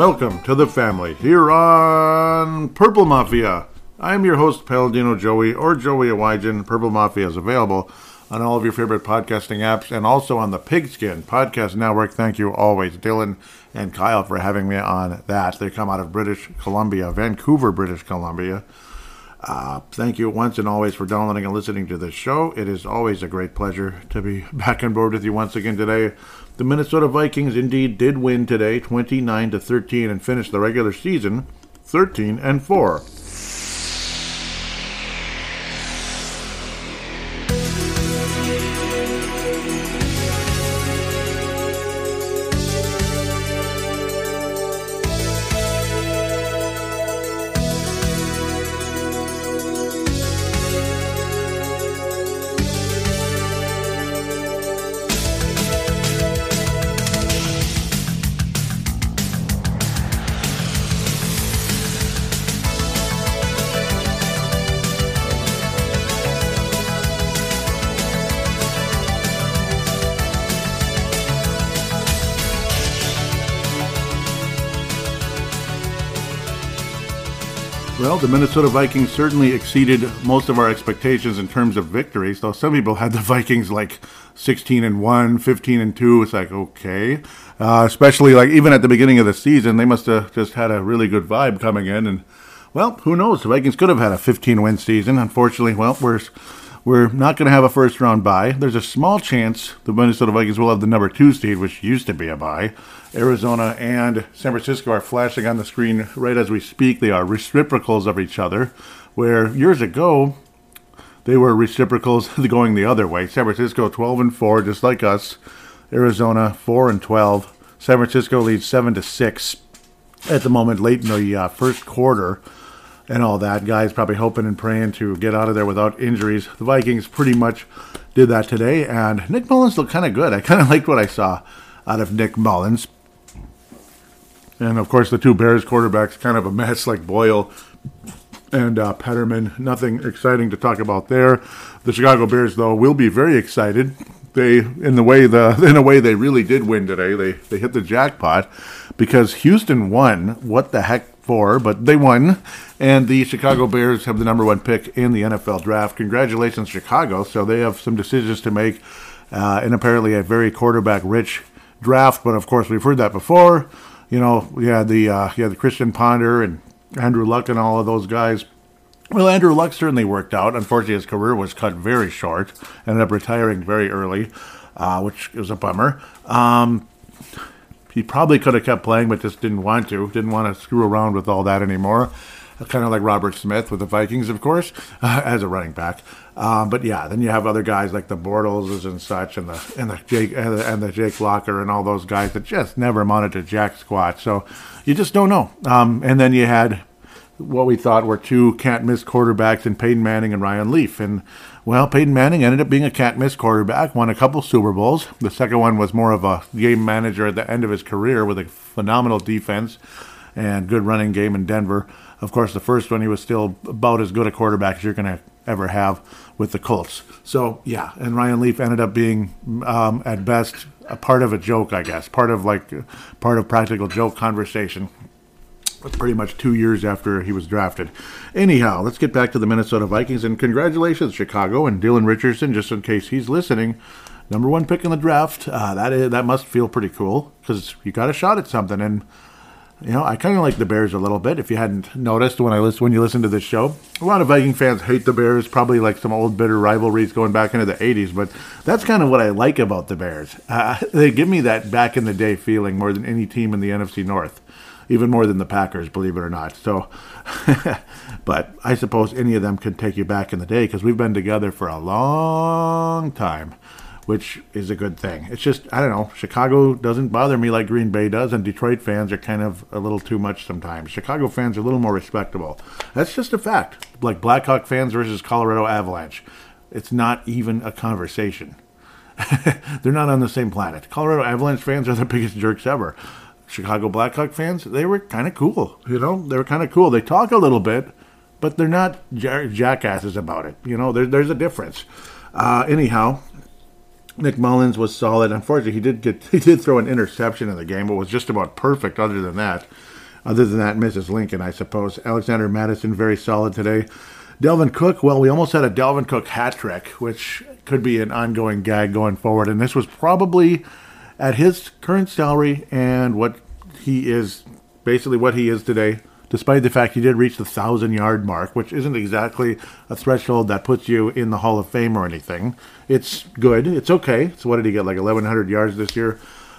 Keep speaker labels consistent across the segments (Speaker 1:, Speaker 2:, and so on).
Speaker 1: Welcome to the family here on Purple Mafia. I am your host, Paladino Joey, or Joey Awajan. Purple Mafia is available on all of your favorite podcasting apps and also on the Pigskin Podcast Network. Thank you always, Dylan and Kyle, for having me on that. They come out of British Columbia, Vancouver, British Columbia. Uh, thank you once and always for downloading and listening to this show. It is always a great pleasure to be back on board with you once again today. The Minnesota Vikings indeed did win today, 29 to 13, and finished the regular season 13 and 4. The Minnesota Vikings certainly exceeded most of our expectations in terms of victories. Though some people had the Vikings like 16 and 1, 15 and 2. It's like, okay. Uh, especially like even at the beginning of the season, they must have just had a really good vibe coming in. And, well, who knows? The Vikings could have had a 15 win season. Unfortunately, well, we're. We're not going to have a first round bye. There's a small chance the Minnesota Vikings will have the number two seed, which used to be a bye. Arizona and San Francisco are flashing on the screen right as we speak. They are reciprocals of each other, where years ago they were reciprocals going the other way. San Francisco 12 and 4, just like us. Arizona 4 and 12. San Francisco leads 7 to 6 at the moment, late in the uh, first quarter and all that. Guys probably hoping and praying to get out of there without injuries. The Vikings pretty much did that today, and Nick Mullens looked kind of good. I kind of liked what I saw out of Nick Mullens. And of course, the two Bears quarterbacks kind of a mess like Boyle and uh, Peterman. Nothing exciting to talk about there. The Chicago Bears, though, will be very excited. They, in the way the in a way they really did win today. They they hit the jackpot because Houston won. What the heck for? But they won, and the Chicago Bears have the number one pick in the NFL draft. Congratulations, Chicago! So they have some decisions to make, uh, and apparently a very quarterback-rich draft. But of course, we've heard that before. You know, we had the uh, you had the Christian Ponder and Andrew Luck and all of those guys. Well, Andrew Luck certainly worked out. Unfortunately, his career was cut very short. Ended up retiring very early, uh, which was a bummer. Um, he probably could have kept playing, but just didn't want to. Didn't want to screw around with all that anymore. Kind of like Robert Smith with the Vikings, of course, uh, as a running back. Um, but yeah, then you have other guys like the Bortles and such, and the and the Jake and the, and the Jake Locker and all those guys that just never amounted to jack squat. So you just don't know. Um, and then you had what we thought were two can't miss quarterbacks in Peyton Manning and Ryan Leaf. And well, Peyton Manning ended up being a can't miss quarterback, won a couple Super Bowls. The second one was more of a game manager at the end of his career with a phenomenal defense and good running game in Denver. Of course, the first one he was still about as good a quarterback as you're going to ever have with the Colts. So yeah, and Ryan Leaf ended up being um, at best a part of a joke, I guess, part of like part of practical joke conversation pretty much two years after he was drafted. Anyhow, let's get back to the Minnesota Vikings and congratulations, Chicago and Dylan Richardson. Just in case he's listening, number one pick in the draft. Uh, that is that must feel pretty cool because you got a shot at something. And you know, I kind of like the Bears a little bit. If you hadn't noticed when I listen when you listen to this show, a lot of Viking fans hate the Bears. Probably like some old bitter rivalries going back into the '80s. But that's kind of what I like about the Bears. Uh, they give me that back in the day feeling more than any team in the NFC North even more than the Packers, believe it or not. So, but I suppose any of them could take you back in the day because we've been together for a long time, which is a good thing. It's just, I don't know, Chicago doesn't bother me like Green Bay does, and Detroit fans are kind of a little too much sometimes. Chicago fans are a little more respectable. That's just a fact. Like Blackhawk fans versus Colorado Avalanche. It's not even a conversation. They're not on the same planet. Colorado Avalanche fans are the biggest jerks ever. Chicago Blackhawk fans, they were kind of cool. You know, they were kind of cool. They talk a little bit, but they're not jackasses about it. You know, there, there's a difference. Uh, anyhow, Nick Mullens was solid. Unfortunately, he did get he did throw an interception in the game, but was just about perfect. Other than that, other than that, Mrs. Lincoln, I suppose. Alexander Mattison very solid today. Dalvin Cook, well, we almost had a Dalvin Cook hat trick, which could be an ongoing gag going forward. And this was probably at his current salary and what he is basically what he is today despite the fact he did reach the thousand yard mark, which isn't exactly a threshold that puts you in the Hall of Fame or anything. It's good. It's okay. So what did he get? Like 1,100 yards this year.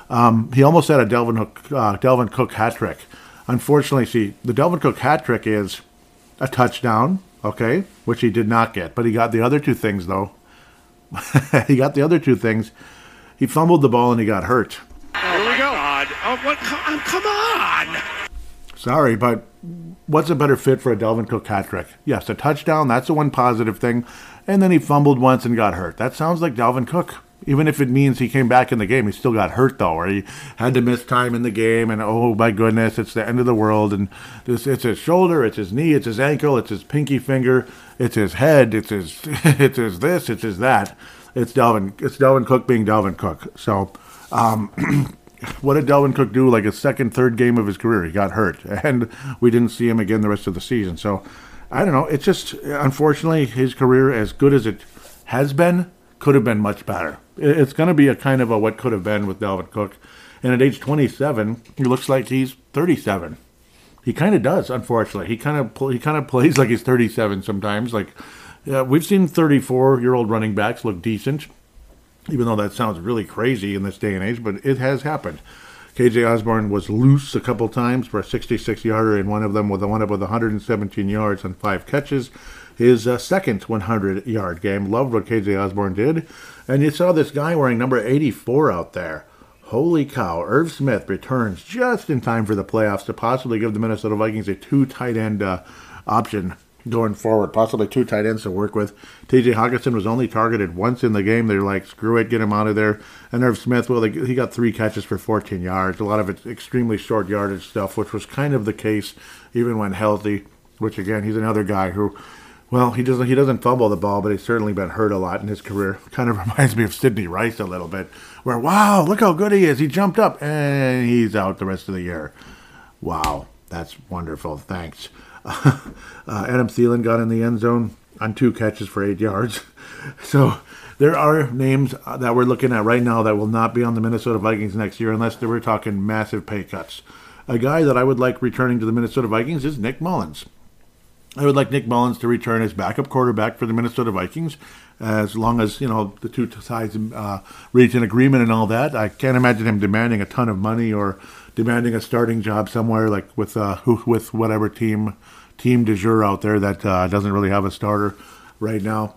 Speaker 1: Um, he almost had a Dalvin, Hook, uh, Dalvin Cook hat trick. Unfortunately, see, the Dalvin Cook hat trick is a touchdown, okay, which he did not get. But he got the other two things, though. he got the other two things. He fumbled the ball and he got hurt.
Speaker 2: Here we go. Oh, what? Come, um, come on.
Speaker 1: Sorry, but what's a better fit for a Dalvin Cook hat trick? Yes, a touchdown, that's the one positive thing. And then he fumbled once and got hurt. That sounds like Dalvin Cook. Even if it means he came back in the game, he still got hurt though, or he had to miss time in the game, and oh my goodness, it's the end of the world. And this, it's his shoulder, it's his knee, it's his ankle, it's his pinky finger, it's his head, it's his, it's his this, it's his that. It's Dalvin, it's Dalvin Cook being Dalvin Cook. So, um, what did Dalvin Cook do like a second, third game of his career? He got hurt, and we didn't see him again the rest of the season. So I don't know. It's just unfortunately his career, as good as it has been, could have been much better. It's going to be a kind of a what could have been with Dalvin Cook, and at age 27, he looks like he's 37. He kind of does, unfortunately. He kind of he kind of plays like he's 37 sometimes. Like yeah, we've seen 34 year old running backs look decent even though that sounds really crazy in this day and age, but it has happened. KJ Osborn was loose a couple times for a 66 yarder, and one of them with a one up with 117 yards on five catches. His uh, second 100 yard game. Loved what KJ Osborn did. And you saw this guy wearing number 84 out there. Holy cow. Irv Smith returns just in time for the playoffs to possibly give the Minnesota Vikings a two tight end uh, option going forward, possibly two tight ends to work with. TJ Hockenson was only targeted once in the game. They're like, screw it, get him out of there. And Irv Smith, well, they, he got three catches for 14 yards. A lot of it's extremely short yardage stuff, which was kind of the case even when healthy. Which again, he's another guy who, well, he doesn't he doesn't fumble the ball, but he's certainly been hurt a lot in his career. Kind of reminds me of Sidney Rice a little bit, where wow, look how good he is. He jumped up and he's out the rest of the year. Wow, that's wonderful. Thanks. Uh, Adam Thielen got in the end zone on two catches for eight yards. so there are names that we're looking at right now that will not be on the Minnesota Vikings next year unless they were talking massive pay cuts. A guy that I would like returning to the Minnesota Vikings is Nick Mullens. I would like Nick Mullens to return as backup quarterback for the Minnesota Vikings, as long as you know the two sides uh, reach an agreement and all that. I can't imagine him demanding a ton of money or demanding a starting job somewhere like with uh, with whatever team team de jour out there that uh, doesn't really have a starter right now.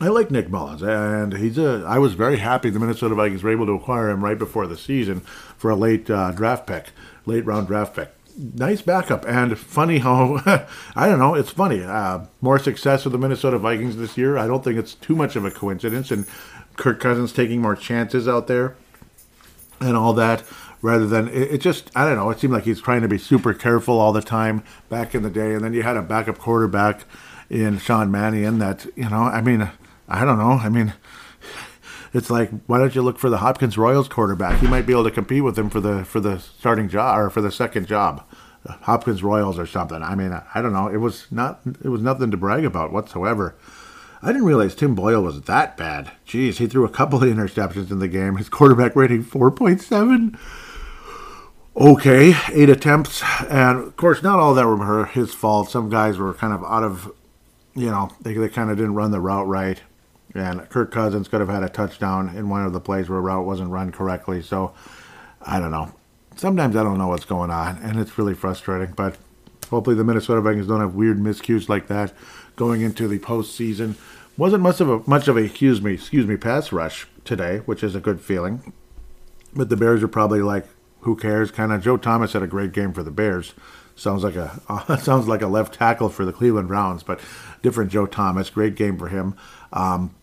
Speaker 1: I like Nick Mullens, and he's a. I was very happy the Minnesota Vikings were able to acquire him right before the season for a late uh, draft pick, late round draft pick. Nice backup, and funny how I don't know. It's funny. Uh, more success with the Minnesota Vikings this year. I don't think it's too much of a coincidence, and Kirk Cousins taking more chances out there, and all that rather than it, it, just I don't know. It seemed like he's trying to be super careful all the time back in the day, and then you had a backup quarterback in Sean Mannion that you know. I mean, I don't know. I mean. It's like, why don't you look for the Hopkins Royals quarterback? He might be able to compete with him for the for the starting job or for the second job. Hopkins Royals or something. I mean, I don't know. It was not. It was nothing to brag about whatsoever. I didn't realize Tim Boyle was that bad. Jeez, he threw a couple of interceptions in the game. His quarterback rating 4.7 okay, eight attempts, and of course, not all that were his fault. Some guys were kind of out of, you know, they, they kind of didn't run the route right. And Kirk Cousins could have had a touchdown in one of the plays where a route wasn't run correctly. So, I don't know. Sometimes I don't know what's going on, and it's really frustrating. But hopefully, the Minnesota Vikings don't have weird miscues like that going into the postseason. Wasn't much of a much of a excuse me excuse me pass rush today, which is a good feeling. But the Bears are probably like, who cares? Kind of. Joe Thomas had a great game for the Bears. Sounds like a uh, sounds like a left tackle for the Cleveland Browns, but different Joe Thomas. Great game for him. Um,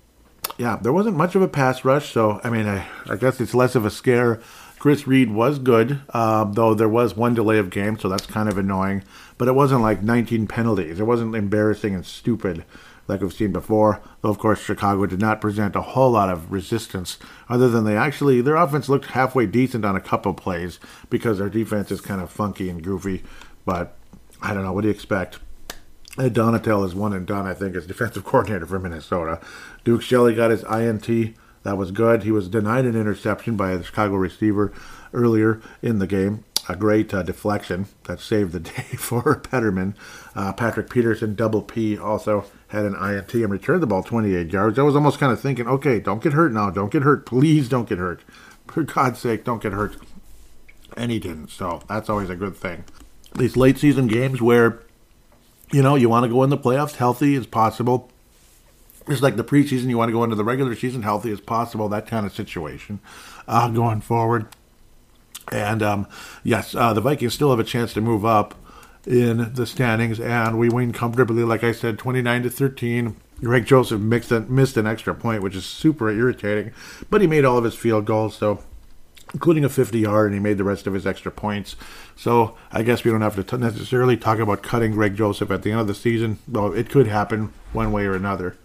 Speaker 1: yeah, there wasn't much of a pass rush, so I mean, I, I guess it's less of a scare. Chris Reed was good, uh, though there was one delay of game, so that's kind of annoying. But it wasn't like 19 penalties. It wasn't embarrassing and stupid like we've seen before. Though, of course, Chicago did not present a whole lot of resistance, other than they actually, their offense looked halfway decent on a couple plays because their defense is kind of funky and goofy. But I don't know. What do you expect? Ed Donatell is one and done, I think, as defensive coordinator for Minnesota. Duke Shelley got his INT. That was good. He was denied an interception by a Chicago receiver earlier in the game. A great uh, deflection that saved the day for Peterman. Uh, Patrick Peterson, double P, also had an INT and returned the ball 28 yards. I was almost kind of thinking, okay, don't get hurt now. Don't get hurt. Please don't get hurt. For God's sake, don't get hurt. And he didn't. So that's always a good thing. These late season games where, you know, you want to go in the playoffs healthy as possible just like the preseason, you want to go into the regular season healthy as possible, that kind of situation uh, going forward. And um, yes, uh, the Vikings still have a chance to move up in the standings, and we win comfortably, like I said, 29 to 13. Greg Joseph mixed a, missed an extra point, which is super irritating, but he made all of his field goals, so including a 50 yard, and he made the rest of his extra points. So I guess we don't have to t- necessarily talk about cutting Greg Joseph at the end of the season, though it could happen one way or another.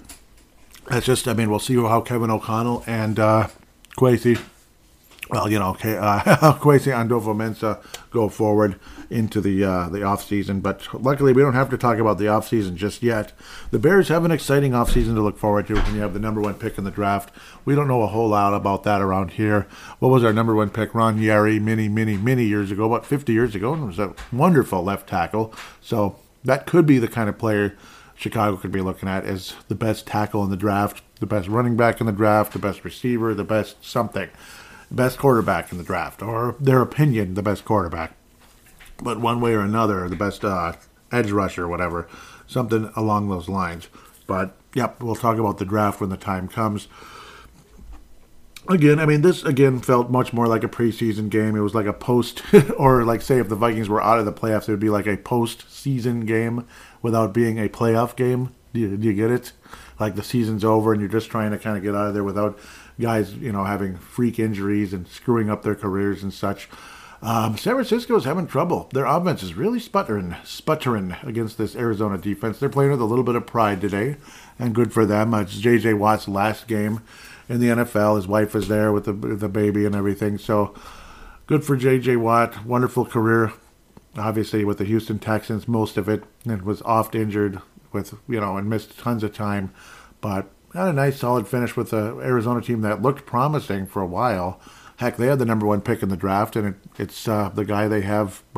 Speaker 1: That's just, I mean, we'll see how Kevin O'Connell and uh, Kwesi, well, you know, uh, Kwesi Adofo-Mensah go forward into the uh, the off season. But luckily, we don't have to talk about the off season just yet. The Bears have an exciting off season to look forward to when you have the number one pick in the draft. We don't know a whole lot about that around here. What was our number one pick? Ron Yary, many, many, many years ago, about 50 years ago, and was a wonderful left tackle. So that could be the kind of player Chicago could be looking at as the best tackle in the draft, the best running back in the draft, the best receiver, the best something, best quarterback in the draft, or their opinion, the best quarterback. But one way or another, the best uh, edge rusher, whatever, something along those lines. But yep, we'll talk about the draft when the time comes. Again, I mean, this again felt much more like a preseason game. It was like a post, or like say if the Vikings were out of the playoffs, it would be like a post-season game without being a playoff game. Do you, do you get it? Like the season's over and you're just trying to kind of get out of there without guys, you know, having freak injuries and screwing up their careers and such. Um, San Francisco is having trouble. Their offense is really sputtering, sputtering against this Arizona defense. They're playing with a little bit of pride today, and good for them. It's J.J. Watt's last game in the NFL. His wife is there with the the baby and everything. So good for J.J. Watt. Wonderful career obviously with the Houston Texans, most of it, and was oft injured with you know and missed tons of time, but had a nice solid finish with the Arizona team that looked promising for a while. Heck, they had the number one pick in the draft, and it, it's uh, the guy they have.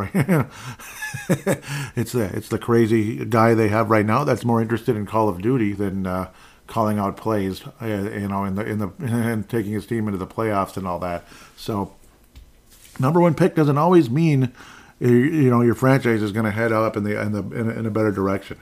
Speaker 1: it's the it's the crazy guy they have right now that's more interested in Call of Duty than uh, calling out plays. Uh, you know, in the in the and taking his team into the playoffs and all that. So, number one pick doesn't always mean you know your franchise is going to head up in the in the in a better direction.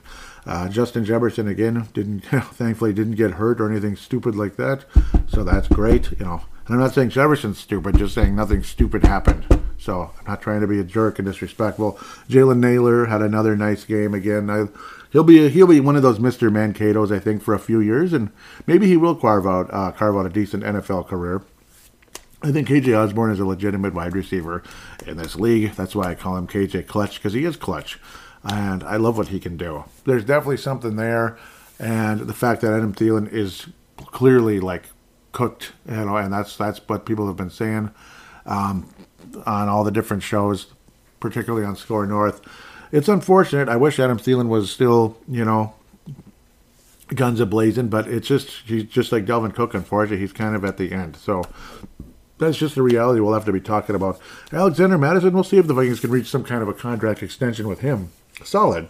Speaker 1: Uh, Justin Jefferson again didn't thankfully didn't get hurt or anything stupid like that, so that's great. You know, and I'm not saying Jefferson's stupid, just saying nothing stupid happened. So I'm not trying to be a jerk and disrespectful. Jalen Nailor had another nice game again. I, he'll be he'll be one of those Mr. Mankato's I think for a few years, and maybe he will carve out uh, carve out a decent NFL career. I think KJ Osborn is a legitimate wide receiver in this league. That's why I call him KJ Clutch because he is clutch, and I love what he can do. There's definitely something there, and the fact that Adam Thielen is clearly like cooked, you know, and that's that's what people have been saying um, on all the different shows, particularly on SKOR North. It's unfortunate. I wish Adam Thielen was still, you know, guns a blazing, but it's just he's just like Dalvin Cook. Unfortunately, he's kind of at the end. So that's just the reality we'll have to be talking about. Alexander Mattison, we'll see if the Vikings can reach some kind of a contract extension with him. Solid.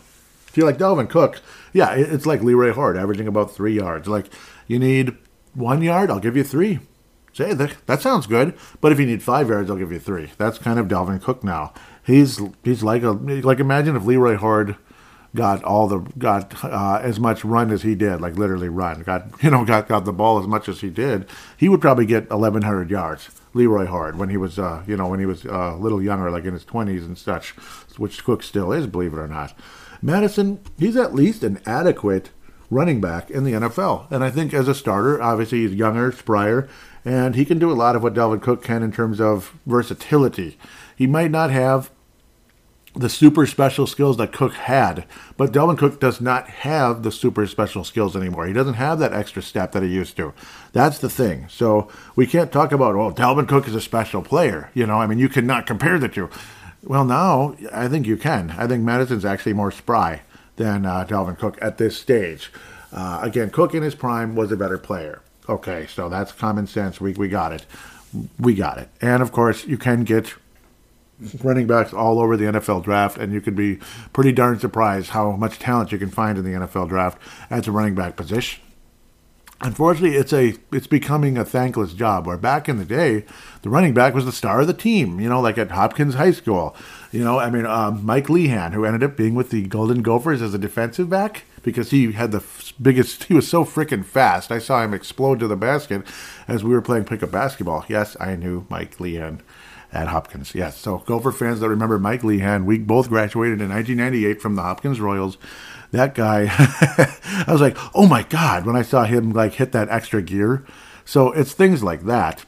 Speaker 1: If you like Dalvin Cook, yeah, it's like Leroy Hoard, averaging about three yards. Like, you need one yard, I'll give you three. Say that, that sounds good, but if you need five yards, I'll give you three. That's kind of Dalvin Cook now. He's he's like a like imagine if Leroy Hoard got all the got uh, as much run as he did, like literally run, got you know got got the ball as much as he did, he would probably get 1,100 yards. Leroy Hoard when he was uh, you know when he was uh, a little younger, like in his 20s and such, which Cook still is, believe it or not. Mattison, he's at least an adequate running back in the NFL, and I think as a starter, obviously he's younger, sprier, and he can do a lot of what Dalvin Cook can in terms of versatility. He might not have the super special skills that Cook had. But Dalvin Cook does not have the super special skills anymore. He doesn't have that extra step that he used to. That's the thing. So we can't talk about, oh, Dalvin Cook is a special player. You know, I mean, you cannot compare the two. Well, now I think you can. I think Mattison's actually more spry than uh, Dalvin Cook at this stage. Uh, again, Cook in his prime was a better player. Okay, so that's common sense. We, we got it. We got it. And of course, you can get running backs all over the NFL draft, and you could be pretty darn surprised how much talent you can find in the NFL draft at the running back position. Unfortunately, it's a it's becoming a thankless job. Where back in the day, the running back was the star of the team. You know, like at Hopkins High School. You know, I mean, um, Mike Lehan, who ended up being with the Golden Gophers as a defensive back because he had the biggest. He was so freaking fast. I saw him explode to the basket as we were playing pickup basketball. Yes, I knew Mike Lehan at Hopkins. Yes. So Gopher fans that remember Mike Lehan, we both graduated in 1998 from the Hopkins Royals. That guy, I was like, oh my God, when I saw him like hit that extra gear. So it's things like that.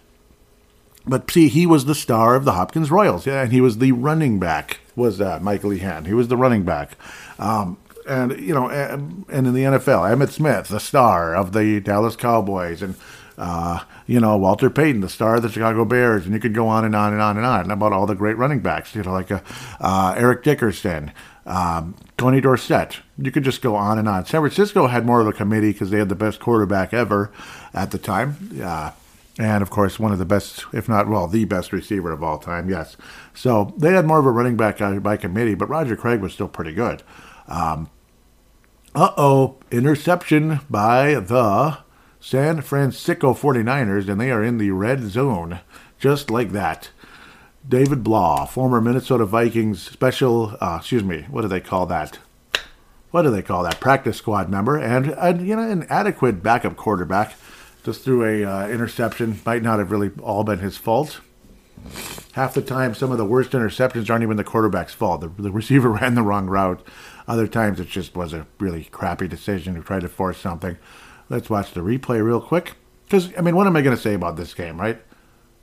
Speaker 1: But see, he was the star of the Hopkins Royals, yeah, and he was the running back. Was uh, Mike Lehan? He was the running back, um, and you know, and, and in the NFL, Emmitt Smith, the star of the Dallas Cowboys, and uh, you know, Walter Payton, the star of the Chicago Bears, and you could go on and on and on and on about all the great running backs, you know, like uh, uh, Eric Dickerson, um, Tony Dorsett. You could just go on and on. San Francisco had more of a committee because they had the best quarterback ever at the time. Uh, and of course, one of the best, if not, well, the best receiver of all time, yes. So they had more of a running back by committee, but Roger Craig was still pretty good. Um, uh oh, interception by the San Francisco 49ers, and they are in the red zone, just like that. David Blough, former Minnesota Vikings special, uh, excuse me, what do they call that? What do they call that? Practice squad member, and, you know, an adequate backup quarterback. Just threw a uh, interception. Might not have really all been his fault. Half the time, some of the worst interceptions aren't even the quarterback's fault. The, the receiver ran the wrong route. Other times, it just was a really crappy decision to try to force something. Let's watch the replay real quick. Because, I mean, what am I going to say about this game, right?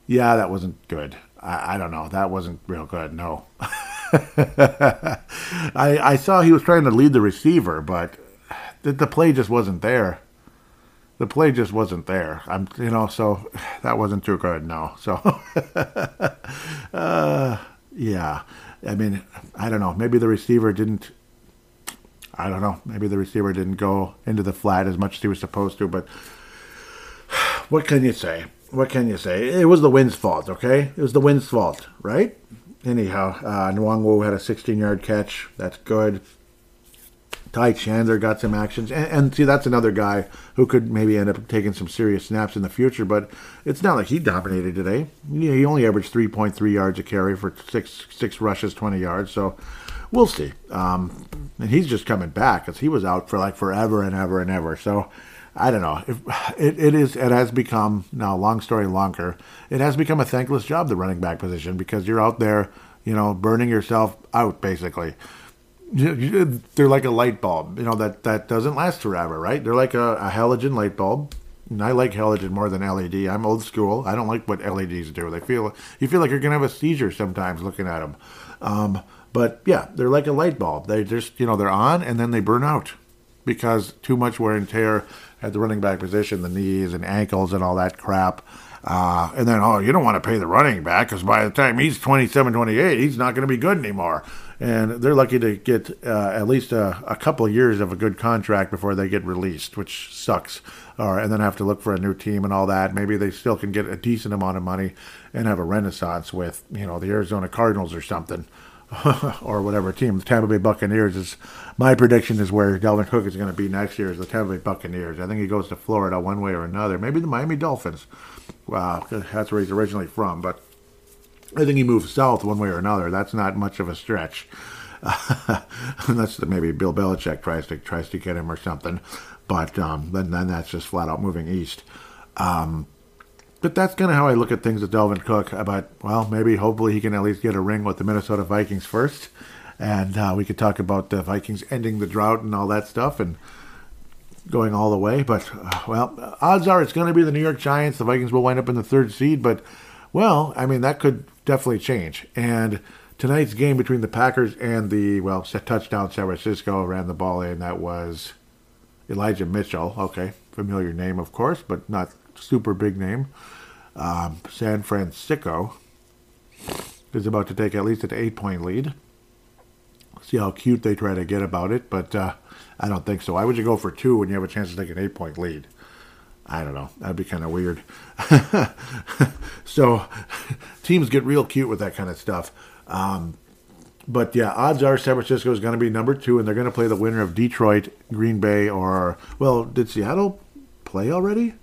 Speaker 1: Yeah, that wasn't good. I, I don't know. That wasn't real good. No. I, I saw he was trying to lead the receiver, but the, the play just wasn't there. The play just wasn't there. I'm, you know, so that wasn't too good. No. So, uh, yeah. I mean, I don't know. Maybe the receiver didn't I don't know. Maybe the receiver didn't go into the flat as much as he was supposed to, but what can you say? What can you say? It was the wind's fault, okay? It was the wind's fault, right? Anyhow, uh, Nwangwu had a 16 yard catch. That's good. Ty Chandler got some actions. And, and, see, that's another guy who could maybe end up taking some serious snaps in the future, but it's not like he dominated today. He only averaged 3.3 yards a carry for six, six rushes, 20 yards. So we'll see. Um, and he's just coming back because he was out for like forever and ever and ever. So I don't know. If, it, it is. It has become now. Long story longer. It has become a thankless job, the running back position, because you're out there, you know, burning yourself out basically. They're like a light bulb, you know, that that doesn't last forever, right? They're like a, a halogen light bulb. And I like halogen more than LED. I'm old school. I don't like what LEDs do. They feel you feel like you're gonna have a seizure sometimes looking at them. Um, but yeah, they're like a light bulb. They just, you know, they're on and then they burn out because too much wear and tear at the running back position, the knees and ankles and all that crap. Uh, and then, oh, you don't want to pay the running back because by the time he's 27, 28, he's not going to be good anymore. And they're lucky to get uh, at least a, a, couple of years of a good contract before they get released, which sucks. Or, and then have to look for a new team and all that. Maybe they still can get a decent amount of money and have a renaissance with, you know, the Arizona Cardinals or something. or whatever team. The Tampa Bay Buccaneers is my prediction is where Dalvin Cook is going to be next year is the Tampa Bay Buccaneers. I think he goes to Florida one way or another. Maybe the Miami Dolphins. Wow, that's where he's originally from, but I think he moves south one way or another. That's not much of a stretch. Unless maybe Bill Belichick tries to tries to get him or something, but um, then then that's just flat out moving east. Um, but that's kind of how I look at things with Dalvin Cook. About well, maybe hopefully he can at least get a ring with the Minnesota Vikings first, and uh, we could talk about the Vikings ending the drought and all that stuff and going all the way. But uh, well, odds are it's going to be the New York Giants. The Vikings will wind up in the third seed, but well, I mean that could definitely change. And tonight's game between the Packers and the well touchdown San Francisco ran the ball in. That was Elijah Mitchell. Okay, familiar name of course, but not super big name. Um, San Francisco is about to take at least an eight point lead. See how cute they try to get about it, but uh, I don't think so. Why would you go for two when you have a chance to take an eight point lead? I don't know. That'd be kind of weird. so teams get real cute with that kind of stuff. Um, but yeah, odds are San Francisco is going to be number two, and they're going to play the winner of Detroit, Green Bay, or well, did Seattle play already?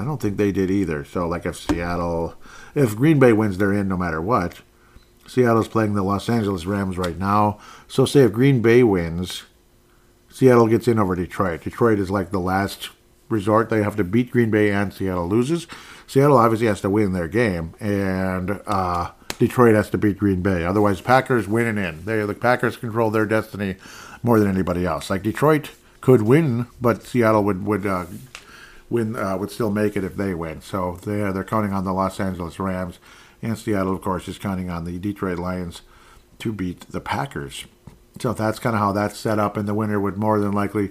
Speaker 1: I don't think they did either. So like if Seattle, if Green Bay wins, they're in no matter what. Seattle's playing the Los Angeles Rams right now. So say if Green Bay wins, Seattle gets in over Detroit. Detroit is like the last resort. They have to beat Green Bay and Seattle loses. Seattle obviously has to win their game, and uh, Detroit has to beat Green Bay. Otherwise, Packers win and in. They the Packers control their destiny more than anybody else. Like Detroit could win, but Seattle would would uh, win uh, would still make it if they win. So they they're counting on the Los Angeles Rams, and Seattle, of course, is counting on the Detroit Lions to beat the Packers. So that's kind of how that's set up, and the winner would more than likely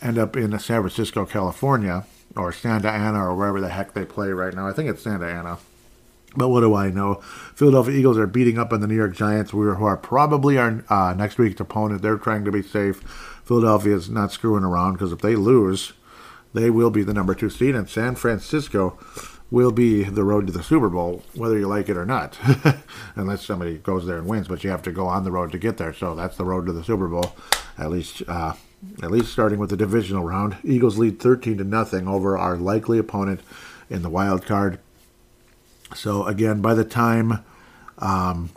Speaker 1: end up in San Francisco, California, or Santa Ana, or wherever the heck they play right now. I think it's Santa Ana. But what do I know? Philadelphia Eagles are beating up on the New York Giants, who are probably our uh, next week's opponent. They're trying to be safe. Philadelphia is not screwing around because if they lose, they will be the number two seed, and San Francisco will be the road to the Super Bowl, whether you like it or not, unless somebody goes there and wins. But you have to go on the road to get there, so that's the road to the Super Bowl. At least, uh, at least starting with the divisional round, Eagles lead thirteen to nothing over our likely opponent in the wild card. So again, by the time, um,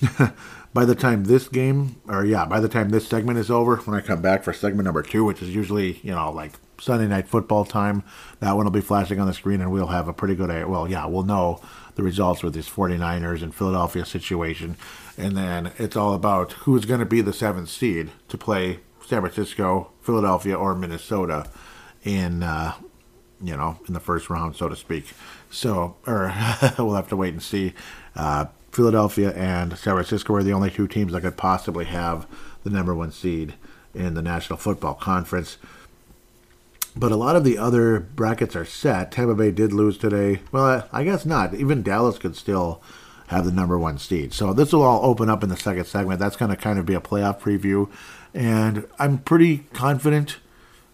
Speaker 1: by the time this game, or yeah, by the time this segment is over, when I come back for segment number two, which is usually you know like Sunday night football time, that one will be flashing on the screen, and we'll have a pretty good. Well, yeah, we'll know the results with this 49ers and Philadelphia situation, and then it's all about who's going to be the seventh seed to play San Francisco, Philadelphia, or Minnesota in uh, you know in the first round, so to speak. So, or we'll have to wait and see. Uh, Philadelphia and San Francisco are the only two teams that could possibly have the number one seed in the National Football Conference. But a lot of the other brackets are set. Tampa Bay did lose today. Well, I guess not. Even Dallas could still have the number one seed. So this will all open up in the second segment. That's going to kind of be a playoff preview. And I'm pretty confident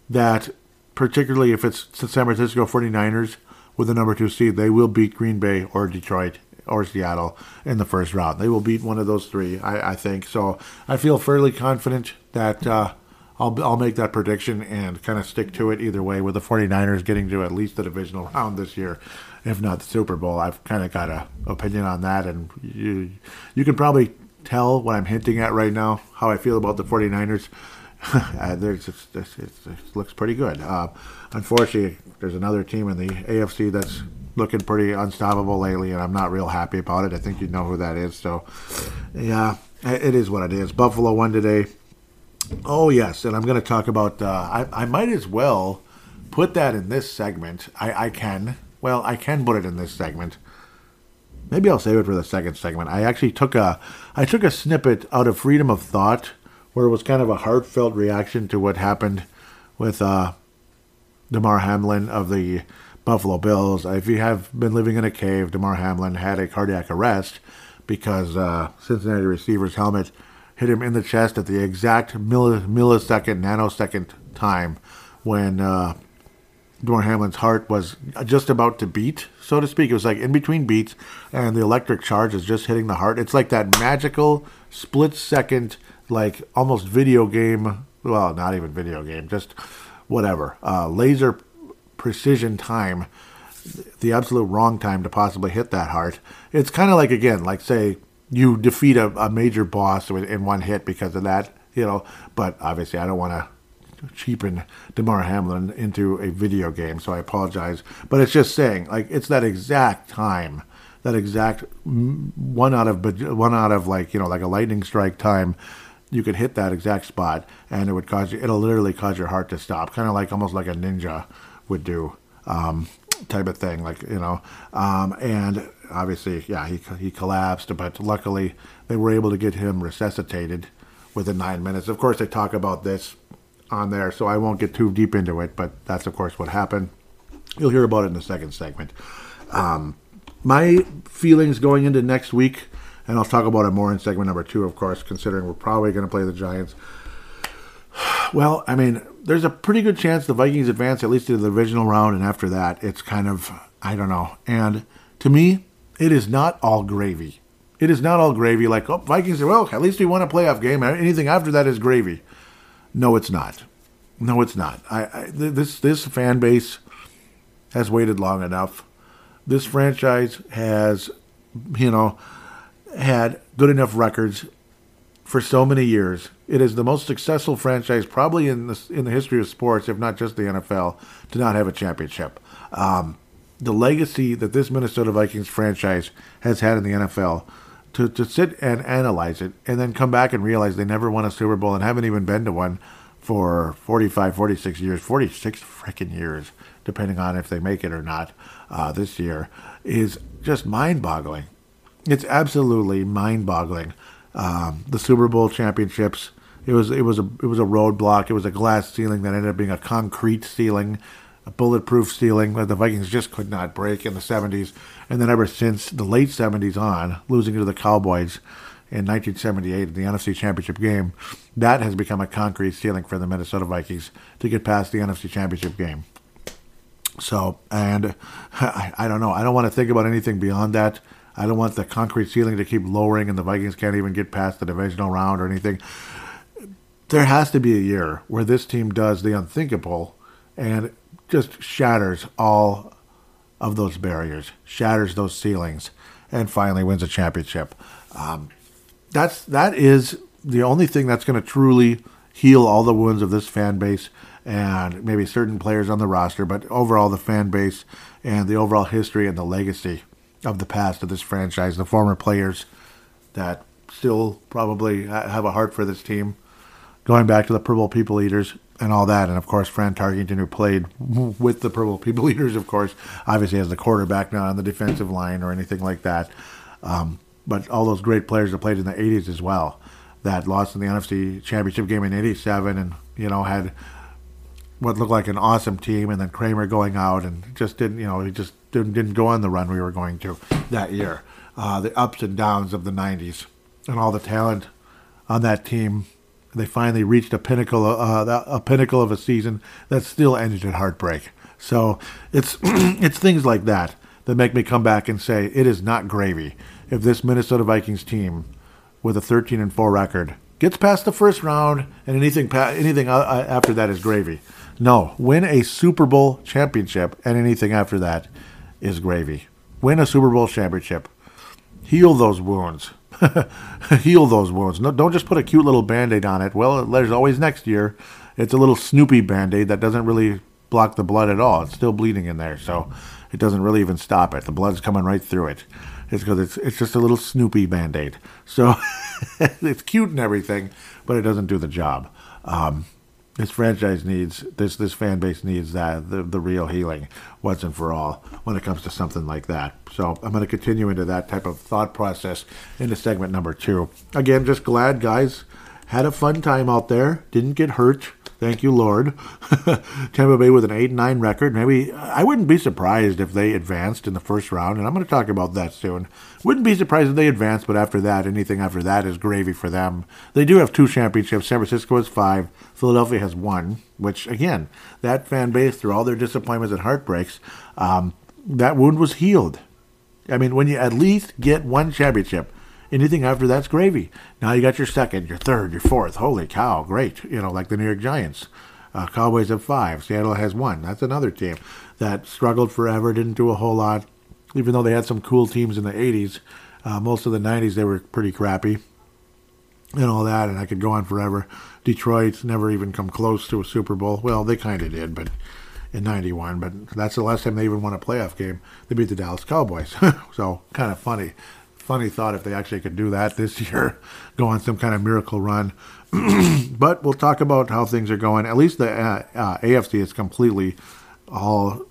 Speaker 1: that, particularly if it's the San Francisco 49ers, with the number two seed, they will beat Green Bay or Detroit or Seattle in the first round. They will beat one of those three, I, I think. So I feel fairly confident that uh, I'll, I'll make that prediction and kind of stick to it either way with the 49ers getting to at least the divisional round this year, if not the Super Bowl. I've kind of got an opinion on that, and you, you can probably tell what I'm hinting at right now, how I feel about the 49ers. uh, it's, it's, it's, it looks pretty good. Uh, unfortunately, there's another team in the AFC that's looking pretty unstoppable lately, and I'm not real happy about it. I think you know who that is. So, yeah, it is what it is. Buffalo won today. Oh yes, and I'm going to talk about. Uh, I I might as well put that in this segment. I I can. Well, I can put it in this segment. Maybe I'll save it for the second segment. I actually took a I took a snippet out of Freedom of Thought where it was kind of a heartfelt reaction to what happened with uh, Damar Hamlin of the Buffalo Bills. If you have been living in a cave, Damar Hamlin had a cardiac arrest because uh, Cincinnati receiver's helmet hit him in the chest at the exact millisecond, nanosecond time when uh, Damar Hamlin's heart was just about to beat, so to speak. It was like in between beats, and the electric charge is just hitting the heart. It's like that magical split second, like almost video game. Well, not even video game, just whatever, uh, laser precision time, the absolute wrong time to possibly hit that heart. It's kind of like, again, like say you defeat a, a major boss in one hit because of that, you know, but obviously I don't want to cheapen Damar Hamlin into a video game, so I apologize. But it's just saying, like, it's that exact time, that exact one out of one out of like you know like a lightning strike time you could hit that exact spot and it would cause you it'll literally cause your heart to stop kind of like almost like a ninja would do um, type of thing like you know um, and obviously, yeah, he he collapsed, but luckily they were able to get him resuscitated within nine minutes. Of course, they talk about this on there, so I won't get too deep into it. But that's of course what happened. You'll hear about it in the second segment. Um, my feelings going into next week, and I'll talk about it more in segment number two, of course, considering we're probably going to play the Giants. Well, I mean, there's a pretty good chance the Vikings advance at least to the divisional round, and after that, it's kind of I don't know. And to me, it is not all gravy. It is not all gravy. Like oh, Vikings, well, at least we won a playoff game. Anything after that is gravy. No, it's not. No, it's not. I, I this this fan base has waited long enough. This franchise has, you know, had good enough records for so many years. It is the most successful franchise probably in the in the history of sports, if not just the NFL, to not have a championship. Um, the legacy that this Minnesota Vikings franchise has had in the NFL, to, to sit and analyze it and then come back and realize they never won a Super Bowl and haven't even been to one for 45, 46 years, 46 freaking years, depending on if they make it or not uh, this year, is just mind boggling. It's absolutely mind boggling. Um, the Super Bowl championships. It was it was a it was a roadblock. It was a glass ceiling that ended up being a concrete ceiling, bulletproof ceiling that the Vikings just could not break in the 70s. And then ever since the late 70s on, losing to the Cowboys in 1978 in the NFC Championship game, that has become a concrete ceiling for the Minnesota Vikings to get past the NFC Championship game. So, and I, I don't know. I don't want to think about anything beyond that. I don't want the concrete ceiling to keep lowering and the Vikings can't even get past the divisional round or anything. There has to be a year where this team does the unthinkable and just shatters all of those barriers, shatters those ceilings, and finally wins a championship. Um, that's that is the only thing that's going to truly heal all the wounds of this fan base and maybe certain players on the roster, but overall the fan base and the overall history and the legacy of the past of this franchise, the former players that still probably have a heart for this team, going back to the Purple People Eaters and all that, and of course Fran Tarkenton, who played with the Purple People Eaters, of course, obviously as the quarterback, not on the defensive line or anything like that. Um, but all those great players that played in the '80s as well, that lost in the NFC Championship game in '87, and you know had what looked like an awesome team, and then Kramer going out and just didn't, you know, he just didn't, didn't go on the run we were going to that year. Uh, the ups and downs of the '90s and all the talent on that team they finally reached a pinnacle, uh, uh, a pinnacle of a season that still ended in heartbreak. So it's it's things like that that make me come back and say it is not gravy if this Minnesota Vikings team with a 13 and 4 record gets past the first round and anything anything uh, uh, after that is gravy. No, win a Super Bowl championship and anything after that is gravy. Win a Super Bowl championship. Heal those wounds. heal those wounds. No, don't just put a cute little band aid on it. Well, there's always next year. It's a little Snoopy band aid that doesn't really block the blood at all. It's still bleeding in there, so it doesn't really even stop it. The blood's coming right through it. It's because it's, it's just a little Snoopy band aid. So it's cute and everything, but it doesn't do the job. Um, this franchise needs this this fan base needs that the, the real healing once and for all when it comes to something like that. So i'm going to continue into that type of thought process into segment number two. Again just glad guys had a fun time out there didn't get hurt Thank you, Lord. Tampa Bay with an 8 9 record. Maybe I wouldn't be surprised if they advanced in the first round, and I'm going to talk about that soon. Wouldn't be surprised if they advanced, but after that, anything after that is gravy for them. They do have two championships. San Francisco has five, Philadelphia has one, which, again, that fan base, through all their disappointments and heartbreaks, um, that wound was healed. I mean, when you at least get one championship, Anything after that's gravy. Now you got your second, your third, your fourth. Holy cow, great. You know, like the New York Giants. Uh, Cowboys have five. Seattle has one. That's another team that struggled forever, didn't do a whole lot. Even though they had some cool teams in the 80s, uh, most of the 90s they were pretty crappy and all that, and I could go on forever. Detroit never even come close to a Super Bowl. Well, they kind of did, but in 91, but that's the last time they even won a playoff game. They beat the Dallas Cowboys. so kind of funny funny thought if they actually could do that this year, go on some kind of miracle run. but we'll talk about how things are going. At least the uh, uh, AFC is completely all.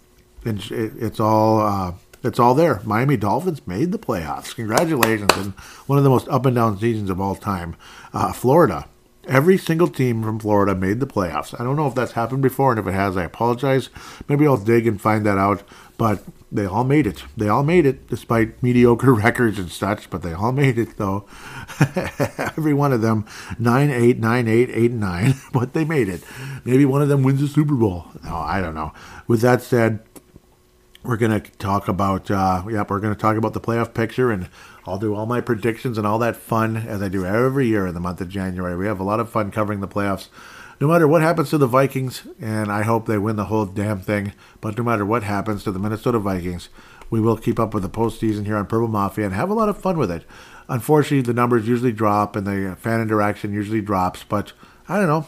Speaker 1: It's all uh, it's all there. Miami Dolphins made the playoffs. Congratulations. And one of the most up and down seasons of all time. Uh, Florida. Every single team from Florida made the playoffs. I don't know if that's happened before, and if it has, I apologize. Maybe I'll dig and find that out. But they all made it. They all made it, despite mediocre records and such. But they all made it, though. Every one of them, 9 8, 9 8, 8 9, But they made it. Maybe one of them wins the Super Bowl. No, I don't know. With that said, we're going to talk about uh, yep we're going to talk about the playoff picture and i'll do all my predictions and all that fun as i do every year in the month of january we have a lot of fun covering the playoffs no matter what happens to the vikings and i hope they win the whole damn thing but no matter what happens to the minnesota vikings we will keep up with the postseason here on purple mafia and have a lot of fun with it unfortunately the numbers usually drop and the fan interaction usually drops but i don't know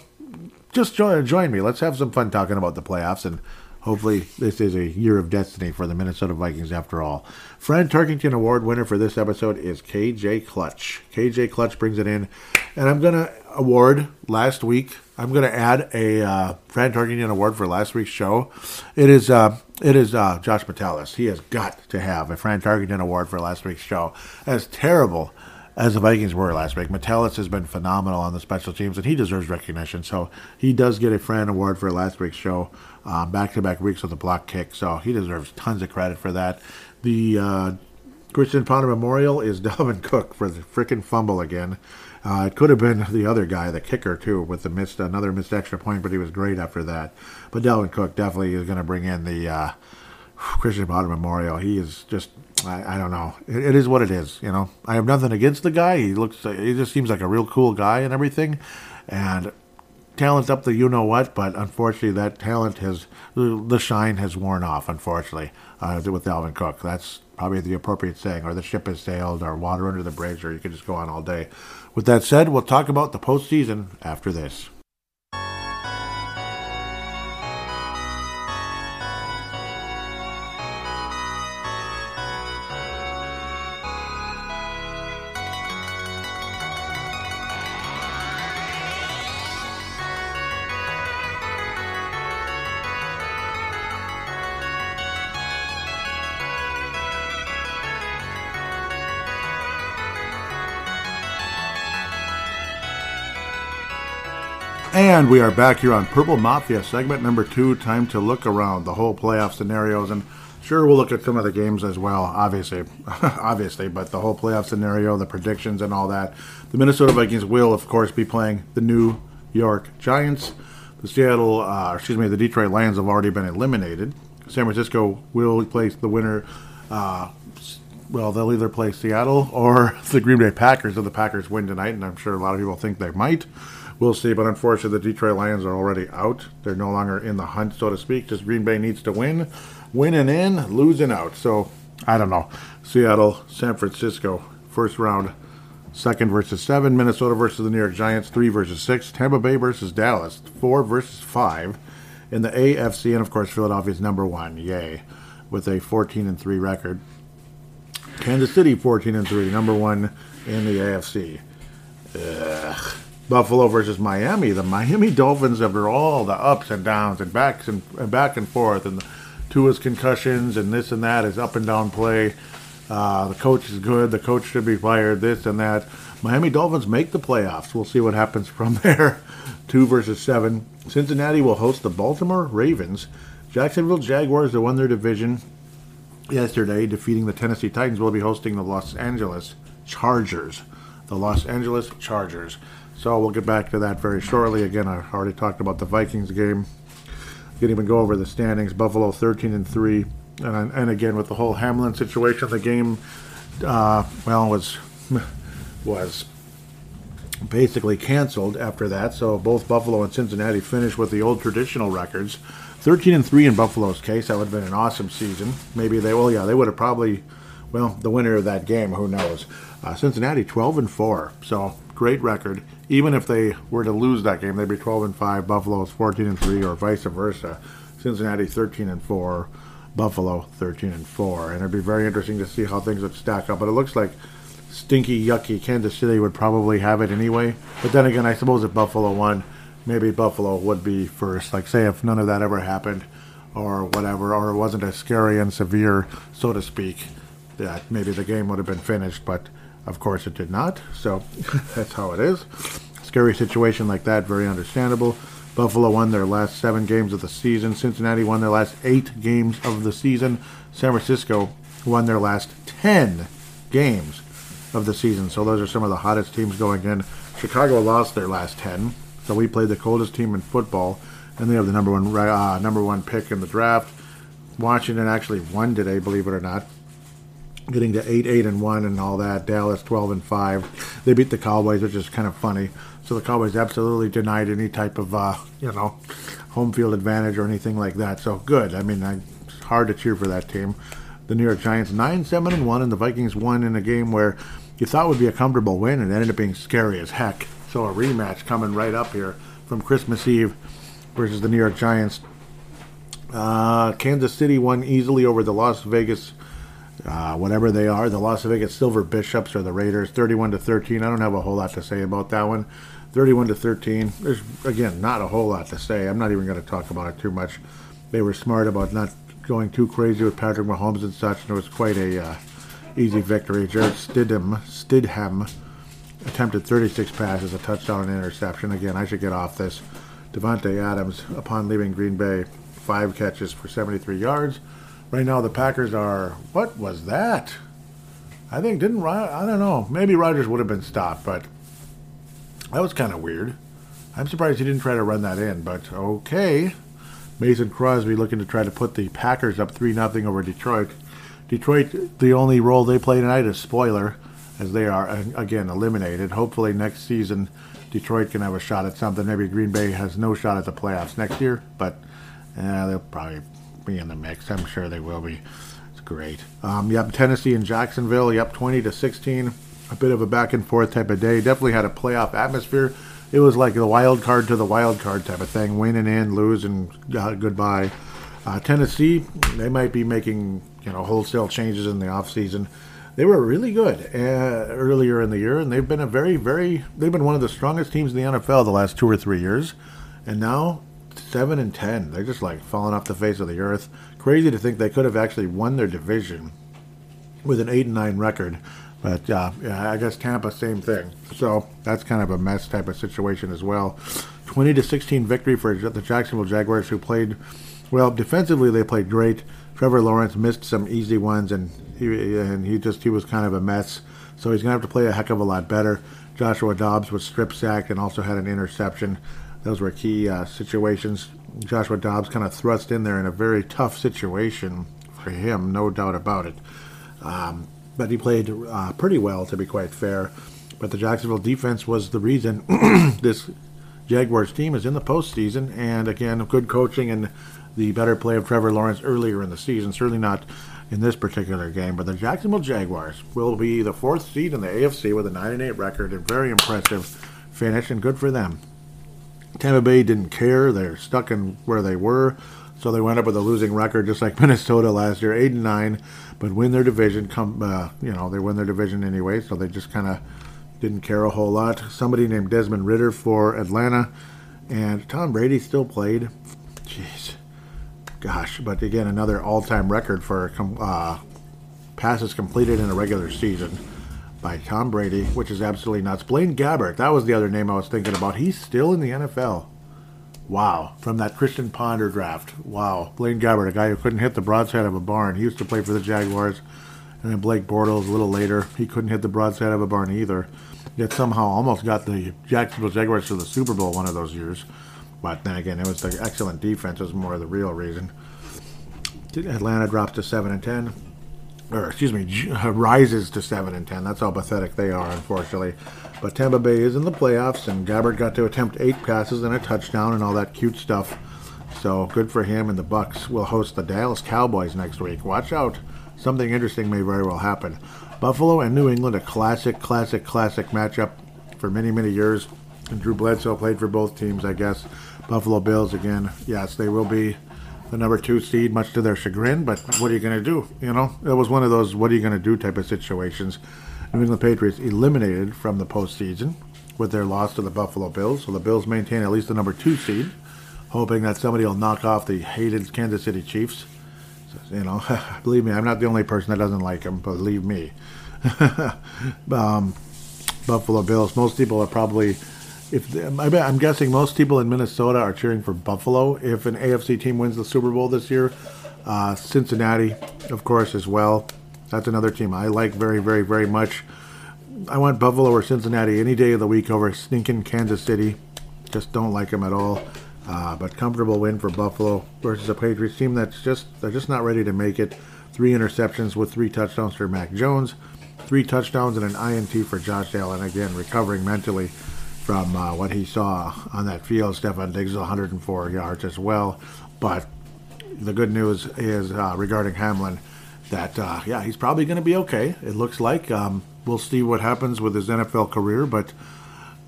Speaker 1: just join, join me let's have some fun talking about the playoffs and Hopefully, this is a year of destiny for the Minnesota Vikings after all. Fran Tarkenton Award winner for this episode is KJ Clutch. KJ Clutch brings it in, and I'm going to award last week. I'm going to add a uh, Fran Tarkenton Award for last week's show. It is uh, it is uh, Josh Metellus. He has got to have a Fran Tarkenton Award for last week's show. As terrible as the Vikings were last week. Metellus has been phenomenal on the special teams, and he deserves recognition. So he does get a Fran Award for last week's show back to back weeks with a block kick. So he deserves tons of credit for that. The uh, Christian Ponder Memorial is Dalvin Cook for the freaking fumble again. Uh, it could have been the other guy, the kicker too, with the missed another missed extra point, but he was great after that. But Dalvin Cook definitely is going to bring in the uh, Christian Ponder Memorial. He is just I, I don't know. It, it is what it is. You know, I have nothing against the guy. He looks, he just seems like a real cool guy and everything. And talent's up the you know what, but unfortunately, that talent has the shine has worn off. Unfortunately, uh, with Dalvin Cook, that's probably the appropriate saying, or the ship has sailed, or water under the bridge, or you could just go on all day. With that said, we'll talk about the postseason after this. And we are back here on Purple Mafia, segment number two. Time to look around the whole playoff scenarios, and sure, we'll look at some of the games as well. Obviously, obviously, but the whole playoff scenario, the predictions, and all that. The Minnesota Vikings will, of course, be playing the New York Giants. The Seattle, uh, excuse me, the Detroit Lions have already been eliminated. San Francisco will place the winner. Uh, well, they'll either play Seattle or the Green Bay Packers if the Packers win tonight, and I'm sure a lot of people think they might. We'll see, but unfortunately, the Detroit Lions are already out. They're no longer in the hunt, so to speak. Just Green Bay needs to win, winning in, losing out. So I don't know. Seattle, San Francisco, first round, second versus seven. Minnesota versus the New York Giants, three versus six. Tampa Bay versus Dallas, four versus five. In the AFC, and of course, Philadelphia's number one. Yay, with a 14 and three record. Kansas City, 14 and three, number one in the AFC. Ugh. Buffalo versus Miami. The Miami Dolphins, after all the ups and downs and backs and, and back and forth, and the Tua's concussions and this and that is up and down play. Uh, the coach is good. The coach should be fired. This and that. Miami Dolphins make the playoffs. We'll see what happens from there. Two versus seven. Cincinnati will host the Baltimore Ravens. Jacksonville Jaguars, that won their division yesterday, defeating the Tennessee Titans, will be hosting the Los Angeles Chargers. The Los Angeles Chargers. So we'll get back to that very shortly. Again, I already talked about the Vikings game. Didn't even go over the standings. Buffalo 13 and three, and and again with the whole Hamlin situation, the game, uh, well, was was basically canceled after that. So both Buffalo and Cincinnati finished with the old traditional records. 13 and 3 in Buffalo's case. That would have been an awesome season. Maybe they, well, yeah, they would have probably, well, the winner of that game, who knows. Uh, Cincinnati 12 and 4. So great record. Even if they were to lose that game, they'd be 12 and 5. Buffalo is 14 and 3, or vice versa. Cincinnati 13 and 4. Buffalo 13 and 4. And it'd be very interesting to see how things would stack up. But it looks like stinky, yucky Kansas City would probably have it anyway. But then again, I suppose if Buffalo won, maybe Buffalo would be first. Like, say, if none of that ever happened, or whatever, or it wasn't as scary and severe, so to speak, that maybe the game would have been finished, but of course it did not. So that's how it is. Scary situation like that, very understandable. Buffalo won their last seven games of the season. Cincinnati won their last eight games of the season. San Francisco won their last 10 games of the season. So those are some of the hottest teams going in. Chicago lost their last 10. So we played the coldest team in football and they have the number one uh, number one pick in the draft. Washington actually won today, believe it or not, getting to eight, eight and one, and all that. Dallas twelve and five. They beat the Cowboys, which is kind of funny. So the Cowboys absolutely denied any type of uh, you know home field advantage or anything like that. So good. I mean, I, it's hard to cheer for that team. The New York Giants nine, seven and one, and the Vikings won in a game where you thought would be a comfortable win, and ended up being scary as heck. So a rematch coming right up here from Christmas Eve versus the New York Giants. Uh, Kansas City won easily over the Las Vegas, uh, whatever they are, the Las Vegas Silver Bishops or the Raiders, 31 to 13. I don't have a whole lot to say about that one. 31 to 13. There's again not a whole lot to say. I'm not even going to talk about it too much. They were smart about not going too crazy with Patrick Mahomes and such, and it was quite a uh, easy victory. Jarrett Stidham, Stidham attempted 36 passes, a touchdown and interception. Again, I should get off this. Davante Adams, upon leaving Green Bay, five catches for 73 yards. Right now, the Packers are. What was that? I think didn't I don't know. Maybe Rodgers would have been stopped, but that was kind of weird. I'm surprised he didn't try to run that in, but okay. Mason Crosby looking to try to put the Packers up three nothing over Detroit. Detroit, the only role they play tonight is spoiler, as they are again eliminated. Hopefully next season Detroit can have a shot at something. Maybe Green Bay has no shot at the playoffs next year, but uh, they'll probably be in the mix. I'm sure they will be. It's great. Um, yep, Tennessee and Jacksonville. Yep, 20 to 16. A bit of a back and forth type of day. Definitely had a playoff atmosphere. It was like the wild card to the wild card type of thing. Win and in, lose, and uh, goodbye. Uh, Tennessee, they might be making you know wholesale changes in the offseason they were really good uh, earlier in the year, and they've been a very, very they've been one of the strongest teams in the NFL the last two or three years, and now seven and ten, they're just like falling off the face of the earth. Crazy to think they could have actually won their division with an eight and nine record, but uh, yeah, I guess Tampa same thing. So that's kind of a mess type of situation as well. Twenty to sixteen victory for the Jacksonville Jaguars, who played well defensively. They played great. Trevor Lawrence missed some easy ones, and he and he just he was kind of a mess. So he's gonna have to play a heck of a lot better. Joshua Dobbs was strip sacked and also had an interception. Those were key uh, situations. Joshua Dobbs kind of thrust in there in a very tough situation for him, no doubt about it. Um, but he played uh, pretty well, to be quite fair. But the Jacksonville defense was the reason this Jaguars team is in the postseason. And again, good coaching and the better play of Trevor Lawrence earlier in the season. Certainly not in this particular game. But the Jacksonville Jaguars will be the fourth seed in the AFC with a 9 8 record and very impressive finish, and good for them. Tampa Bay didn't care; they're stuck in where they were, so they went up with a losing record, just like Minnesota last year, eight and nine, but win their division. Come, uh, you know, they win their division anyway, so they just kind of didn't care a whole lot. Somebody named Desmond Ridder for Atlanta, and Tom Brady still played. Jeez, gosh, but again, another all-time record for uh, passes completed in a regular season by Tom Brady, which is absolutely nuts. Blaine Gabbert, that was the other name I was thinking about. He's still in the NFL. Wow, from that Christian Ponder draft. Wow, Blaine Gabbert, a guy who couldn't hit the broadside of a barn. He used to play for the Jaguars. And then Blake Bortles, a little later, he couldn't hit the broadside of a barn either. Yet somehow almost got the Jacksonville Jaguars to the Super Bowl one of those years. But then again, it was the excellent defense was more of the real reason. Atlanta drops to seven and ten, or excuse me, uh, rises to seven and ten. That's how pathetic they are, unfortunately. But Tampa Bay is in the playoffs, and Gabbert got to attempt eight passes and a touchdown and all that cute stuff. So good for him. And the Bucks will host the Dallas Cowboys next week. Watch out, something interesting may very well happen. Buffalo and New England, a classic, classic, classic matchup for many, many years. And Drew Bledsoe played for both teams, I guess. Buffalo Bills again. Yes, they will be the number two seed, much to their chagrin. But what are you going to do? You know, it was one of those "what are you going to do" type of situations. New England Patriots eliminated from the postseason with their loss to the Buffalo Bills. So the Bills maintain at least the number two seed. hoping that somebody will knock off the hated Kansas City Chiefs. You know, believe me, I'm not the only person that doesn't like them. Believe me. um, Buffalo Bills. Most people are probably, if I'm guessing, most people in Minnesota are cheering for Buffalo if an AFC team wins the Super Bowl this year. Uh, Cincinnati, of course, as well. That's another team I like very, very, very much. I want Buffalo or Cincinnati any day of the week over stinking Kansas City. Just don't like them at all. Uh, but comfortable win for Buffalo versus a Patriots team that's just they're just not ready to make it. Three interceptions with three touchdowns for Mac Jones, three touchdowns and an INT for Josh Allen. Again, recovering mentally from uh, what he saw on that field. Stefon Diggs 104 yards as well. But the good news is uh, regarding Hamlin that uh, yeah he's probably going to be okay. It looks like um, we'll see what happens with his NFL career, but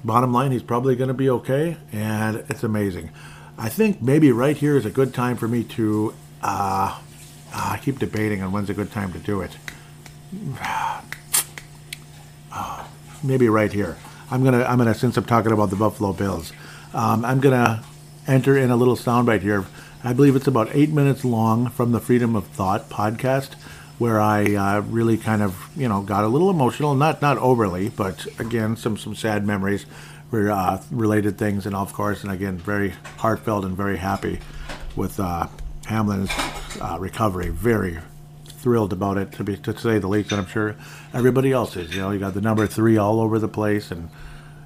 Speaker 1: bottom line, he's probably going to be okay, and it's amazing. I think maybe right here is a good time for me to. Uh, I keep debating on when's a good time to do it. Uh, maybe right here. I'm gonna. I'm gonna. Since I'm talking about the Buffalo Bills, um, I'm gonna enter in a little soundbite here. I believe it's about eight minutes long from the Freedom of Thought podcast where I uh, really kind of you know got a little emotional, not not overly, but again some some sad memories, uh, related things, and of course, and again very heartfelt and very happy with uh, Hamlin's uh, recovery. Very thrilled about it to be to say the least, and I'm sure everybody else is. You know, you got the number three all over the place, and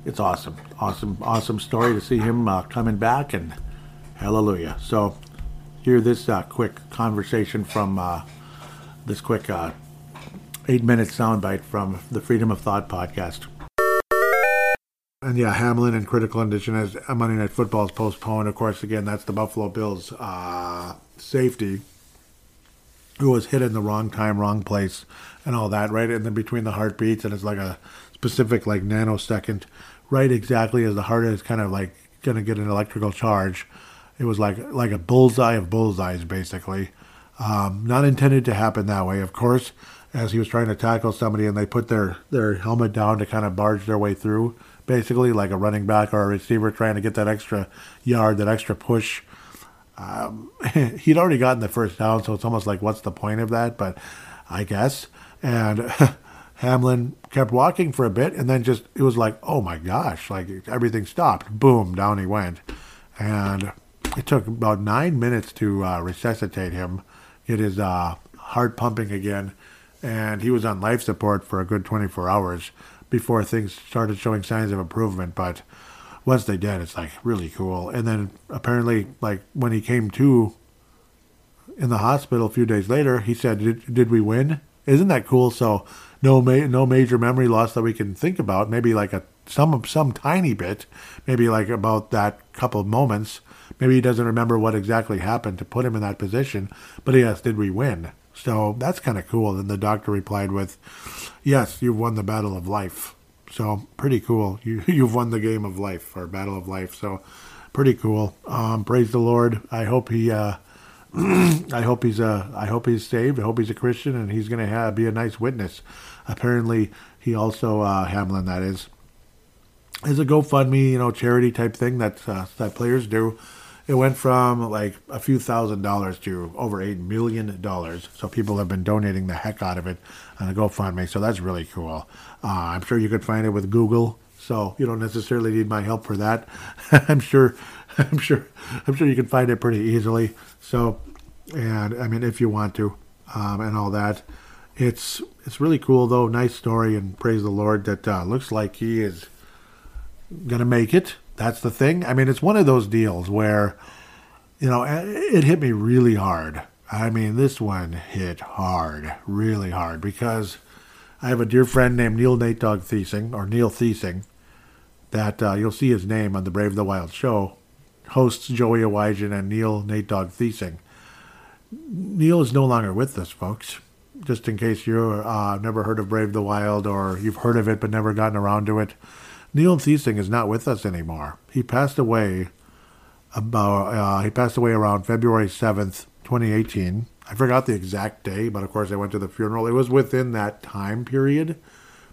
Speaker 1: it's awesome, awesome, awesome story to see him uh, coming back, and hallelujah. So, hear this uh, quick conversation from this quick uh, eight minute soundbite from the Freedom of Thought podcast. And yeah, Hamlin and critical condition as Monday Night Football is postponed. Of course, again, that's the Buffalo Bills uh, safety who was hit in the wrong time, wrong place, and all that, right? And then between the heartbeats, and it's like a specific, like, nanosecond, right exactly as the heart is kind of like to get an electrical charge. It was like like a bullseye of bullseyes, basically. Um, not intended to happen that way, of course, as he was trying to tackle somebody and they put their, their helmet down to kind of barge their way through, basically, like a running back or a receiver trying to get that extra yard, that extra push. Um, he'd already gotten the first down, so it's almost like, what's the point of that? But I guess. And Hamlin kept walking for a bit, and then just, it was like, oh my gosh, like everything stopped. Boom, down he went. And it took about nine minutes to uh, resuscitate him get his uh, heart pumping again, and he was on life support for a good 24 hours before things started showing signs of improvement. But once they did, it's like really cool. And then apparently, like when he came to in the hospital a few days later, he said, "Did, did we win? Isn't that cool?" So no ma- no major memory loss that we can think about. Maybe like a some some tiny bit, maybe like about that couple of moments Maybe he doesn't remember what exactly happened to put him in that position, but he asked, Did we win? So that's kind of cool. And the doctor replied with, Yes, you've won the battle of life. So pretty cool. You, you've won the game of life or battle of life. So pretty cool. Um, praise the Lord. I hope he. Uh, I hope he's uh, I hope he's saved. I hope he's a Christian and he's going to be a nice witness. Apparently, he also uh, Hamlin that is is a GoFundMe, you know, charity type thing that uh, that players do it went from like a few thousand dollars to over eight million dollars. So people have been donating the heck out of it on a GoFundMe. So that's really cool. Uh, I'm sure you could find it with Google. So you don't necessarily need my help for that. I'm sure, I'm sure, I'm sure you can find it pretty easily. So, and I mean, if you want to, um, and all that, it's it's really cool though. Nice story, and praise the Lord that uh, looks like he is gonna make it. That's the thing. I mean, it's one of those deals where, you know, it hit me really hard. I mean, this one hit hard, really hard, because I have a dear friend named Neil Nate Dog Thiesing, or Neil Thiesing, that uh, you'll see his name on the Brave the Wild show. Hosts Joey Awajan and Neil Nate Dog Thiesing. Neil is no longer with us, folks. Just in case you've uh, never heard of Brave the Wild or you've heard of it but never gotten around to it, Neil Thiesing is not with us anymore. He passed away about uh, he passed away around February seventh, twenty eighteen. I forgot the exact day, but of course I went to the funeral. It was within that time period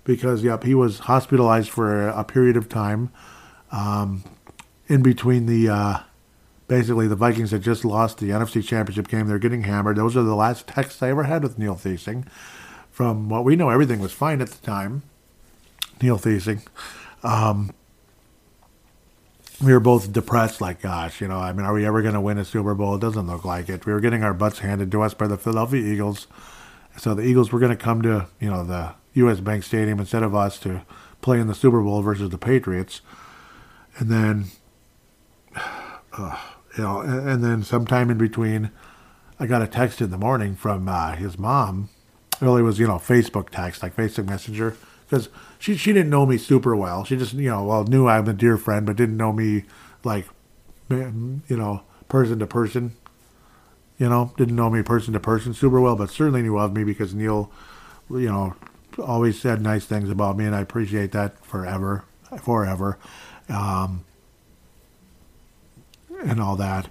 Speaker 1: because yep, he was hospitalized for a, period of time um, in between the uh, basically the Vikings had just lost the NFC Championship game. They're getting hammered. Those are the last texts I ever had with Neil Thiesing. From what we know, everything was fine at the time. Neil Thiesing. Um, we were both depressed, like, gosh, you know, I mean, are we ever going to win a Super Bowl? It doesn't look like it. We were getting our butts handed to us by the Philadelphia Eagles. So the Eagles were going to come to, you know, the U.S. Bank Stadium instead of us to play in the Super Bowl versus the Patriots. And then, uh, you know, and, and, then sometime in between, I got a text in the morning from uh, his mom. It was, you know, Facebook text, like Facebook Messenger because she she didn't know me super well. She just you know well knew I'm a dear friend, but didn't know me like you know person to person. You know, didn't know me person to person super well, but certainly knew of me because Neil, you know, always said nice things about me, and I appreciate that forever, forever, um, and all that.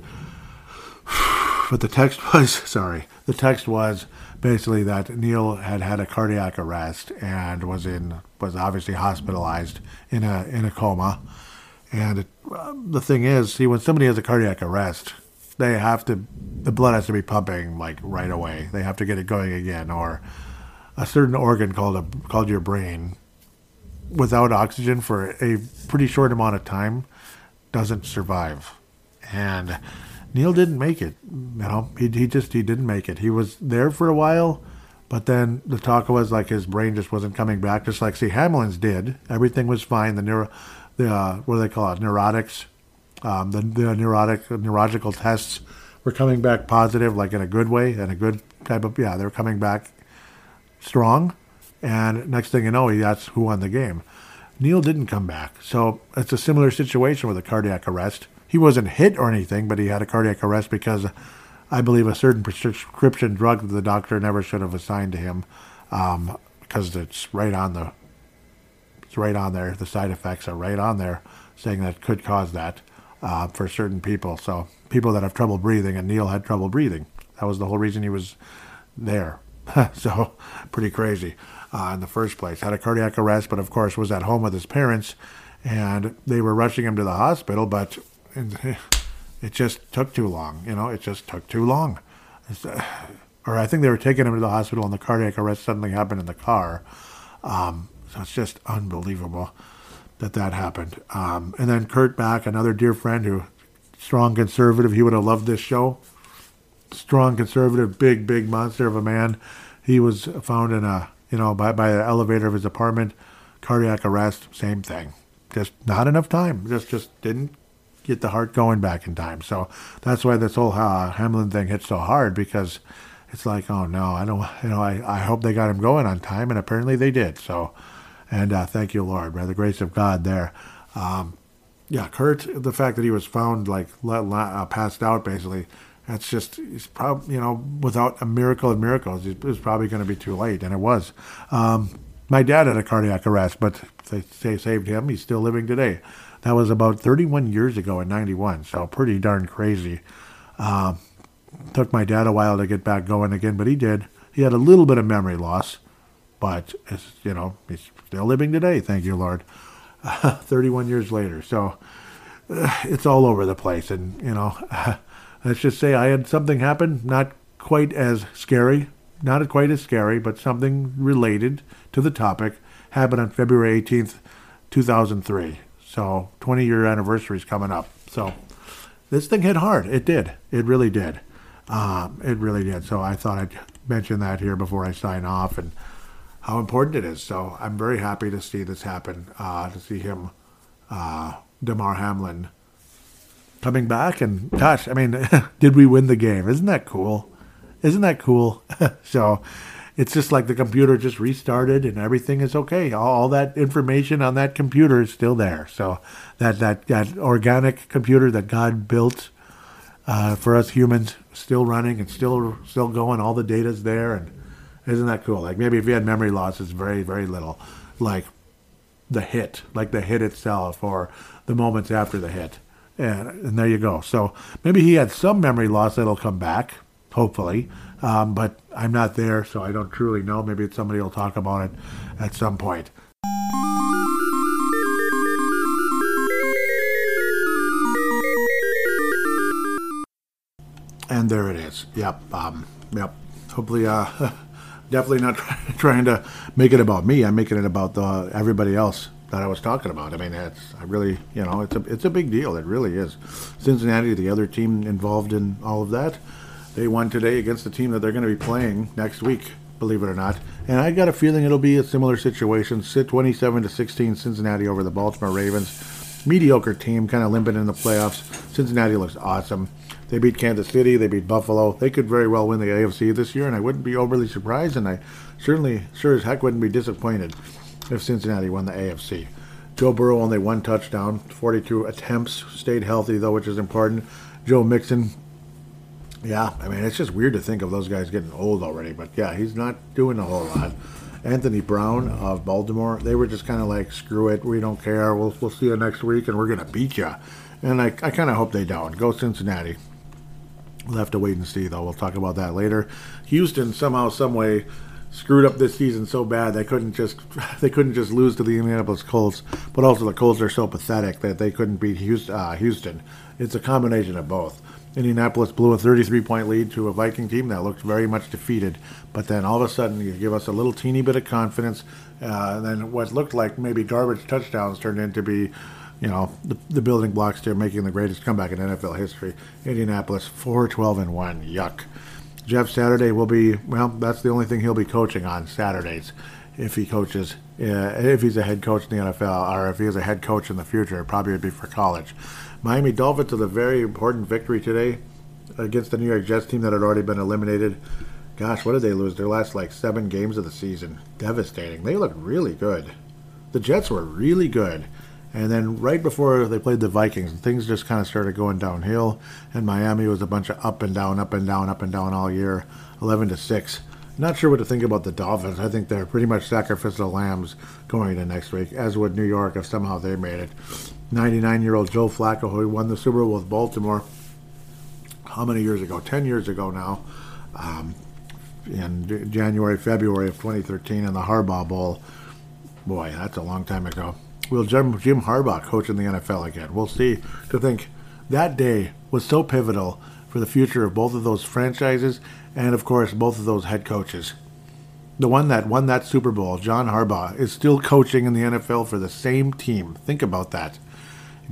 Speaker 1: But the text was sorry. The text was basically that Neil had had a cardiac arrest and was in was obviously hospitalized in a in a coma. And it, the thing is, see, when somebody has a cardiac arrest, they have to the blood has to be pumping like right away. They have to get it going again, or a certain organ called a called your brain, without oxygen for a pretty short amount of time, doesn't survive. And Neil didn't make it. You know, he he just he didn't make it. He was there for a while, but then the talk was like his brain just wasn't coming back. Just like see Hamlin's did. Everything was fine. The neuro, the uh, what do they call it? Neurotics. Um, the the neurotic neurological tests were coming back positive, like in a good way, and a good type of yeah. They're coming back strong, and next thing you know, that's who won the game. Neil didn't come back, so it's a similar situation with a cardiac arrest he wasn't hit or anything, but he had a cardiac arrest because I believe a certain prescription drug that the doctor never should have assigned to him um, because it's right on the it's right on there. The side effects are right on there, saying that could cause that uh, for certain people. So people that have trouble breathing, and Neil had trouble breathing. That was the whole reason he was there. so pretty crazy uh, in the first place. Had a cardiac arrest, but of course was at home with his parents, and they were rushing him to the hospital, but it just took too long. You know, it just took too long. Uh, or I think they were taking him to the hospital, and the cardiac arrest suddenly happened in the car. Um, so it's just unbelievable that that happened. Um, and then Kurt Back, another dear friend who, strong conservative, he would have loved this show. Strong conservative, big, big monster of a man. He was found in a, you know, by, by the elevator of his apartment, cardiac arrest, same thing. Just not enough time. Just, just didn't get the heart going back in time. So that's why this whole uh, Hamlin thing hit so hard because it's like, oh no, I don't, you know, I, I hope they got him going on time, and apparently they did. So, and uh, thank you, Lord, by the grace of God there. Um, yeah, Kurt, the fact that he was found like uh, passed out basically, that's just, he's probably, you know, without a miracle of miracles, it was probably going to be too late, and it was. Um, my dad had a cardiac arrest, but they say saved him. He's still living today. That was about 31 years ago in 91, so pretty darn crazy. Uh, took my dad a while to get back going again, but he did. He had a little bit of memory loss, but you know, he's still living today, thank you, Lord. Uh, 31 years later, so uh, it's all over the place. And, you know, let's just say I had something happen, not quite as scary, not quite as scary, but something related to the topic happened on February 18th, 2003. So 20 year anniversary is coming up. So this thing hit hard. It did. It really did. Um, it really did. So I thought I'd mention that here before I sign off and how important it is. So I'm very happy to see this happen, uh, to see him, uh, Damar Hamlin, coming back. And gosh, I mean, did we win the game? Isn't that cool? Isn't that cool? so it's just like the computer just restarted and everything is okay. All, that information on that computer is still there. So that that that organic computer that God built uh, for us humans still running and still still going. All the data's there, and isn't that cool? Like maybe if you had memory loss, it's very very little. Like the hit, like the hit itself, or the moments after the hit. And, and there you go. So maybe he had some memory loss that'll come back, hopefully. Um, but I'm not there, so I don't truly know. Maybe somebody will talk about it at some point. And there it is. Yep. Um, yep. Hopefully, uh, definitely not trying to make it about me. I'm making it about the, everybody else that I was talking about. I mean, it's I really, you know, it's a it's a big deal. It really is. Cincinnati, the other team involved in all of that, they won today against the team that they're going to be playing next week. Believe it or not, and I got a feeling it'll be a similar situation. Sit 27 to 16, Cincinnati over the Baltimore Ravens. Mediocre team, kind of limping in the playoffs. Cincinnati looks awesome. They beat Kansas City. They beat Buffalo. They could very well win the AFC this year, and I wouldn't be overly surprised, and I certainly, sure as heck, wouldn't be disappointed if Cincinnati won the AFC. Joe Burrow only one touchdown, 42 attempts, stayed healthy though, which is important. Joe Mixon, yeah, I mean it's just weird to think of those guys getting old already, but yeah, he's not doing a whole lot. Anthony Brown of Baltimore, they were just kind of like, screw it, we don't care, we'll, we'll see you next week, and we're gonna beat you. And I, I kind of hope they don't. Go Cincinnati. We'll have to wait and see, though. We'll talk about that later. Houston somehow, someway, screwed up this season so bad they couldn't just they couldn't just lose to the Indianapolis Colts, but also the Colts are so pathetic that they couldn't beat Houston. Uh, Houston. It's a combination of both. Indianapolis blew a 33 point lead to a Viking team that looked very much defeated, but then all of a sudden you give us a little teeny bit of confidence, uh, and then what looked like maybe garbage touchdowns turned into be, you know, the, the building blocks to making the greatest comeback in NFL history. Indianapolis 4 12 and 1. Yuck. Jeff Saturday will be well. That's the only thing he'll be coaching on Saturdays, if he coaches. Uh, if he's a head coach in the NFL, or if he is a head coach in the future, it probably would be for college. Miami Dolphins with a very important victory today against the New York Jets team that had already been eliminated. Gosh, what did they lose? Their last like seven games of the season. Devastating. They looked really good. The Jets were really good. And then right before they played the Vikings, things just kind of started going downhill. And Miami was a bunch of up and down, up and down, up and down all year, 11 to six. Not sure what to think about the Dolphins. I think they're pretty much sacrificial lambs going into next week, as would New York if somehow they made it. 99-year-old Joe Flacco, who won the Super Bowl with Baltimore, how many years ago? 10 years ago now. Um, in January, February of 2013 in the Harbaugh Bowl. Boy, that's a long time ago. Will Jim, Jim Harbaugh coach in the NFL again? We'll see. To think that day was so pivotal for the future of both of those franchises and, of course, both of those head coaches. The one that won that Super Bowl, John Harbaugh, is still coaching in the NFL for the same team. Think about that.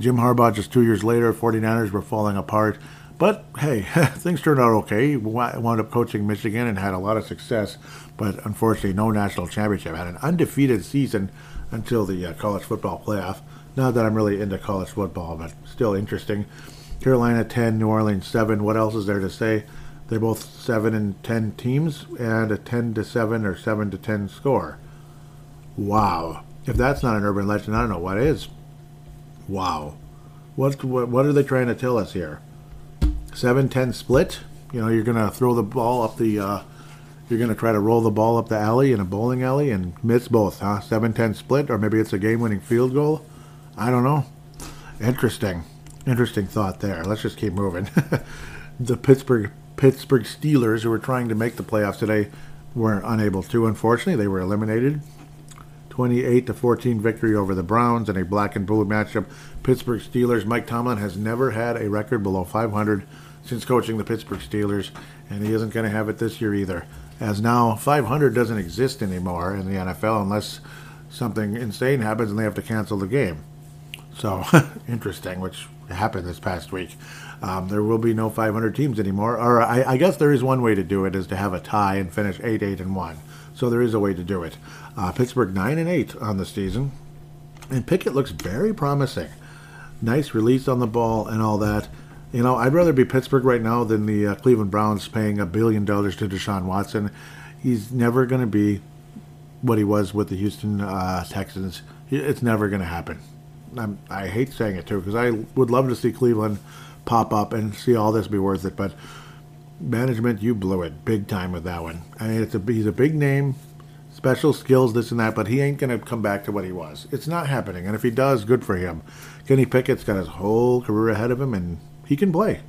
Speaker 1: Jim Harbaugh, just two years later, 49ers were falling apart. But hey, things turned out okay. He wound up coaching Michigan and had a lot of success, but unfortunately, no national championship. Had an undefeated season until the uh, college football playoff. Not that I'm really into college football, but still interesting. Carolina 10, New Orleans 7. What else is there to say? They're both 7 and 10 teams and a 10 to 7 or 7 to 10 score. Wow. If that's not an urban legend, I don't know what is. Wow. What, what, what are they trying to tell us here? 7 10 split? You know, you're going to throw the ball up the uh, you're going to try to roll the ball up the alley in a bowling alley and miss both, huh? 7 10 split, or maybe it's a game winning field goal? I don't know. Interesting. Interesting thought there. Let's just keep moving. the Pittsburgh Pittsburgh Steelers, who were trying to make the playoffs today, were unable to. Unfortunately, they were eliminated. 28 to 14 victory over the Browns in a black and blue matchup. Pittsburgh Steelers. Mike Tomlin has never had a record below 500 since coaching the Pittsburgh Steelers, and he isn't going to have it this year either as now 500 doesn't exist anymore in the NFL unless something insane happens and they have to cancel the game. So interesting, which happened this past week. Um, there will be no 500 teams anymore. Or I, I, guess there is one way to do it is to have a tie and finish 8 8 and 1. So there is a way to do it. Uh, Pittsburgh 9 and 8 on the season. And Pickett looks very promising. Nice release on the ball and all that. You know, I'd rather be Pittsburgh right now than the uh, Cleveland Browns paying a billion dollars to Deshaun Watson. He's never going to be what he was with the Houston uh, Texans. It's never going to happen. I'm, i hate saying it too because I would love to see Cleveland pop up and see all this be worth it, but management, you blew it big time with that one. I mean, it's a he's a big name, special skills, this and that, but he ain't going to come back to what he was. It's not happening, and if he does, good for him. Kenny Pickett's got his whole career ahead of him, and he can play.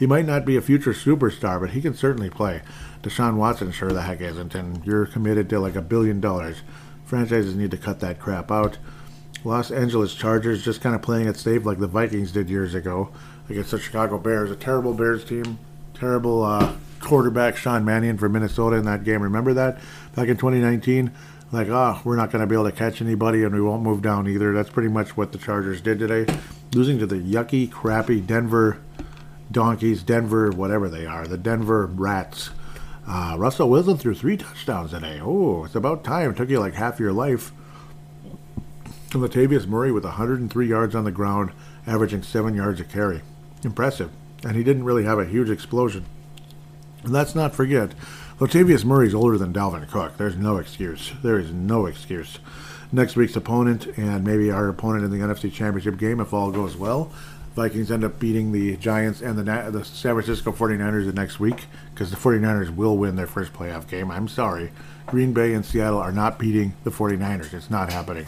Speaker 1: He might not be a future superstar, but he can certainly play. Deshaun Watson sure the heck isn't, and you're committed to like a billion dollars. Franchises need to cut that crap out. Los Angeles Chargers just kind of playing it safe like the Vikings did years ago against the Chicago Bears. A terrible Bears team, terrible uh, quarterback Sean Mannion for Minnesota in that game. Remember that back in 2019? Like, oh, we're not going to be able to catch anybody, and we won't move down either. That's pretty much what the Chargers did today, losing to the yucky, crappy Denver Donkeys, Denver, whatever they are, the Denver Rats. Uh, Russell Wilson threw three touchdowns today. Oh, it's about time. It took you like half your life. And Latavius Murray with 103 yards on the ground, averaging seven yards a carry. Impressive. And he didn't really have a huge explosion. Let's not forget, Latavius Murray's older than Dalvin Cook. There's no excuse. There is no excuse. Next week's opponent, and maybe our opponent in the NFC Championship game, if all goes well, Vikings end up beating the Giants and the, the San Francisco 49ers the next week because the 49ers will win their first playoff game. I'm sorry. Green Bay and Seattle are not beating the 49ers. It's not happening.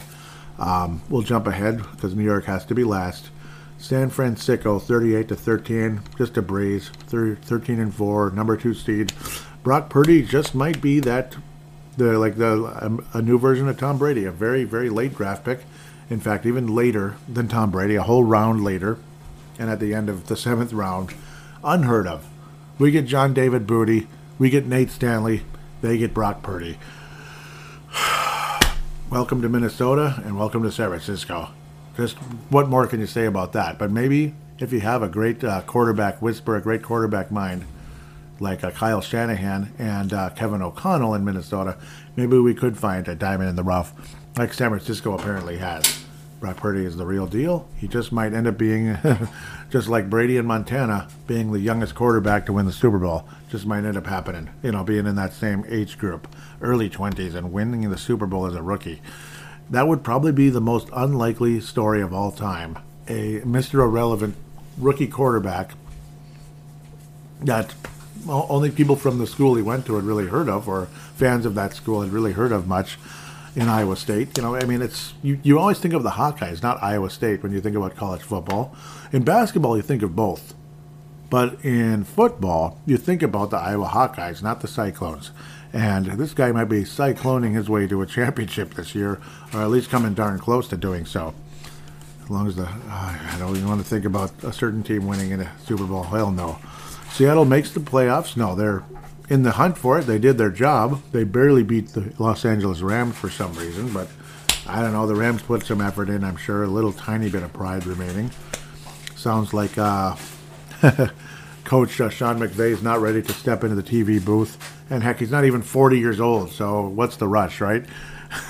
Speaker 1: Um, we'll jump ahead because New York has to be last. San Francisco 38 to 13, just a breeze. 13 and 4, number 2 seed. Brock Purdy just might be that the like the um, a new version of Tom Brady, a very very late draft pick. In fact, even later than Tom Brady, a whole round later and at the end of the seventh round. Unheard of. We get John David Booty. We get Nate Stanley. They get Brock Purdy. welcome to Minnesota and welcome to San Francisco. Just what more can you say about that? But maybe if you have a great uh, quarterback whisper, a great quarterback mind, like uh, Kyle Shanahan and uh, Kevin O'Connell in Minnesota, maybe we could find a diamond in the rough, like San Francisco apparently has. Brock Purdy is the real deal. He just might end up being, just like Brady in Montana, being the youngest quarterback to win the Super Bowl. Just might end up happening. You know, being in that same age group, early 20s, and winning the Super Bowl as a rookie. That would probably be the most unlikely story of all time. A Mr. Irrelevant rookie quarterback that only people from the school he went to had really heard of, or fans of that school had really heard of much in Iowa State. You know, I mean, it's you, you always think of the Hawkeyes, not Iowa State, when you think about college football. In basketball, you think of both. But in football, you think about the Iowa Hawkeyes, not the Cyclones. And this guy might be cycloning his way to a championship this year, or at least coming darn close to doing so. As long as the. Uh, I don't even want to think about a certain team winning in a Super Bowl. Hell no. Seattle makes the playoffs. No, they're in the hunt for it. They did their job. They barely beat the Los Angeles Rams for some reason, but I don't know. The Rams put some effort in, I'm sure. A little tiny bit of pride remaining. Sounds like uh, Coach uh, Sean McVay is not ready to step into the TV booth. And heck, he's not even 40 years old, so what's the rush, right?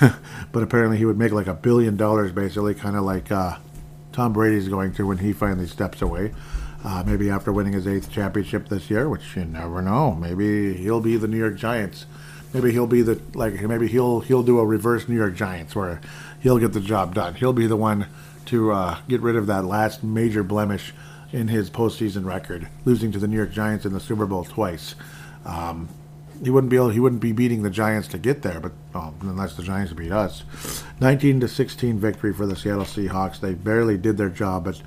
Speaker 1: but apparently he would make like a billion dollars, basically, kind of like uh, Tom Brady's going to when he finally steps away. Uh, maybe after winning his eighth championship this year, which you never know. Maybe he'll be the New York Giants. Maybe he'll be the like. Maybe he'll he'll do a reverse New York Giants where he'll get the job done. He'll be the one to uh, get rid of that last major blemish in his postseason record, losing to the New York Giants in the Super Bowl twice. Um, he wouldn't be able, he wouldn't be beating the Giants to get there, but oh, unless the Giants beat us. 19 to 16 victory for the Seattle Seahawks. They barely did their job, but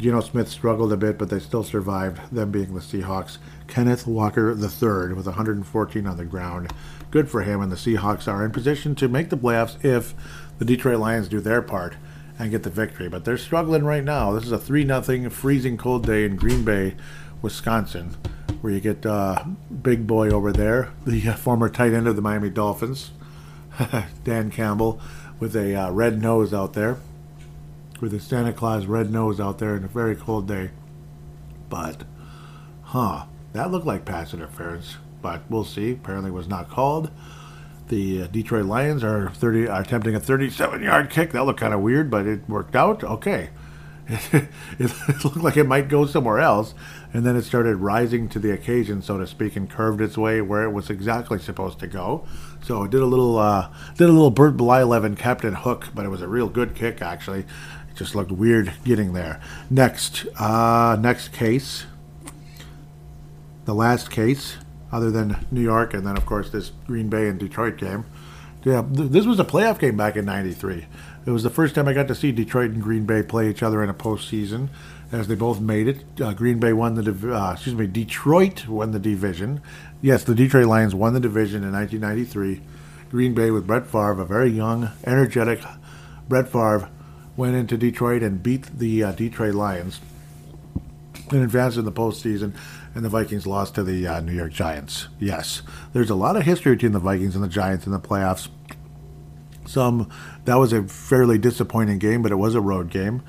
Speaker 1: Geno Smith struggled a bit, but they still survived, them being the Seahawks. Kenneth Walker III with 114 on the ground. Good for him, and the Seahawks are in position to make the playoffs if the Detroit Lions do their part and get the victory. But they're struggling right now. This is a 3 0 freezing cold day in Green Bay, Wisconsin, where you get uh, big boy over there, the former tight end of the Miami Dolphins, Dan Campbell, with a uh, red nose out there with a Santa Claus red nose out there in a very cold day. But, huh, that looked like pass interference. But we'll see. Apparently, was not called. The uh, Detroit Lions are 30 are attempting a 37-yard kick. That looked kind of weird, but it worked out. Okay, it, it looked like it might go somewhere else, and then it started rising to the occasion, so to speak, and curved its way where it was exactly supposed to go. So it did a little uh, did a little Bert Blyleven Captain Hook, but it was a real good kick actually It just looked weird getting there. Next, uh, next case, the last case, other than New York, and then of course this Green Bay and Detroit game. Yeah, th- this was a playoff game back in '93. It was the first time I got to see Detroit and Green Bay play each other in a postseason, as they both made it. Uh, Green Bay won the div- uh, excuse me, Detroit won the division. Yes, the Detroit Lions won the division in 1993. Green Bay with Brett Favre, a very young, energetic Brett Favre, went into Detroit and beat the uh, Detroit Lions. and advanced in the postseason, and the Vikings lost to the uh, New York Giants. Yes, there's a lot of history between the Vikings and the Giants in the playoffs. Some that was a fairly disappointing game, but it was a road game,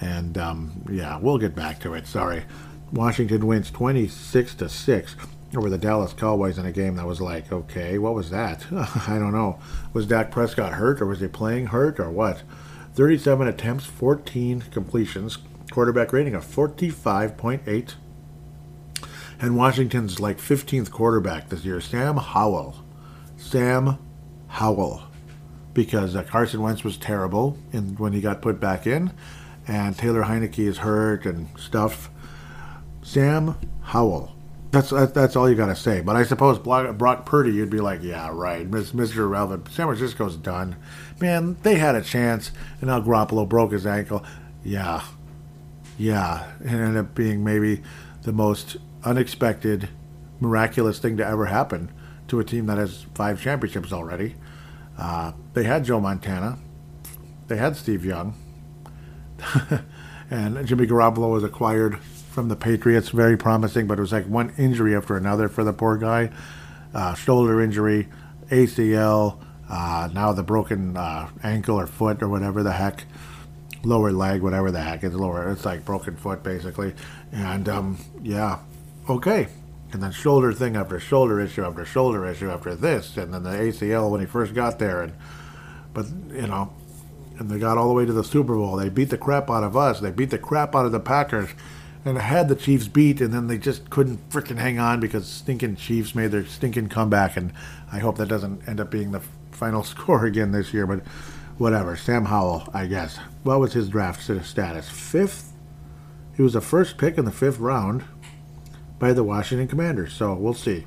Speaker 1: and um, yeah, we'll get back to it. Sorry, Washington wins 26 to six over the Dallas Cowboys in a game that was like, okay, what was that? I don't know. Was Dak Prescott hurt, or was he playing hurt, or what? 37 attempts, 14 completions, quarterback rating of 45.8. And Washington's like 15th quarterback this year, Sam Howell. Sam Howell. Because uh, Carson Wentz was terrible in, when he got put back in, and Taylor Heinicke is hurt and stuff. Sam Howell. That's that's all you got to say. But I suppose Brock Purdy, you'd be like, yeah, right, Mr. Irrelevant. San Francisco's done. Man, they had a chance, and now Garoppolo broke his ankle. Yeah, yeah, it ended up being maybe the most unexpected, miraculous thing to ever happen to a team that has five championships already. Uh, they had Joe Montana, they had Steve Young, and Jimmy Garoppolo was acquired from the Patriots, very promising, but it was like one injury after another for the poor guy. Uh, shoulder injury, ACL, uh, now the broken uh, ankle or foot or whatever the heck lower leg, whatever the heck. It's lower. It's like broken foot basically. And um, yeah, okay. And then shoulder thing after shoulder issue after shoulder issue after this, and then the ACL when he first got there. And but you know, and they got all the way to the Super Bowl. They beat the crap out of us. They beat the crap out of the Packers. And had the Chiefs beat, and then they just couldn't freaking hang on because stinking Chiefs made their stinking comeback. And I hope that doesn't end up being the final score again this year. But whatever. Sam Howell, I guess. What was his draft status? Fifth? He was the first pick in the fifth round by the Washington Commanders. So we'll see.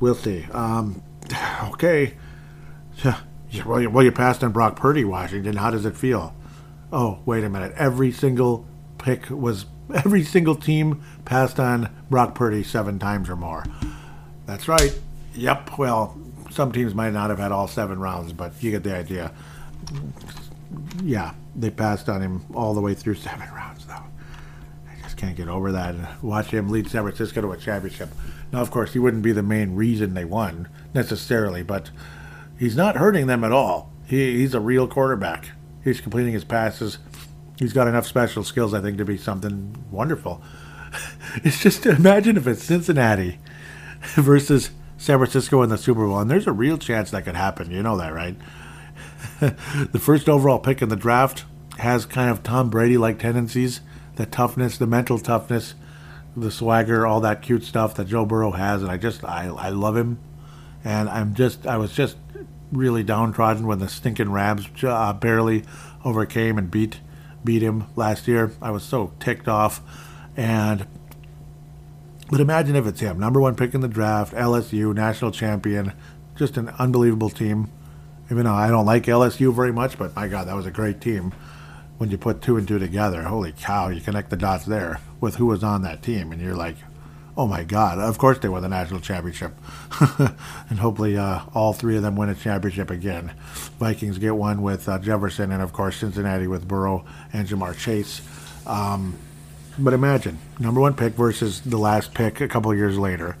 Speaker 1: We'll see. Um, okay. Well, you, well, you passed on Brock Purdy, Washington. How does it feel? Oh, wait a minute. Every single pick was, every single team passed on Brock Purdy seven times or more. That's right. Yep. Well, some teams might not have had all seven rounds, but you get the idea yeah, they passed on him all the way through seven rounds, though. Can't get over that. And Watch him lead San Francisco to a championship. Now, of course, he wouldn't be the main reason they won necessarily, but he's not hurting them at all. He, he's a real quarterback. He's completing his passes. He's got enough special skills, I think, to be something wonderful. it's just imagine if it's Cincinnati versus San Francisco in the Super Bowl, and there's a real chance that could happen. You know that, right? the first overall pick in the draft has kind of Tom Brady like tendencies the toughness, the mental toughness, the swagger, all that cute stuff that Joe Burrow has. And I just, I, I love him. And I'm just, I was just really downtrodden when the stinking Rams uh, barely overcame and beat beat him last year. I was so ticked off. And but imagine if it's him, number one pick in the draft, LSU, national champion, just an unbelievable team. Even though I don't like LSU very much, but my God, that was a great team. When you put two and two together, holy cow, you connect the dots there with who was on that team, and you're like, oh my God, of course they won the national championship. and hopefully uh, all three of them win a championship again. Vikings get one with uh, Jefferson, and of course Cincinnati with Burrow and Ja'Marr Chase. Um, but imagine, number one pick versus the last pick a couple years later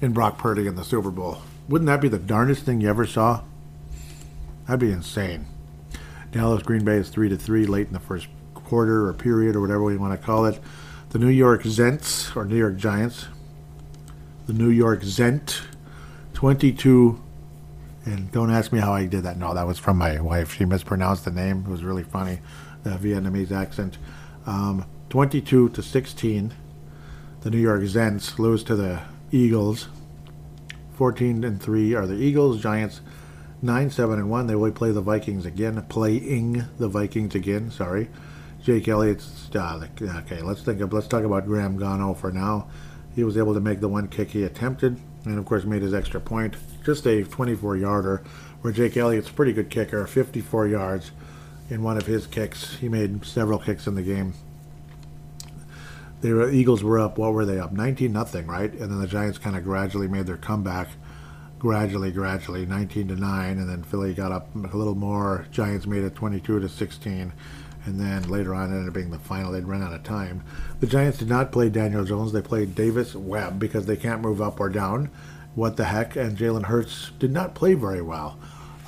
Speaker 1: in Brock Purdy in the Super Bowl. Wouldn't that be the darndest thing you ever saw? That'd be insane. Dallas Green Bay is three to three late in the first quarter or period or whatever we want to call it. The New York Zents or New York Giants. The New York Zent, 22. And don't ask me how I did that. No, that was from my wife. She mispronounced the name. It was really funny, the Vietnamese accent. Um, 22 to 16. The New York Zents lose to the Eagles. 14 and 3 are the Eagles. Giants nine seven and one. They will play the Vikings again, playing the Vikings again. Sorry, Jake Elliott's. Uh, okay, let's think of let's talk about Graham Gano for now. He was able to make the one kick he attempted, and of course made his extra point. Just a 24 yarder, where Jake Elliott's a pretty good kicker, 54 yards in one of his kicks. He made several kicks in the game. The Eagles were up. What were they up? 19 nothing, right? And then the Giants kind of gradually made their comeback gradually, gradually, 19 to 9, and then Philly got up a little more. Giants made it 22 to 16, and then later on ended up being the final. They'd run out of time. The Giants did not play Daniel Jones. They played Davis Webb because they can't move up or down. What the heck? And Jalen Hurts did not play very well.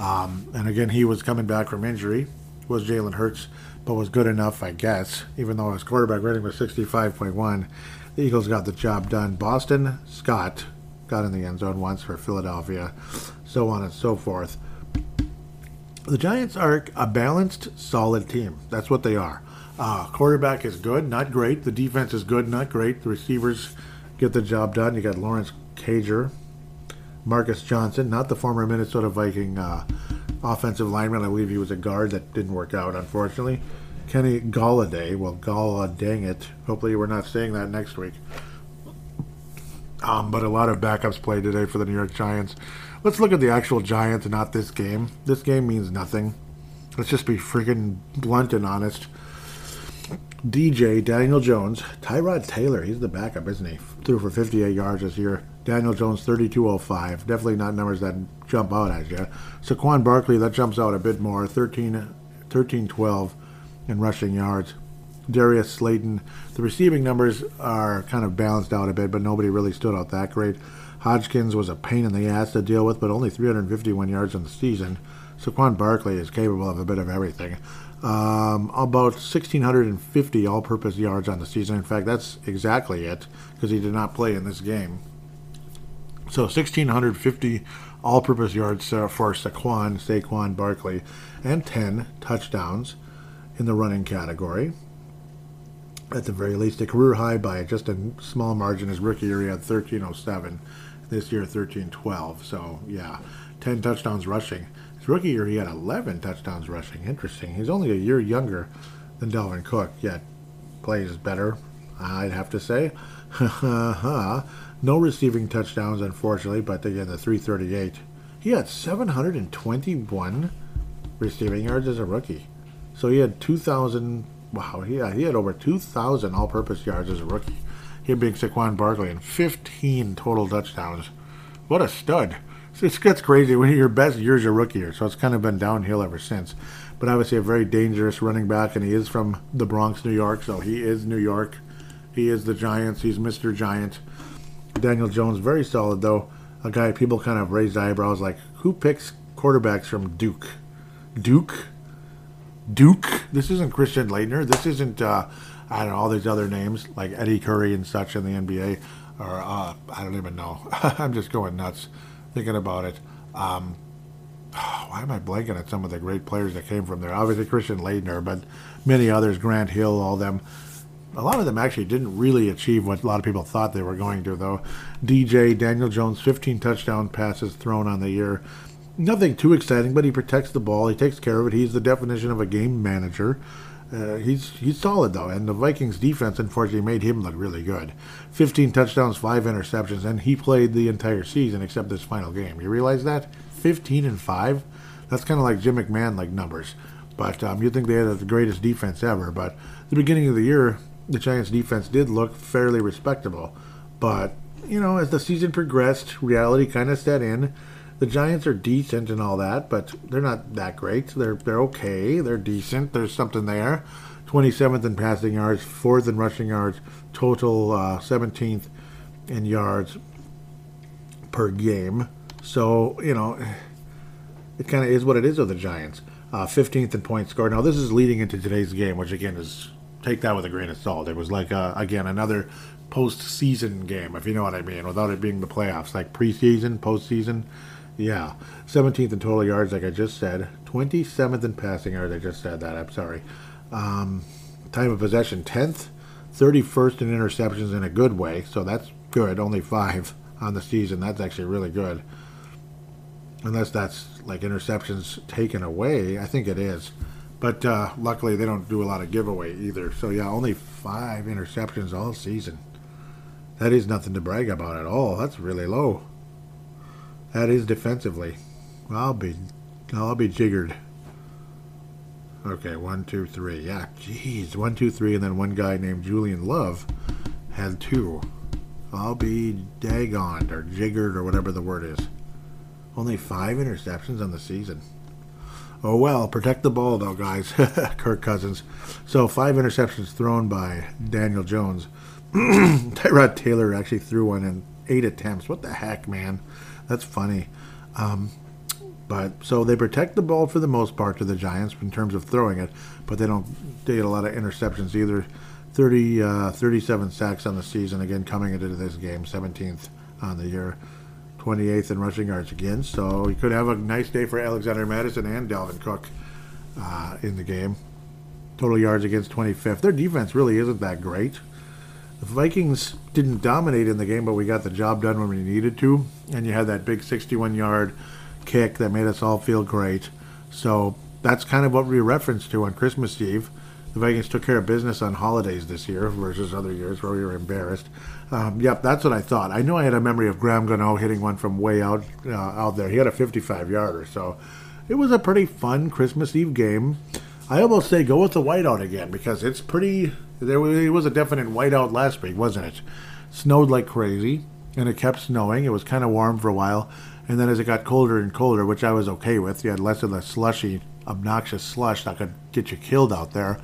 Speaker 1: Um, and again, he was coming back from injury. Was Jalen Hurts, but was good enough, I guess. Even though his quarterback rating was 65.1, the Eagles got the job done. Boston Scott got in the end zone once for Philadelphia, so on and so forth. The Giants are a balanced, solid team. That's what they are. Uh, quarterback is good, not great. The defense is good, not great. The receivers get the job done. You got Lawrence Cager, Marcus Johnson, not the former Minnesota Viking uh, offensive lineman. I believe he was a guard that didn't work out, unfortunately. Kenny Golladay. Well, Galla, dang it. Hopefully, we're not saying that next week. Um, but a lot of backups played today for the New York Giants. Let's look at the actual Giants, not this game. This game means nothing. Let's just be freaking blunt and honest. DJ, Daniel Jones, Tyrod Taylor, he's the backup, isn't he? Threw for 58 yards this year. Daniel Jones, 3205. Definitely not numbers that jump out at you. Saquon Barkley, that jumps out a bit more. 13, 13 12 in rushing yards. Darius Slayton, the receiving numbers are kind of balanced out a bit, but nobody really stood out that great. Hodgins was a pain in the ass to deal with, but only 351 yards in the season. Saquon Barkley is capable of a bit of everything. Um, about 1,650 all purpose yards on the season. In fact, that's exactly it because he did not play in this game. So 1,650 all purpose yards uh, for Saquon, Saquon Barkley, and 10 touchdowns in the running category. At the very least, a career high by just a small margin. His rookie year, he had 1307 this year 13-12. So yeah, 10 touchdowns rushing. His rookie year he had 11 touchdowns rushing. Interesting. He's only a year younger than Dalvin Cook, yet plays better. I'd have to say. no receiving touchdowns, unfortunately, but again the 338. He had 721 receiving yards as a rookie. So he had 2,000. Wow, he had, he had over 2,000 all-purpose yards as a rookie him being Saquon Barkley, and 15 total touchdowns. What a stud. It gets crazy when your best year's your rookie year, so it's kind of been downhill ever since. But obviously, a very dangerous running back, and he is from the Bronx, New York, so he is New York. He is the Giants. He's Mr. Giant. Daniel Jones, very solid, though. A guy people kind of raised eyebrows like, who picks quarterbacks from Duke? Duke? Duke? This isn't Christian Laettner. This isn't uh, I don't know all these other names like Eddie Curry and such in the NBA, or uh, I don't even know. I'm just going nuts thinking about it. Um, why am I blanking at some of the great players that came from there? Obviously Christian Laettner, but many others, Grant Hill, all them. A lot of them actually didn't really achieve what a lot of people thought they were going to, though. DJ Daniel Jones, 15 touchdown passes thrown on the year. Nothing too exciting, but he protects the ball. He takes care of it. He's the definition of a game manager. Uh, he's he's solid though, and the Vikings defense unfortunately made him look really good. 15 touchdowns, five interceptions, and he played the entire season except this final game. You realize that? 15 and five. That's kind of like Jim McMahon like numbers. But um, you'd think they had the greatest defense ever. But the beginning of the year, the Giants' defense did look fairly respectable. But you know, as the season progressed, reality kind of set in the Giants are decent and all that, but they're not that great. They're they're okay. They're decent. There's something there. 27th in passing yards, fourth in rushing yards, total uh, 17th in yards per game. So you know, it kind of is what it is with the Giants. Uh, 15th in points scored. Now this is leading into today's game, which again is take that with a grain of salt. It was like uh, again another postseason game, if you know what I mean, without it being the playoffs, like preseason, postseason. Yeah, 17th in total yards, like I just said. 27th in passing yards, I just said that. I'm sorry. Um, time of possession, 10th. 31st in interceptions in a good way, so that's good. Only five on the season. That's actually really good. Unless that's like interceptions taken away. I think it is. But uh, luckily, they don't do a lot of giveaway either. So, yeah, only five interceptions all season. That is nothing to brag about at all. That's really low. That is defensively. I'll be, I'll be jiggered. Okay, one, two, three. Yeah, jeez, one, two, three, and then one guy named Julian Love had two. I'll be daggoned or jiggered or whatever the word is. Only five interceptions on the season. Oh well, protect the ball though, guys. Kirk Cousins. So five interceptions thrown by Daniel Jones. Tyrod Taylor actually threw one in eight attempts. What the heck, man? That's funny. Um, but so they protect the ball for the most part to the Giants in terms of throwing it, but they don't they get a lot of interceptions either. 30, uh, 37 sacks on the season again coming into this game, 17th on the year. 28th in rushing yards again. So he could have a nice day for Alexander Mattison and Dalvin Cook uh, in the game. Total yards against 25th. Their defense really isn't that great. The Vikings didn't dominate in the game, but we got the job done when we needed to. And you had that big 61 yard kick that made us all feel great. So that's kind of what we referenced to on Christmas Eve. The Vikings took care of business on holidays this year versus other years where we were embarrassed. Um, yep, that's what I thought. I knew I had a memory of Graham Gano hitting one from way out uh, out there. He had a 55 yarder, so it was a pretty fun Christmas Eve game. I almost say go with the whiteout again because it's pretty. There was, it was a definite whiteout last week, wasn't it? Snowed like crazy, and it kept snowing. It was kind of warm for a while, and then as it got colder and colder, which I was okay with, you had less of the slushy, obnoxious slush that could get you killed out there,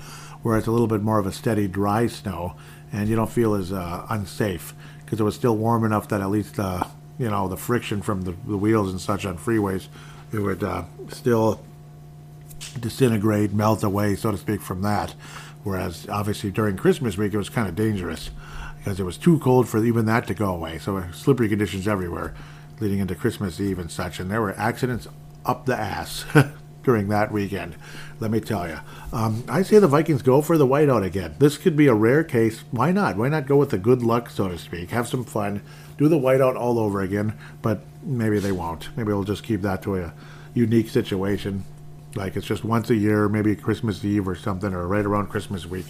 Speaker 1: where it's a little bit more of a steady, dry snow and you don't feel as uh, unsafe because it was still warm enough that at least uh, you know the friction from the, the, wheels and such on freeways it would uh, still disintegrate, melt away, so to speak, from that. Whereas obviously during Christmas week it was kind of dangerous because it was too cold for even that to go away. So slippery conditions everywhere leading into Christmas Eve and such, and there were accidents up the ass. during that weekend. Let me tell you. Um, I say the Vikings go for the whiteout again. This could be a rare case. Why not? Why not go with the good luck, so to speak? Have some fun. Do the whiteout all over again, but maybe they won't. Maybe we'll just keep that to a unique situation. Like it's just once a year, maybe Christmas Eve or something, or right around Christmas week.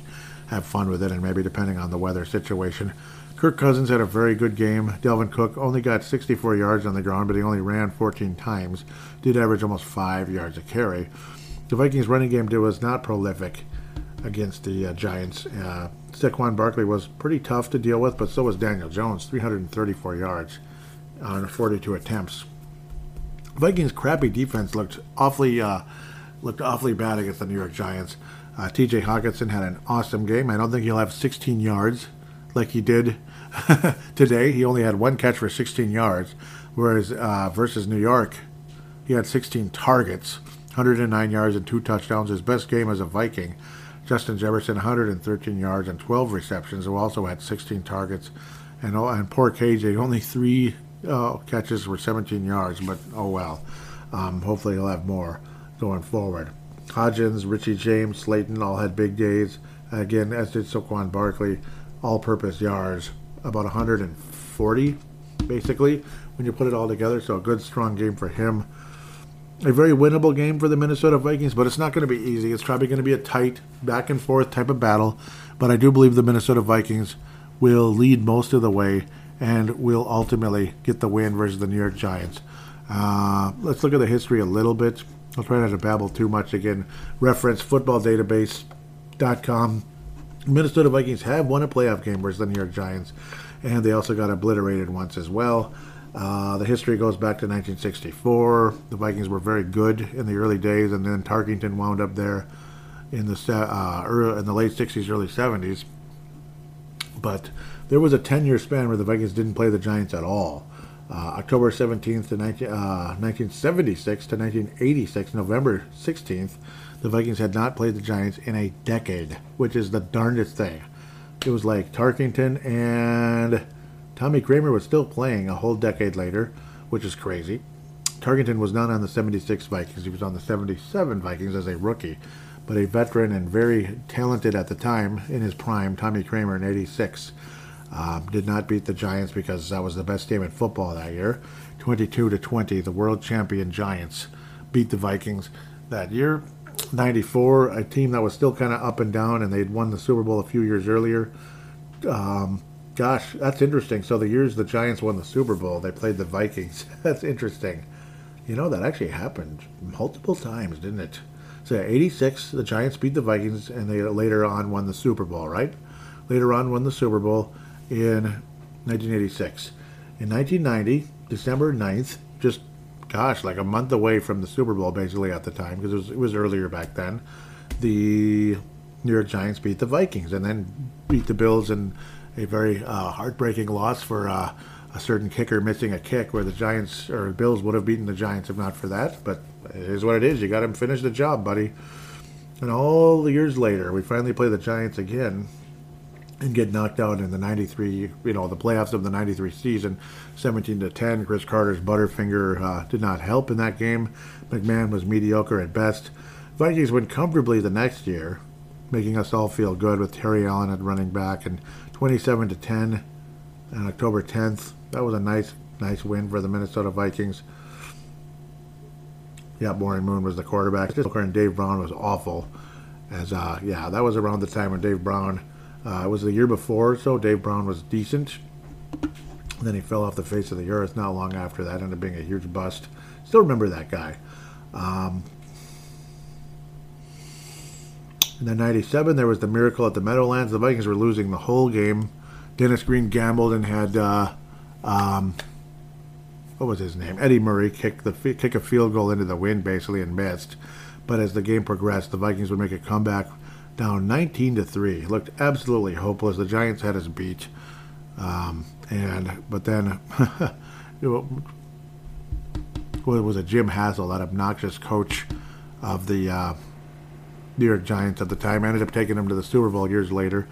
Speaker 1: Have fun with it, and maybe depending on the weather situation. Kirk Cousins had a very good game. Dalvin Cook only got 64 yards on the ground, but he only ran 14 times. Did average almost five yards a carry. The Vikings' running game was not prolific against the uh, Giants. Uh, Saquon Barkley was pretty tough to deal with, but so was Daniel Jones, 334 yards on 42 attempts. Vikings' crappy defense looked awfully uh, looked awfully bad against the New York Giants. Uh, T.J. Hockenson had an awesome game. I don't think he'll have 16 yards like he did today. He only had one catch for 16 yards, whereas uh, versus New York, he had 16 targets, 109 yards and two touchdowns. His best game as a Viking. Justin Jefferson, 113 yards and 12 receptions, who also had 16 targets. And, and poor KJ, only three uh, catches for 17 yards, but oh well. Um, hopefully he'll have more going forward. Hodgins, Richie James, Slayton all had big days. Again, as did Saquon Barkley all-purpose yards, about 140 basically when you put it all together. So a good strong game for him. A very winnable game for the Minnesota Vikings, but it's not going to be easy. It's probably going to be a tight back and forth type of battle. But I do believe the Minnesota Vikings will lead most of the way and will ultimately get the win versus the New York Giants. Uh, let's look at the history a little bit. I'll try not to babble too much again. Reference footballdatabase.com Minnesota Vikings have won a playoff game versus the New York Giants, and they also got obliterated once as well. Uh, the history goes back to 1964. The Vikings were very good in the early days, and then Tarkington wound up there in the uh, early, in the late 60s, early 70s. But there was a 10-year span where the Vikings didn't play the Giants at all. Uh, October 17th to 19, 1976 uh, to 1986, November 16th the Vikings had not played the Giants in a decade, which is the darndest thing. It was like Tarkington and Tommy Kramer was still playing a whole decade later, which is crazy. Tarkington was not on the 76 Vikings, he was on the 77 Vikings as a rookie. But a veteran and very talented at the time in his prime, Tommy Kramer in 86, um, did not beat the Giants because that was the best team in football that year. 22 to 20, the world champion Giants beat the Vikings that year. 94, a team that was still kind of up and down, and they'd won the Super Bowl a few years earlier. Um, gosh, that's interesting. So the years the Giants won the Super Bowl, they played the Vikings. that's interesting. You know, that actually happened multiple times, didn't it? So, 86, the Giants beat the Vikings, and they later on won the Super Bowl, right? Later on won the Super Bowl in 1986. In 1990, December 9th, just gosh, like a month away from the Super Bowl, basically at the time, because it was, it was earlier back then. The New York Giants beat the Vikings and then beat the Bills in a very uh, heartbreaking loss for uh, a certain kicker missing a kick, where the Giants or Bills would have beaten the Giants if not for that. But it is what it is. You got to finish the job, buddy. And all the years later, we finally play the Giants again and get knocked out in the 93, you know, the playoffs of the 93 season, 17 to 10. Cris Carter's Butterfinger uh, did not help in that game. McMahon was mediocre at best. Vikings win comfortably the next year, making us all feel good with Terry Allen at running back and 27 to 10 on October 10th. That was a nice, nice win for the Minnesota Vikings. Yeah, Warren Moon was the quarterback. And Dave Brown was awful. As uh, yeah, that was around the time when Dave Brown uh, it was the year before, so Dave Brown was decent. then he fell off the face of the earth not long after that, ended up being a huge bust. Still remember that guy. Um, in the 97, there was the miracle at the Meadowlands. The Vikings were losing the whole game. Dennis Green gambled and had, uh, um, what was his name? Eddie Murray kick, the, kick a field goal into the wind, basically, and missed. But as the game progressed, the Vikings would make a comeback down 19 to 3. It looked absolutely hopeless. The Giants had us beat. Um, and but then it was a Jim Hassel, that obnoxious coach of the uh, New York Giants at the time, ended up taking him to the Super Bowl years later.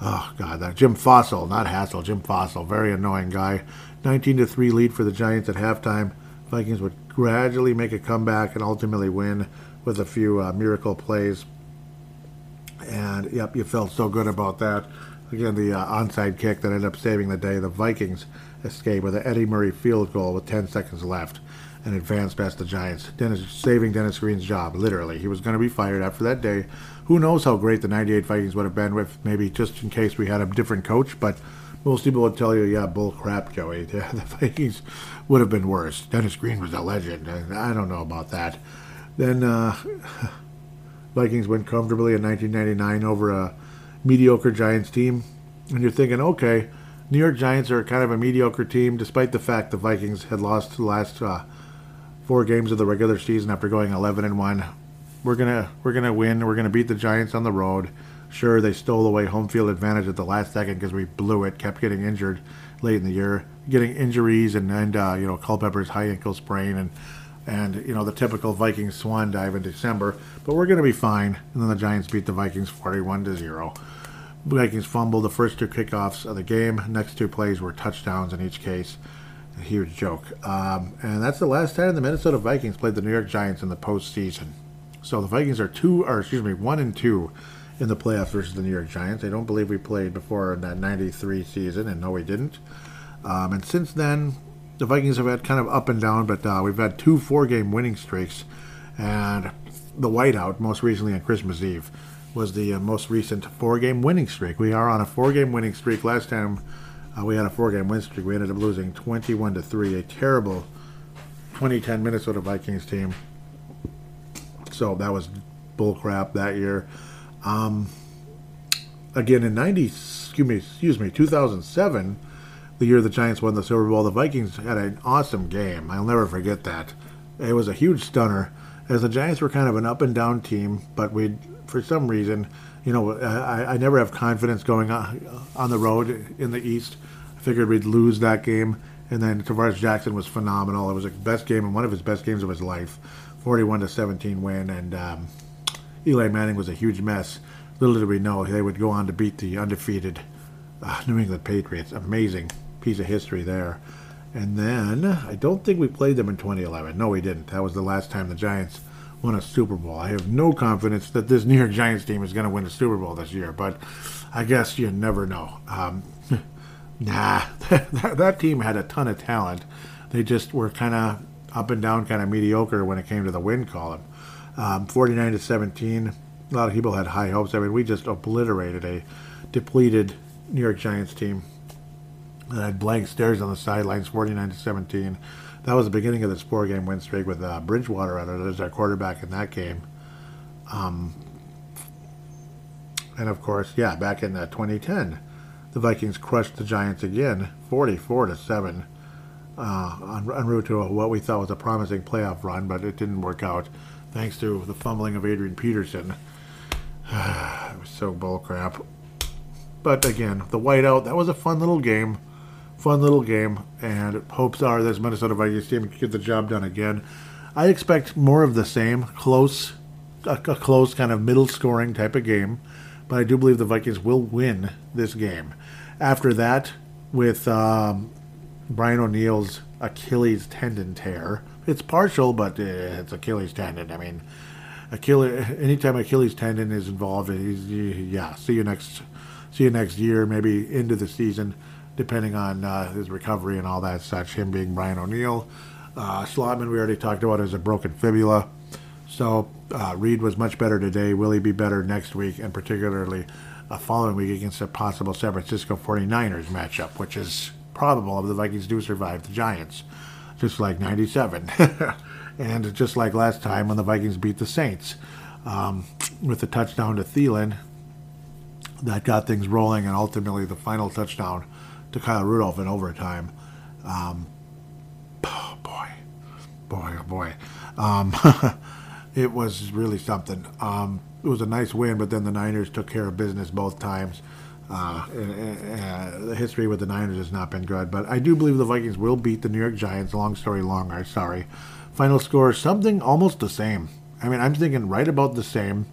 Speaker 1: Oh God, that Jim Fassel, not Hassel, Jim Fassel, very annoying guy. 19 to three lead for the Giants at halftime. Vikings would gradually make a comeback and ultimately win with a few uh, miracle plays and yep, you felt so good about that. Again, the uh, onside kick that ended up saving the day. The Vikings escape with an Eddie Murray field goal with 10 seconds left and advance past the Giants. Dennis saving Dennis Green's job, literally. He was going to be fired after that day. Who knows how great the 98 Vikings would have been with maybe just in case we had a different coach, but most people would tell you, yeah, bull crap, Joey. Yeah, the Vikings would have been worse. Dennis Green was a legend. I don't know about that. Then, uh, Vikings win comfortably in 1999 over a mediocre Giants team. And you're thinking, okay, New York Giants are kind of a mediocre team, despite the fact the Vikings had lost the last uh, four games of the regular season after going 11 and one. We're gonna we're gonna win. We're gonna beat the Giants on the road. Sure, they stole away home field advantage at the last second because we blew it. Kept getting injured late in the year, getting injuries, and and uh, you know Culpepper's high ankle sprain and and you know the typical Vikings swan dive in December. But we're going to be fine. And then the Giants beat the Vikings 41 to zero. Vikings fumbled the first two kickoffs of the game. Next two plays were touchdowns in each case. A huge joke. Um, and that's the last time the Minnesota Vikings played the New York Giants in the postseason. So the Vikings are two, or excuse me, one and two in the playoffs versus the New York Giants. I don't believe we played before in that '93 season, and no, we didn't. Um, and since then, the Vikings have had kind of up and down, but uh, we've had two four game winning streaks. And the whiteout, most recently on Christmas Eve, was the uh, most recent four game winning streak. We are on a four game winning streak. Last time uh, we had a four game win streak, we ended up losing 21 to 3, a terrible 2010 Minnesota Vikings team. So that was bullcrap that year. Um, again, in 90, excuse me, excuse me, 2007 the year the Giants won the Super Bowl, the Vikings had an awesome game. I'll never forget that. It was a huge stunner, as the Giants were kind of an up and down team, but we, for some reason, you know, I, I never have confidence going on, on the road in the East. I figured we'd lose that game, and then Tarvaris Jackson was phenomenal. It was the best game and one of his best games of his life, 41 to 17 win, and um, Eli Manning was a huge mess. Little did we know they would go on to beat the undefeated uh, New England Patriots. Amazing piece of history there. And then I don't think we played them in 2011. No, we didn't. That was the last time the Giants won a Super Bowl. I have no confidence that this New York Giants team is going to win a Super Bowl this year, but I guess you never know. Um, nah, that, that team had a ton of talent. They just were kind of up and down, kind of mediocre when it came to the win column. Um, 49 to 17. A lot of people had high hopes. I mean, we just obliterated a depleted New York Giants team that had blank stares on the sidelines, 49 to 17. That was the beginning of this four game win streak with uh, Bridgewater as our quarterback in that game. Um, and of course, yeah, back in uh, 2010, the Vikings crushed the Giants again, 44 to 7. uh, en, route to what we thought was a promising playoff run, but it didn't work out thanks to the fumbling of Adrian Peterson. it was so bullcrap. But again, the whiteout, that was a fun little game. Fun little game. And hopes are this Minnesota Vikings team can get the job done again. I expect more of the same, close, a, a close kind of middle scoring type of game. But I do believe the Vikings will win this game. After that, with um, Brian O'Neill's Achilles tendon tear, it's partial, but uh, it's Achilles tendon. I mean, Achilles. Anytime Achilles tendon is involved, yeah. See you next. See you next year, maybe into the season, depending on uh, his recovery and all that such. Him being Brian O'Neill, uh, Schlottmann we already talked about as a broken fibula. So uh, Reed was much better today. Will he be better next week, and particularly a following week against a possible San Francisco 49ers matchup, which is probable if the Vikings do survive the Giants, just like 97. and just like last time when the Vikings beat the Saints um, with the touchdown to Thielen, that got things rolling, and ultimately the final touchdown to Kyle Rudolph in overtime. Um, oh boy, boy, oh boy. Um, it was really something. Um, it was a nice win, but then the Niners took care of business both times. Uh, the history with the Niners has not been good, but I do believe the Vikings will beat the New York Giants. Long story long, I'm sorry. Final score something almost the same. I mean, I'm thinking right about the same,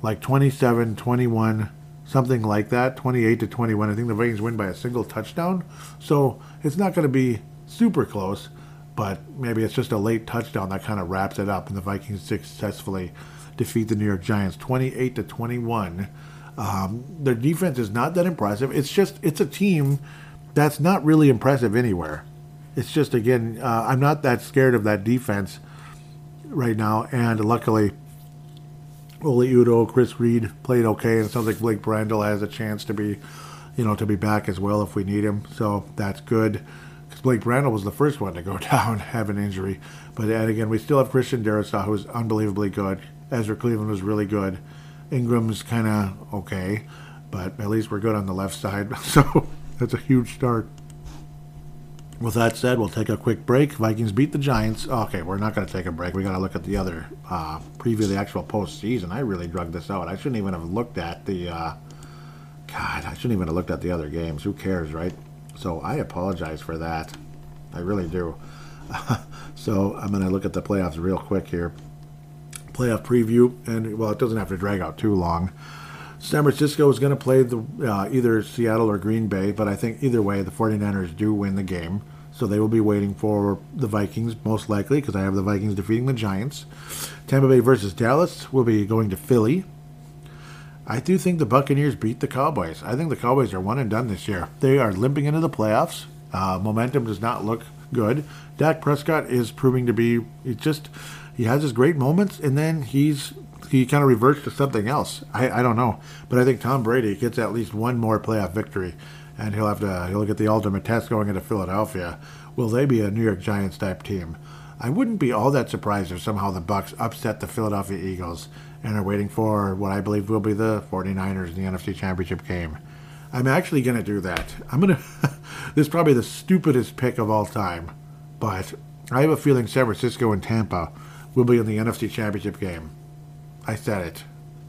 Speaker 1: like 27 21, something like that, 28 to 21. I think the Vikings win by a single touchdown. So it's not going to be super close, but maybe it's just a late touchdown that kind of wraps it up, and the Vikings successfully defeat the New York Giants 28 to 21. Um, their defense is not that impressive. It's just it's a team that's not really impressive anywhere. It's just again, uh, I'm not that scared of that defense right now, and luckily, Oli Udoh, Chris Reed played okay, and it sounds like Blake Brandel has a chance to be, you know, to be back as well if we need him. So that's good. Because Blake Brandel was the first one to go down, have an injury. But and again, we still have Christian Darrisaw, who's unbelievably good. Ezra Cleveland was really good. Ingram's kind of okay, but at least we're good on the left side. So that's a huge start. With that said, we'll take a quick break. Vikings beat the Giants. Okay, we're not going to take a break. We got to look at the other uh, preview, the actual postseason. I really drug this out. I shouldn't even have looked at the. Uh, God, I shouldn't even have looked at the other games. Who cares, right? So I apologize for that. I really do. so I'm going to look at the playoffs real quick here. Playoff preview, and well, it doesn't have to drag out too long. San Francisco is going to play the uh, either Seattle or Green Bay, but I think either way, the 49ers do win the game. So they will be waiting for the Vikings, most likely, because I have the Vikings defeating the Giants. Tampa Bay versus Dallas will be going to Philly. I do think the Buccaneers beat the Cowboys. I think the Cowboys are one and done this year. They are limping into the playoffs. Uh, momentum does not look good. Dak Prescott is proving to be, just, he has his great moments, and then he's he kind of reverts to something else. I, I don't know, but I think Tom Brady gets at least one more playoff victory, and he'll have to he'll get the ultimate test going into Philadelphia. Will they be a New York Giants type team? I wouldn't be all that surprised if somehow the Bucks upset the Philadelphia Eagles and are waiting for what I believe will be the 49ers in the NFC Championship game. I'm actually going to do that. I'm going to. this is probably the stupidest pick of all time, but I have a feeling San Francisco and Tampa will be in the NFC Championship game. I said it.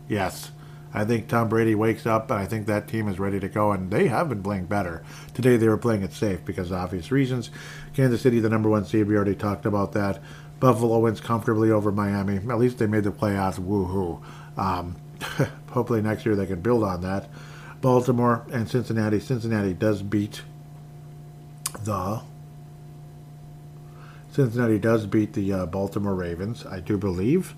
Speaker 1: Yes. I think Tom Brady wakes up, and I think that team is ready to go, and they have been playing better. Today they were playing it safe because of obvious reasons. Kansas City, the number one seed, we already talked about that. Buffalo wins comfortably over Miami. At least they made the playoffs. Woohoo! Um, hopefully next year they can build on that. Baltimore and Cincinnati. Cincinnati does beat the Cincinnati does beat the uh, Baltimore Ravens, I do believe.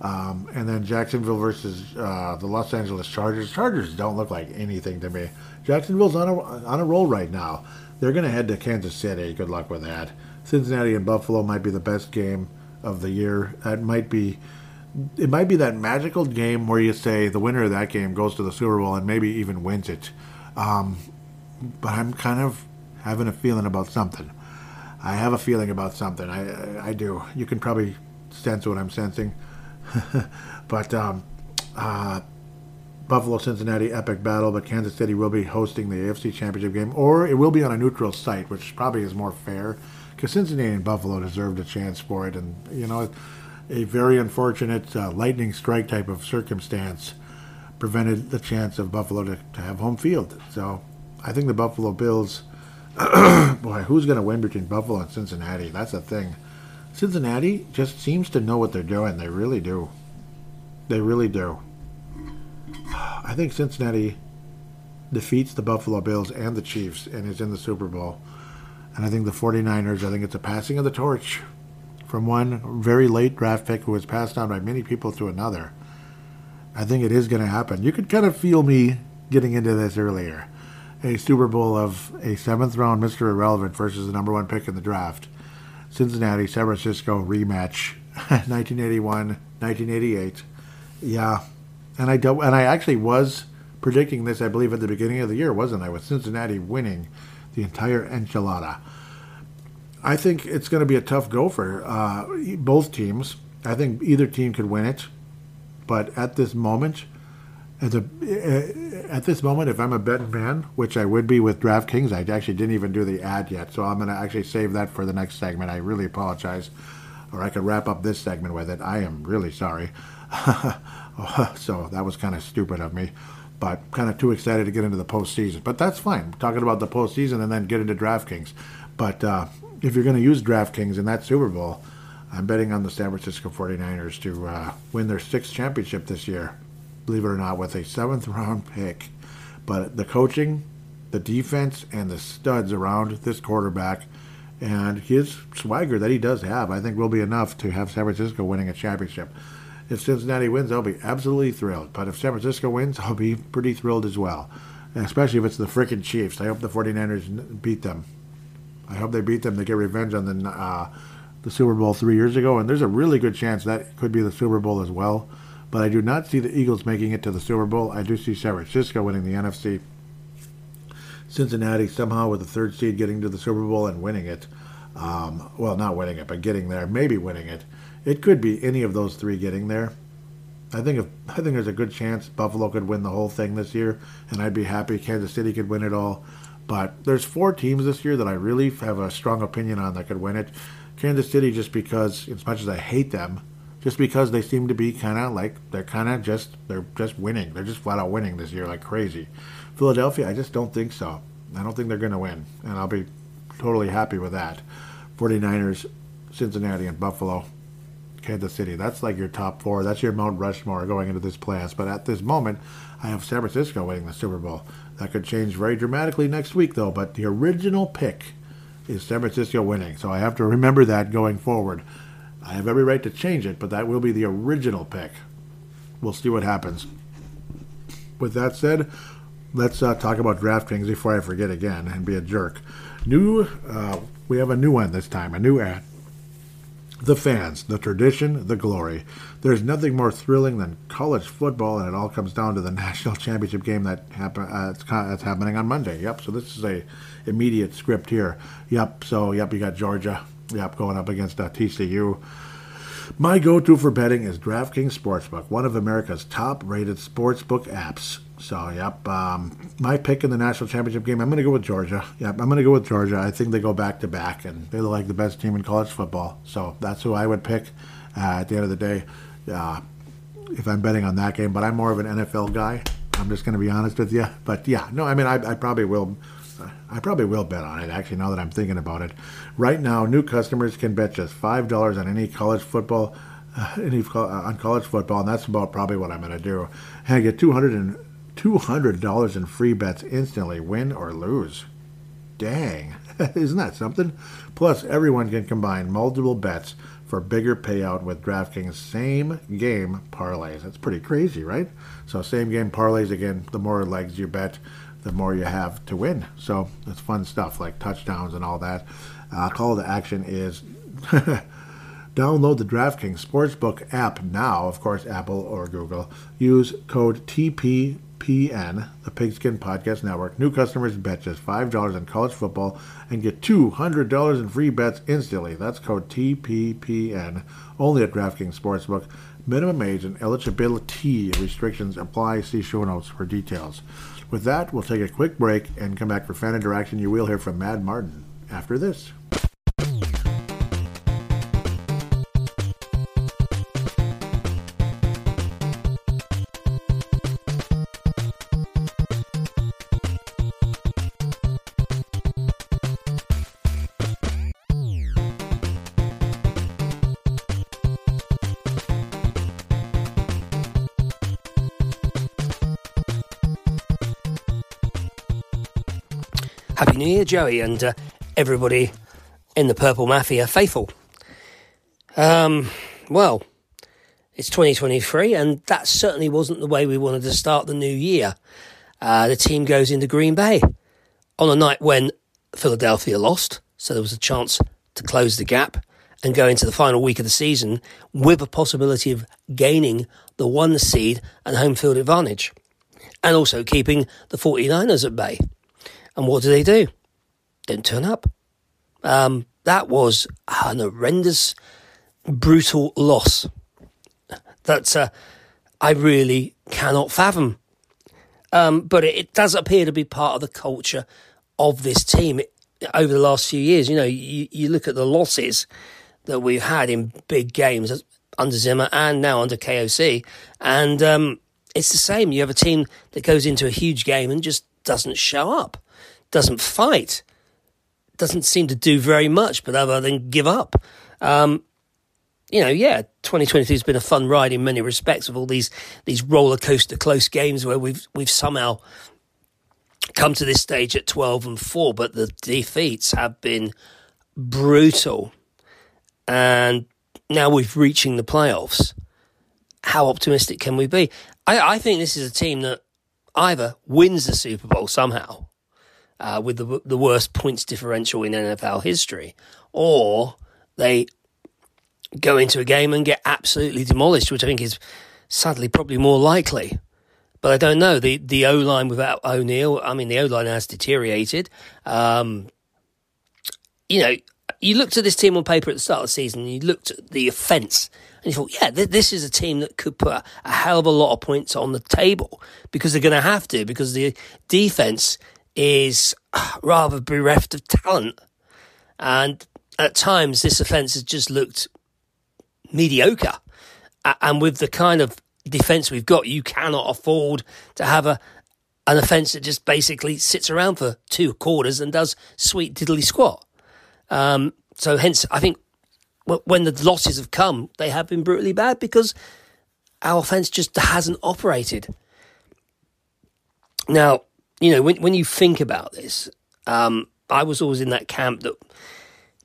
Speaker 1: Um, and then Jacksonville versus uh, the Los Angeles Chargers. Chargers don't look like anything to me. Jacksonville's on a on a roll right now. They're going to head to Kansas City. Good luck with that. Cincinnati and Buffalo might be the best game of the year. That might be it might be that magical game where you say the winner of that game goes to the Super Bowl and maybe even wins it. Um, but I'm kind of having a feeling about something. I have a feeling about something. I I do. You can probably sense what I'm sensing. but um, uh, Buffalo Cincinnati epic battle, but Kansas City will be hosting the AFC Championship game, or it will be on a neutral site, which probably is more fair because Cincinnati and Buffalo deserved a chance for it. And, you know, a very unfortunate uh, lightning strike type of circumstance prevented the chance of Buffalo to, to have home field. So I think the Buffalo Bills, boy, who's going to win between Buffalo and Cincinnati? That's the thing. Cincinnati just seems to know what they're doing. They really do. They really do. I think Cincinnati defeats the Buffalo Bills and the Chiefs and is in the Super Bowl. And I think the 49ers, I think it's a passing of the torch from one very late draft pick who was passed on by many people to another. I think it is going to happen. You could kind of feel me getting into this earlier. A Super Bowl of a seventh round Mr. Irrelevant versus the number one pick in the draft. Cincinnati, San Francisco rematch, 1981, 1988. Yeah, and I don't, and I actually was predicting this, I believe, at the beginning of the year, wasn't I? With Cincinnati winning the entire enchilada. I think it's going to be a tough go for uh, both teams. I think either team could win it, but at this moment, at, a, at this moment, if I'm a betting man, which I would be with DraftKings, I actually didn't even do the ad yet, so I'm going to actually save that for the next segment. I really apologize, or I could wrap up this segment with it. I am really sorry. so that was kind of stupid of me, but kind of too excited to get into the postseason. But that's fine. talking about the postseason and then get into DraftKings. But uh, if you're going to use DraftKings in that Super Bowl, I'm betting on the San Francisco 49ers to uh, win their sixth championship this year. Believe it or not, with a seventh round pick. But the coaching, the defense, and the studs around this quarterback and his swagger that he does have, I think will be enough to have San Francisco winning a championship. If Cincinnati wins, I'll be absolutely thrilled. But if San Francisco wins, I'll be pretty thrilled as well. Especially if it's the freaking Chiefs. I hope the 49ers beat them. I hope they beat them to get revenge on the uh, the Super Bowl three years ago. And there's a really good chance that could be the Super Bowl as well. But I do not see the Eagles making it to the Super Bowl. I do see San Francisco winning the NFC. Cincinnati somehow with the third seed getting to the Super Bowl and winning it. Um, well, not winning it, but getting there, maybe winning it. It could be any of those three getting there. I think if I think there's a good chance Buffalo could win the whole thing this year, and I'd be happy Kansas City could win it all. But there's four teams this year that I really have a strong opinion on that could win it. Kansas City, just because, as much as I hate them, just because they seem to be kind of like they're kind of just they're just winning. They're just flat out winning this year like crazy. Philadelphia, I just don't think so. I don't think they're going to win, and I'll be totally happy with that. 49ers, Cincinnati, and Buffalo. Kansas City. That's like your top four. That's your Mount Rushmore going into this playoffs. But at this moment, I have San Francisco winning the Super Bowl. That could change very dramatically next week, though. But the original pick is San Francisco winning. So I have to remember that going forward. I have every right to change it, but that will be the original pick. We'll see what happens. With that said, let's uh, talk about DraftKings before I forget again and be a jerk. New, uh, we have a new one this time, a new ad the fans, the tradition, the glory. There's nothing more thrilling than college football, and it all comes down to the national championship game that happen, uh, it's, it's happening on Monday. Yep. So this is a immediate script here. Yep. So yep, you got Georgia. Yep, going up against uh, TCU. My go-to for betting is DraftKings Sportsbook, one of America's top-rated sportsbook apps. So, yep, um, my pick in the national championship game, I'm going to go with Georgia. Yep, I'm going to go with Georgia. I think they go back to back, and they're like the best team in college football. So that's who I would pick uh, at the end of the day uh, if I'm betting on that game. But I'm more of an NFL guy. I'm just going to be honest with you. But yeah, no, I mean, I, I probably will. I probably will bet on it. Actually, now that I'm thinking about it, right now, new customers can bet just five dollars on any college football, uh, any uh, on college football, and that's about probably what I'm going to do. And I get 200 and $200 in free bets instantly, win or lose. Dang, isn't that something? Plus, everyone can combine multiple bets for bigger payout with DraftKings same game parlays. That's pretty crazy, right? So, same game parlays again, the more legs you bet, the more you have to win. So, it's fun stuff like touchdowns and all that. Uh, call to action is download the DraftKings Sportsbook app now, of course, Apple or Google. Use code TPPN, the Pigskin Podcast Network. New customers bet just $5 on college football and get $200 in free bets instantly. That's code TPPN, only at DraftKings Sportsbook. Minimum age and eligibility restrictions apply. See show notes for details. With that, we'll take a quick break and come back for fan interaction. You will hear from Mad Martin after this.
Speaker 3: Happy New Year, Joey, and uh, everybody in the Purple Mafia faithful. Um, well, it's 2023, and that certainly wasn't the way we wanted to start the new year. Uh, the team goes into Green Bay on a night when Philadelphia lost, so there was a chance to close the gap and go into the final week of the season with a possibility of gaining the one seed and home field advantage, and also keeping the 49ers at bay. And what do they do? Didn't turn up. Um, that was an horrendous, brutal loss that uh, I really cannot fathom. Um, but it, it, does appear to be part of the culture of this team it, over the last few years. You know, you, you look at the losses that we've had in big games under Zimmer and now under KOC, and um, it's the same. You have a team that goes into a huge game and just doesn't show up doesn't fight, doesn't seem to do very much, but other than give up. Um, you know, yeah, 2023 has been a fun ride in many respects of all these these roller coaster close games where we've we've somehow come to this stage at 12 and 4, but the defeats have been brutal. And now we're reaching the playoffs. How optimistic can we be? I, I think this is a team that either wins the Super Bowl somehow, uh, with the the worst points differential in NFL history, or they go into a game and get absolutely demolished, which I think is sadly probably more likely. But I don't know the the O line without O'Neill. I mean, the O line has deteriorated. Um, you know, you looked at this team on paper at the start of the season. and You looked at the offense, and you thought, yeah, th- this is a team that could put a, a hell of a lot of points on the table because they're going to have to because the defense is rather bereft of talent. And at times, this offence has just looked mediocre. And with the kind of defence we've got, you cannot afford to have a an offence that just basically sits around for two quarters and does sweet diddly squat. Um, so, hence, I think when the losses have come, they have been brutally bad because our offence just hasn't operated. Now, you know, when when you think about this, um, I was always in that camp that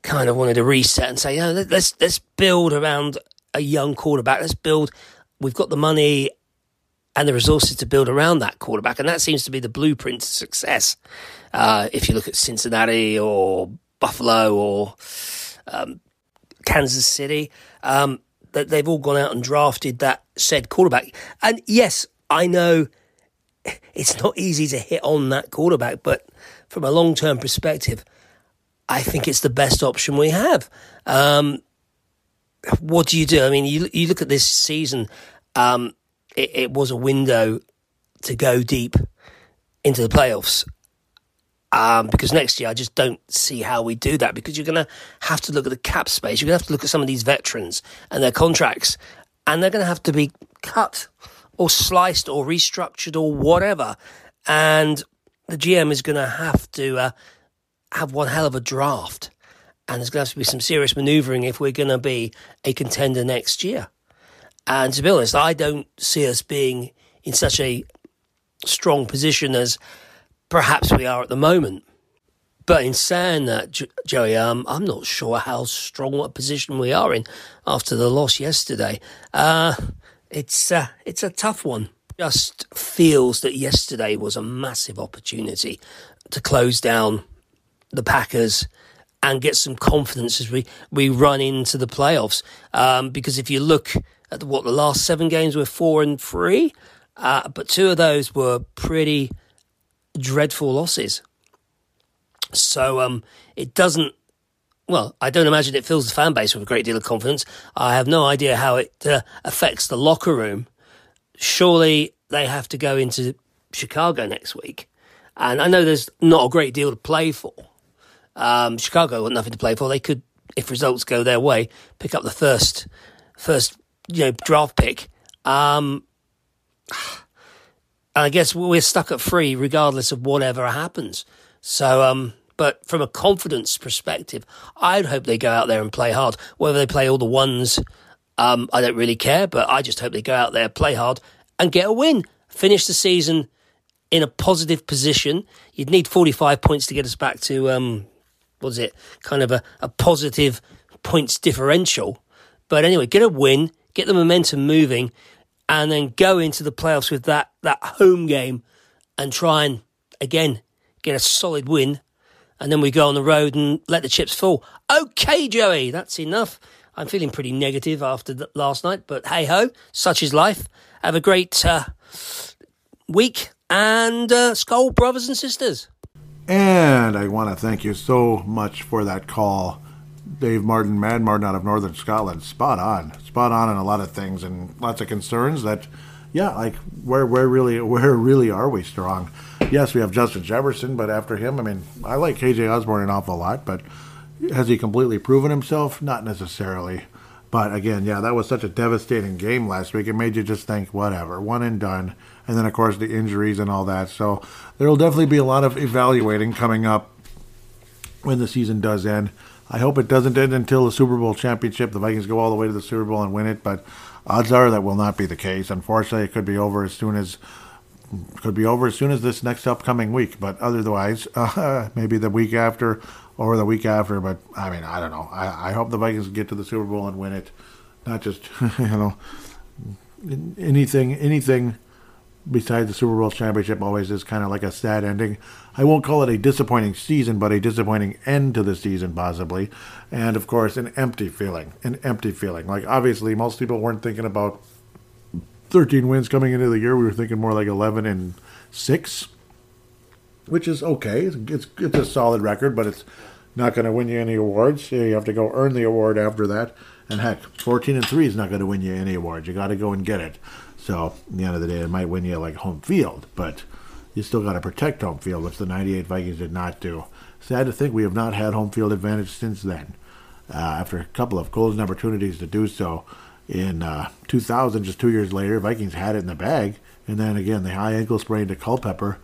Speaker 3: kind of wanted to reset and say, know, let's let's build around a young quarterback. Let's build. We've got the money and the resources to build around that quarterback, and that seems to be the blueprint to success. Uh, if you look at Cincinnati or Buffalo or um, Kansas City, um, that they've all gone out and drafted that said quarterback. And yes, I know it's not easy to hit on that quarterback, but from a long term perspective, I think it's the best option we have. Um, what do you do? I mean, you you look at this season. Um, it, it, was a window to go deep into the playoffs. Um, because next year I just don't see how we do that because you're going to have to look at the cap space. You're going to have to look at some of these veterans and their contracts, and they're going to have to be cut or sliced or restructured or whatever. And the GM is going to have to uh, have one hell of a draft. And there's going to have to be some serious maneuvering if we're going to be a contender next year. And to be honest, I don't see us being in such a strong position as perhaps we are at the moment. But in saying that, Joey, um, I'm not sure how strong a position we are in after the loss yesterday. Uh, it's uh, it's a tough one. Just feels that yesterday was a massive opportunity to close down the Packers and get some confidence as we, we run into the playoffs. Um, because if you look at what the last seven games were four and three, uh, but two of those were pretty dreadful losses. So um, it doesn't well, I don't imagine it fills the fan base with a great deal of confidence. I have no idea how it uh, affects the locker room. Surely they have to go into Chicago next week. And I know there's not a great deal to play for. Um, Chicago got nothing to play for. They could, if results go their way, pick up the first, first you know, draft pick. Um, and I guess we're stuck at three regardless of whatever happens. So, um, but from a confidence perspective, I'd hope they go out there and play hard. Whether they play all the ones, um, I don't really care, but I just hope they go out there, play hard, and get a win. Finish the season in a positive position. You'd need 45 points to get us back to, um, what is it, kind of a, a positive points differential. But anyway, get a win, get the momentum moving, and then go into the playoffs with that, that home game and try and, again, get a solid win. And then we go on the road and let the chips fall. Okay, Joey, that's enough. I'm feeling pretty negative after the, last night, but hey ho, such is life. Have a great uh, week and uh, Skull brothers and sisters.
Speaker 1: And I want to thank you so much for that call Dave Martin, Mad Martin out of Northern Scotland. Spot on, spot on, in a lot of things and lots of concerns. That, yeah, like where where really where really are we strong? Yes, we have Justin Jefferson, but after him, I mean, I like KJ Osborn an awful lot, but has he completely proven himself? Not necessarily. But again, yeah, that was such a devastating game last week. It made you just think, whatever, one and done. And then, of course, the injuries and all that. So there will definitely be a lot of evaluating coming up when the season does end. I hope it doesn't end until the Super Bowl championship. The Vikings go all the way to the Super Bowl and win it, but odds are that will not be the case. Unfortunately, it could be over as soon as could be over as soon as this next upcoming week. But otherwise, uh, maybe the week after or the week after. But I mean, I don't know. I, I hope the Vikings get to the Super Bowl and win it, not just you know anything anything besides the Super Bowl championship always is kind of like a sad ending. I won't call it a disappointing season, but a disappointing end to the season, possibly. And of course, an empty feeling. An empty feeling. Like, obviously, most people weren't thinking about 13 wins coming into the year. We were thinking more like 11 and 6, which is okay. It's, it's a solid record, but it's not going to win you any awards. You have to go earn the award after that. And heck, 14 and 3 is not going to win you any awards. You got to go and get it. So, at the end of the day, it might win you like home field, but you still got to protect home field, which the 98 Vikings did not do. Sad to think we have not had home field advantage since then. Uh, after a couple of golden opportunities to do so in uh, 2000, just two years later, Vikings had it in the bag. And then again, the high ankle sprain to Culpepper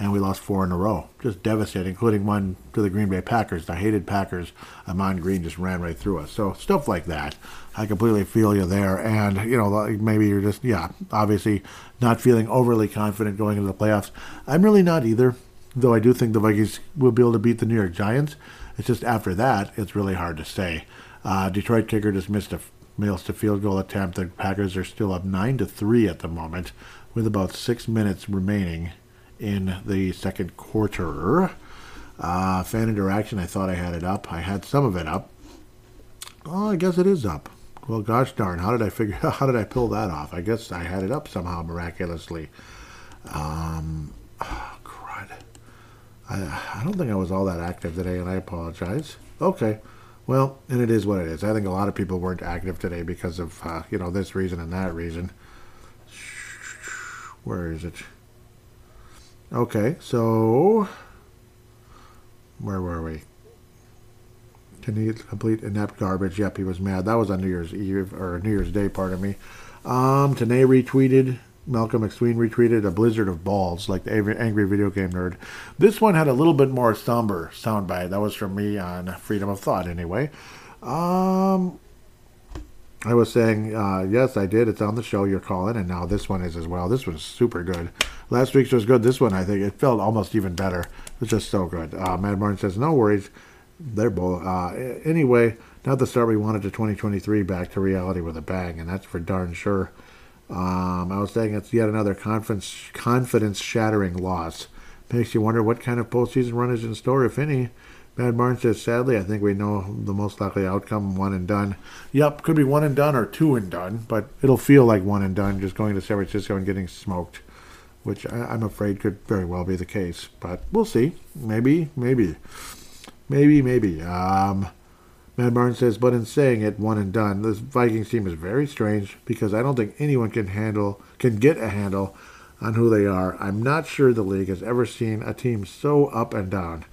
Speaker 1: and we lost four in a row. Just devastating, including one to the Green Bay Packers. The hated Packers, Ahman Green just ran right through us. So stuff like that. I completely feel you there. And, you know, maybe you're just, yeah, obviously not feeling overly confident going into the playoffs. I'm really not either, though I do think the Vikings will be able to beat the New York Giants. It's just after that, it's really hard to say. Uh, Detroit kicker just missed a missed a field goal attempt. The Packers are still up nine to three at the moment, with about six minutes remaining in the second quarter. Uh, fan interaction, I thought I had it up. I had some of it up. Oh, I guess it is up. Well, gosh darn, how did I figure? How did I pull that off? I guess I had it up somehow miraculously. Um, oh, crud. I, I don't think I was all that active today, and I apologize. Okay, well, and it is what it is. I think a lot of people weren't active today because of uh, you know this reason and that reason. Where is it? Okay, so where were we? Can he complete inept garbage? Yep, he was mad. That was on New Year's Eve or New Year's Day, pardon me. Um, Tanae retweeted. Malcolm McSween retweeted a blizzard of balls, like the angry video game nerd. This one had a little bit more somber soundbite. That was from me on Freedom of Thought, anyway. Um, I was saying, uh, yes, I did. It's on the show you're calling, and now this one is as well. This one's super good. Last week's was good. This one, I think, it felt almost even better. It's just so good. Uh, Mad Martin says, no worries. They're both. Uh, anyway, not the start we wanted to 2023 back to reality with a bang, and that's for darn sure. Um, I was saying it's yet another confidence confidence shattering loss. Makes you wonder what kind of postseason run is in store, if any. Mad Martin says, sadly, I think we know the most likely outcome one and done. Yep, could be one and done or two and done, but it'll feel like one and done just going to San Francisco and getting smoked, which I, am afraid could very well be the case. But we'll see. Maybe, maybe, maybe, maybe. Um, Matt Martin says, but in saying it, one and done. This Vikings team is very strange because I don't think anyone can handle can get a handle on who they are. I'm not sure the league has ever seen a team so up and down.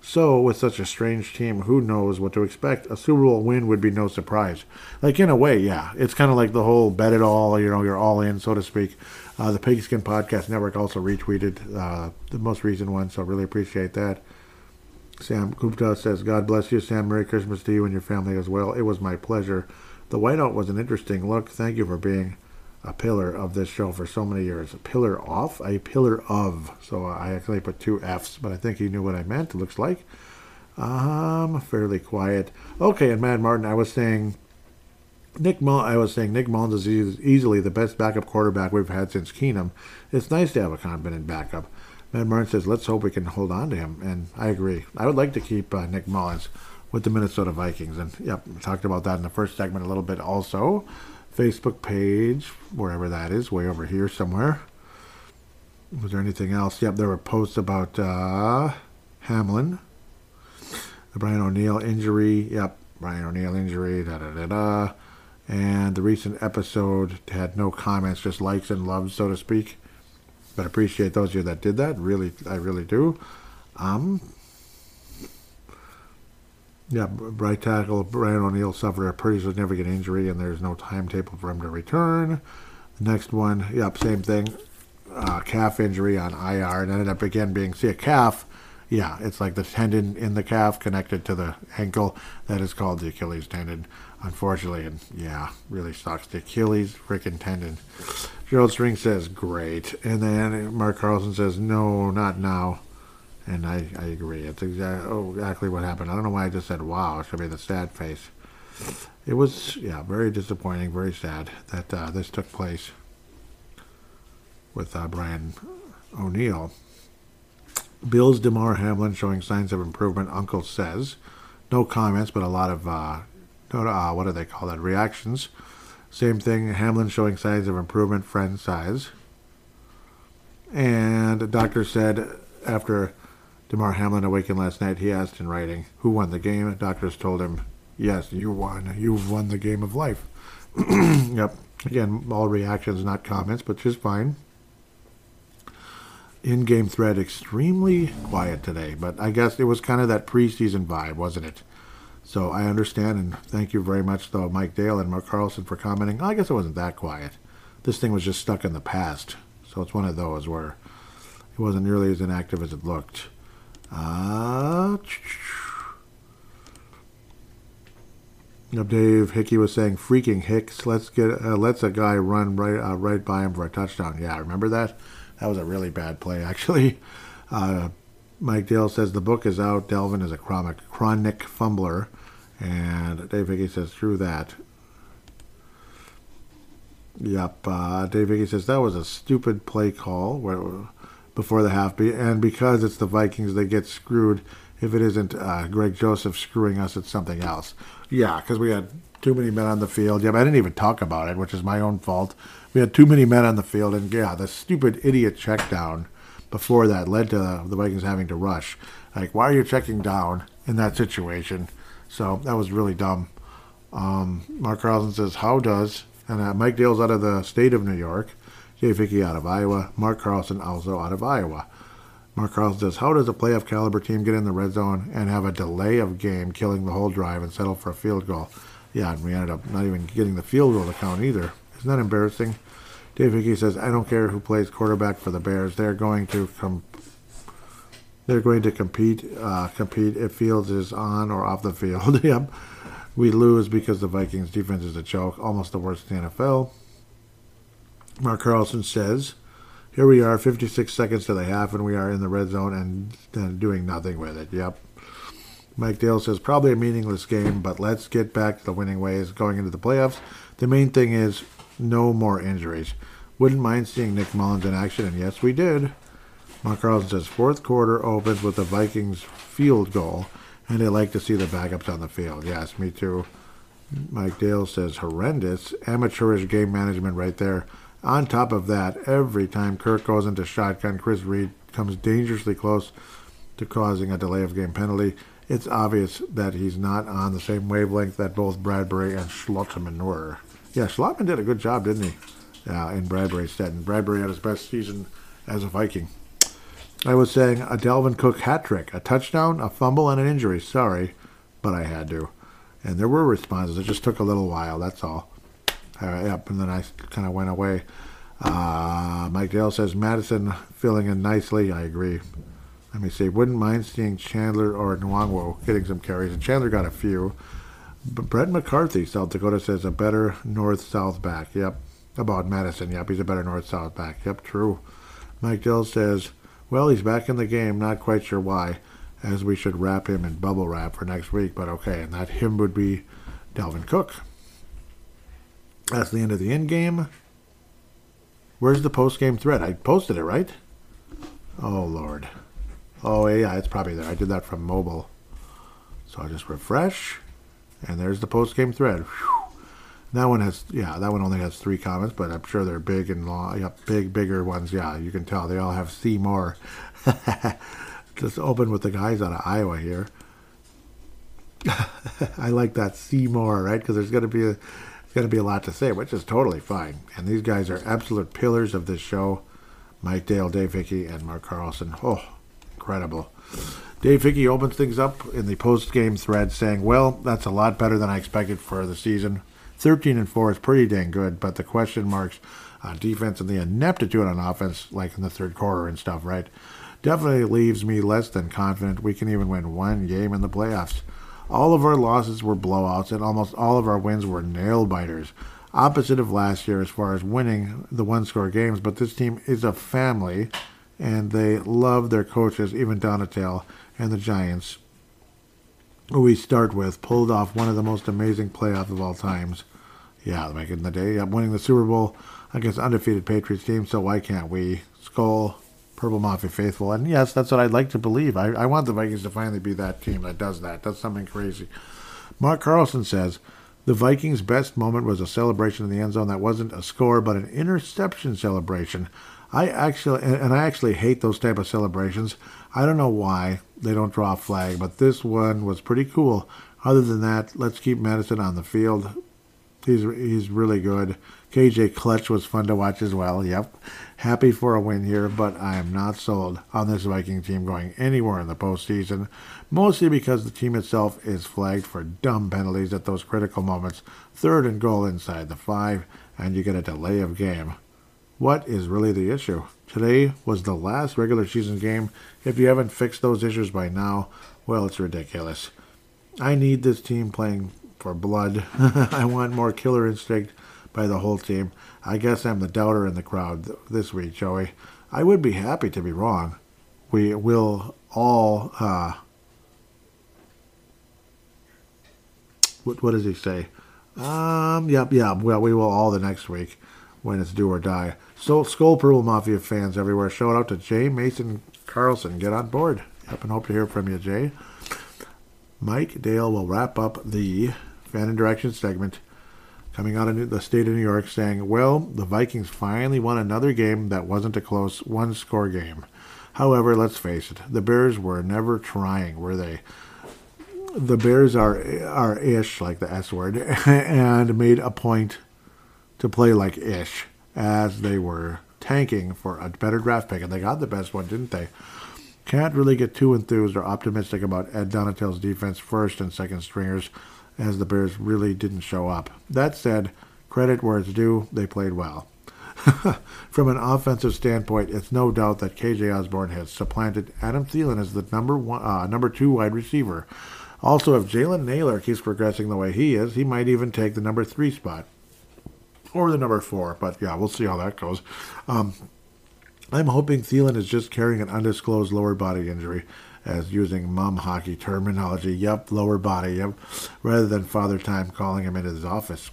Speaker 1: So, with such a strange team, who knows what to expect? A Super Bowl win would be no surprise. Like, in a way, yeah. It's kind of like the whole bet it all, you know, you're all in, so to speak. Uh, the Pigskin Podcast Network also retweeted uh, the most recent one, so really appreciate that. Sam Gupta says, God bless you, Sam. Merry Christmas to you and your family as well. It was my pleasure. The whiteout was an interesting look. Thank you for being a pillar of this show for so many years. A pillar off, a pillar of. So I actually put two F's, but I think he knew what I meant. It looks like. Um, fairly quiet. Okay, and Matt Martin, I was saying Nick Mull- I was saying Nick Mullens is easily the best backup quarterback we've had since Keenum. It's nice to have a competent backup. Matt Martin says, let's hope we can hold on to him. And I agree. I would like to keep uh, Nick Mullens with the Minnesota Vikings. And, yep, talked about that in the first segment a little bit also. Facebook page, wherever that is, way over here somewhere. Was there anything else? Yep, there were posts about uh, Hamlin, the Brian O'Neill injury. Yep, Brian O'Neill injury, da da da da. And the recent episode had no comments, just likes and loves, so to speak. But appreciate those of you that did that. Really, I really do. Um, yeah, right tackle Brian O'Neill suffered a pretty significant injury, and there's no timetable for him to return. The next one, yep, same thing, uh, calf injury on IR, and ended up again being see a calf. Yeah, it's like the tendon in the calf connected to the ankle. That is called the Achilles tendon, unfortunately. And yeah, really sucks. The Achilles freaking tendon. Gerald String says, great. And then Mark Carlson says, no, not now. And I, I agree. It's exactly, oh, exactly what happened. I don't know why I just said, wow. It should be the sad face. It was, yeah, very disappointing, very sad that uh, this took place with uh, Brian O'Neill. Bills Damar Hamlin showing signs of improvement, Uncle says. No comments, but a lot of, uh, no, uh, what do they call that, reactions. Same thing, Hamlin showing signs of improvement, friend size. And doctor said after Damar Hamlin awakened last night, he asked in writing, Who won the game? Doctors told him, Yes, you won. You've won the game of life. yep. Again, all reactions, not comments, but just fine. In game thread, extremely quiet today, but I guess it was kind of that preseason vibe, wasn't it? So I understand, and thank you very much, though, Mike Dale and Mark Carlson, for commenting. I guess it wasn't that quiet. This thing was just stuck in the past. So it's one of those where it wasn't nearly as inactive as it looked. Uh, Dave Hickey was saying, "Freaking Hicks, let's get uh, let's a guy run right uh, right by him for a touchdown." Yeah, remember that? That was a really bad play, actually. Uh, Mike Dale says the book is out. Dalvin is a chronic chronic fumbler, and Dave Hickey says, through that." Yep, uh, Dave Hickey says that was a stupid play call where, before the half, and because it's the Vikings, they get screwed. If it isn't uh, Greg Joseph screwing us, it's something else. Yeah, because we had too many men on the field. Yeah, but I didn't even talk about it, which is my own fault. We had too many men on the field, and yeah, the stupid idiot check down before that led to the Vikings having to rush. Like, why are you checking down in that situation? So that was really dumb. Um, Mark Carlson says, How does, and uh, Mike Dale's out of the state of New York, Jay Vicky out of Iowa, Mark Carlson also out of Iowa. Mark Carlson says, How does a playoff caliber team get in the red zone and have a delay of game, killing the whole drive, and settle for a field goal? Yeah, and we ended up not even getting the field goal to count either. Isn't that embarrassing? Dave Hickey says, "I don't care who plays quarterback for the Bears. They're going to com- They're going to compete. Uh, compete if Fields is on or off the field. yep, we lose because the Vikings' defense is a joke, almost the worst in the NFL." Mark Carlson says, "Here we are, 56 seconds to the half, and we are in the red zone and, and doing nothing with it." Yep. Mike Dale says, "Probably a meaningless game, but let's get back to the winning ways going into the playoffs. The main thing is no more injuries. Wouldn't mind seeing Nick Mullens in action, and yes, we did. Mark says fourth quarter opens with the Vikings field goal, and they like to see the backups on the field. Yes, me too. Mike Dale says horrendous amateurish game management right there. On top of that, every time Kirk goes into shotgun, Chris Reed comes dangerously close to causing a delay of game penalty. it's obvious that he's not on the same wavelength that both Bradbury and Schlottmann were. Yeah, Schlottmann did a good job, didn't he? In Bradbury's stead. And Bradbury had his best season as a Viking. I was saying a Dalvin Cook hat trick, a touchdown, a fumble, and an injury. Sorry, but I had to. And there were responses. It just took a little while. That's all. Uh, yep, and then I kind of went away. Uh, Mike Dale says Mattison filling in nicely. I agree. Let me see. Wouldn't mind seeing Chandler or Nwangwu getting some carries, and Chandler got a few. Brett McCarthy, South Dakota says a better north-south back. Yep. About Mattison. Yep, he's a better north-south back. Yep, true. Mike Dell says, well, he's back in the game. Not quite sure why, as we should wrap him in bubble wrap for next week. But okay, and that him would be Dalvin Cook. That's the end of the end game. Where's the post game thread? I posted it, right? Oh, Lord. Oh, yeah, it's probably there. I did that from mobile. So I'll just refresh, and there's the post game thread. Whew. That one has, yeah, that one only has three comments, but I'm sure they're big and long, yeah, big, bigger ones. Yeah, you can tell they all have see more. just open with the guys out of Iowa here. I like that see more, right? Because there's going to be a going to be a lot to say, which is totally fine. And these guys are absolute pillars of this show. Mike Dale, Dave Hickey, and Mark Carlson. Oh, incredible. Dave Vicky opens things up in the post-game thread saying, well, that's a lot better than I expected for the season. 13 and 4 is pretty dang good, but the question marks on defense and the ineptitude on offense, like in the third quarter and stuff, right, definitely leaves me less than confident we can even win one game in the playoffs. All of our losses were blowouts, and almost all of our wins were nail biters. Opposite of last year as far as winning the one score games, but this team is a family, and they love their coaches, even Donatell and the Giants, who we start with, pulled off one of the most amazing playoffs of all times. Yeah, back in the day, winning the Super Bowl against undefeated Patriots team, so why can't we? Skull Purple Mafia faithful. And yes, that's what I'd like to believe. I, I want the Vikings to finally be that team that does that. That's something crazy. Mark Carlson says the Vikings' best moment was a celebration in the end zone that wasn't a score but an interception celebration. I actually and I actually hate those type of celebrations. I don't know why they don't draw a flag, but this one was pretty cool. Other than that, let's keep Mattison on the field. He's he's really good. KJ Clutch was fun to watch as well. Yep. Happy for a win here, but I am not sold on this Viking team going anywhere in the postseason, mostly because the team itself is flagged for dumb penalties at those critical moments. Third and goal inside the five, and you get a delay of game. What is really the issue? Today was the last regular season game. If you haven't fixed those issues by now, well, it's ridiculous. I need this team playing for blood. I want more killer instinct by the whole team. I guess I'm the doubter in the crowd this week, Joey. I would be happy to be wrong. We will all. Uh, what, what does he say? Um, yep, yeah, well, we will all the next week when it's do or die. So, Skull Purple Mafia fans everywhere, shout out to Jay Mason Carlson. Get on board. Yep, and hope to hear from you, Jay. Mike Dale will wrap up the fan interaction segment coming out of the state of New York saying, well, the Vikings finally won another game that wasn't a close one score game. However, let's face it, the Bears were never trying, were they? The Bears are are ish, like the S word, and made a point to play like ish as they were tanking for a better draft pick, and they got the best one, didn't they? Can't really get too enthused or optimistic about Ed Donatell's defense first and second stringers as the Bears really didn't show up. That said, credit where it's due, they played well. From an offensive standpoint, it's no doubt that KJ Osborn has supplanted Adam Thielen as the number one, uh, number two wide receiver. Also, if Jalen Nailor keeps progressing the way he is, he might even take the number three spot or the number four. But yeah, we'll see how that goes. Um, I'm hoping Thielen is just carrying an undisclosed lower body injury as using mom hockey terminology. Yep, lower body. Yep, rather than Father Time calling him into his office.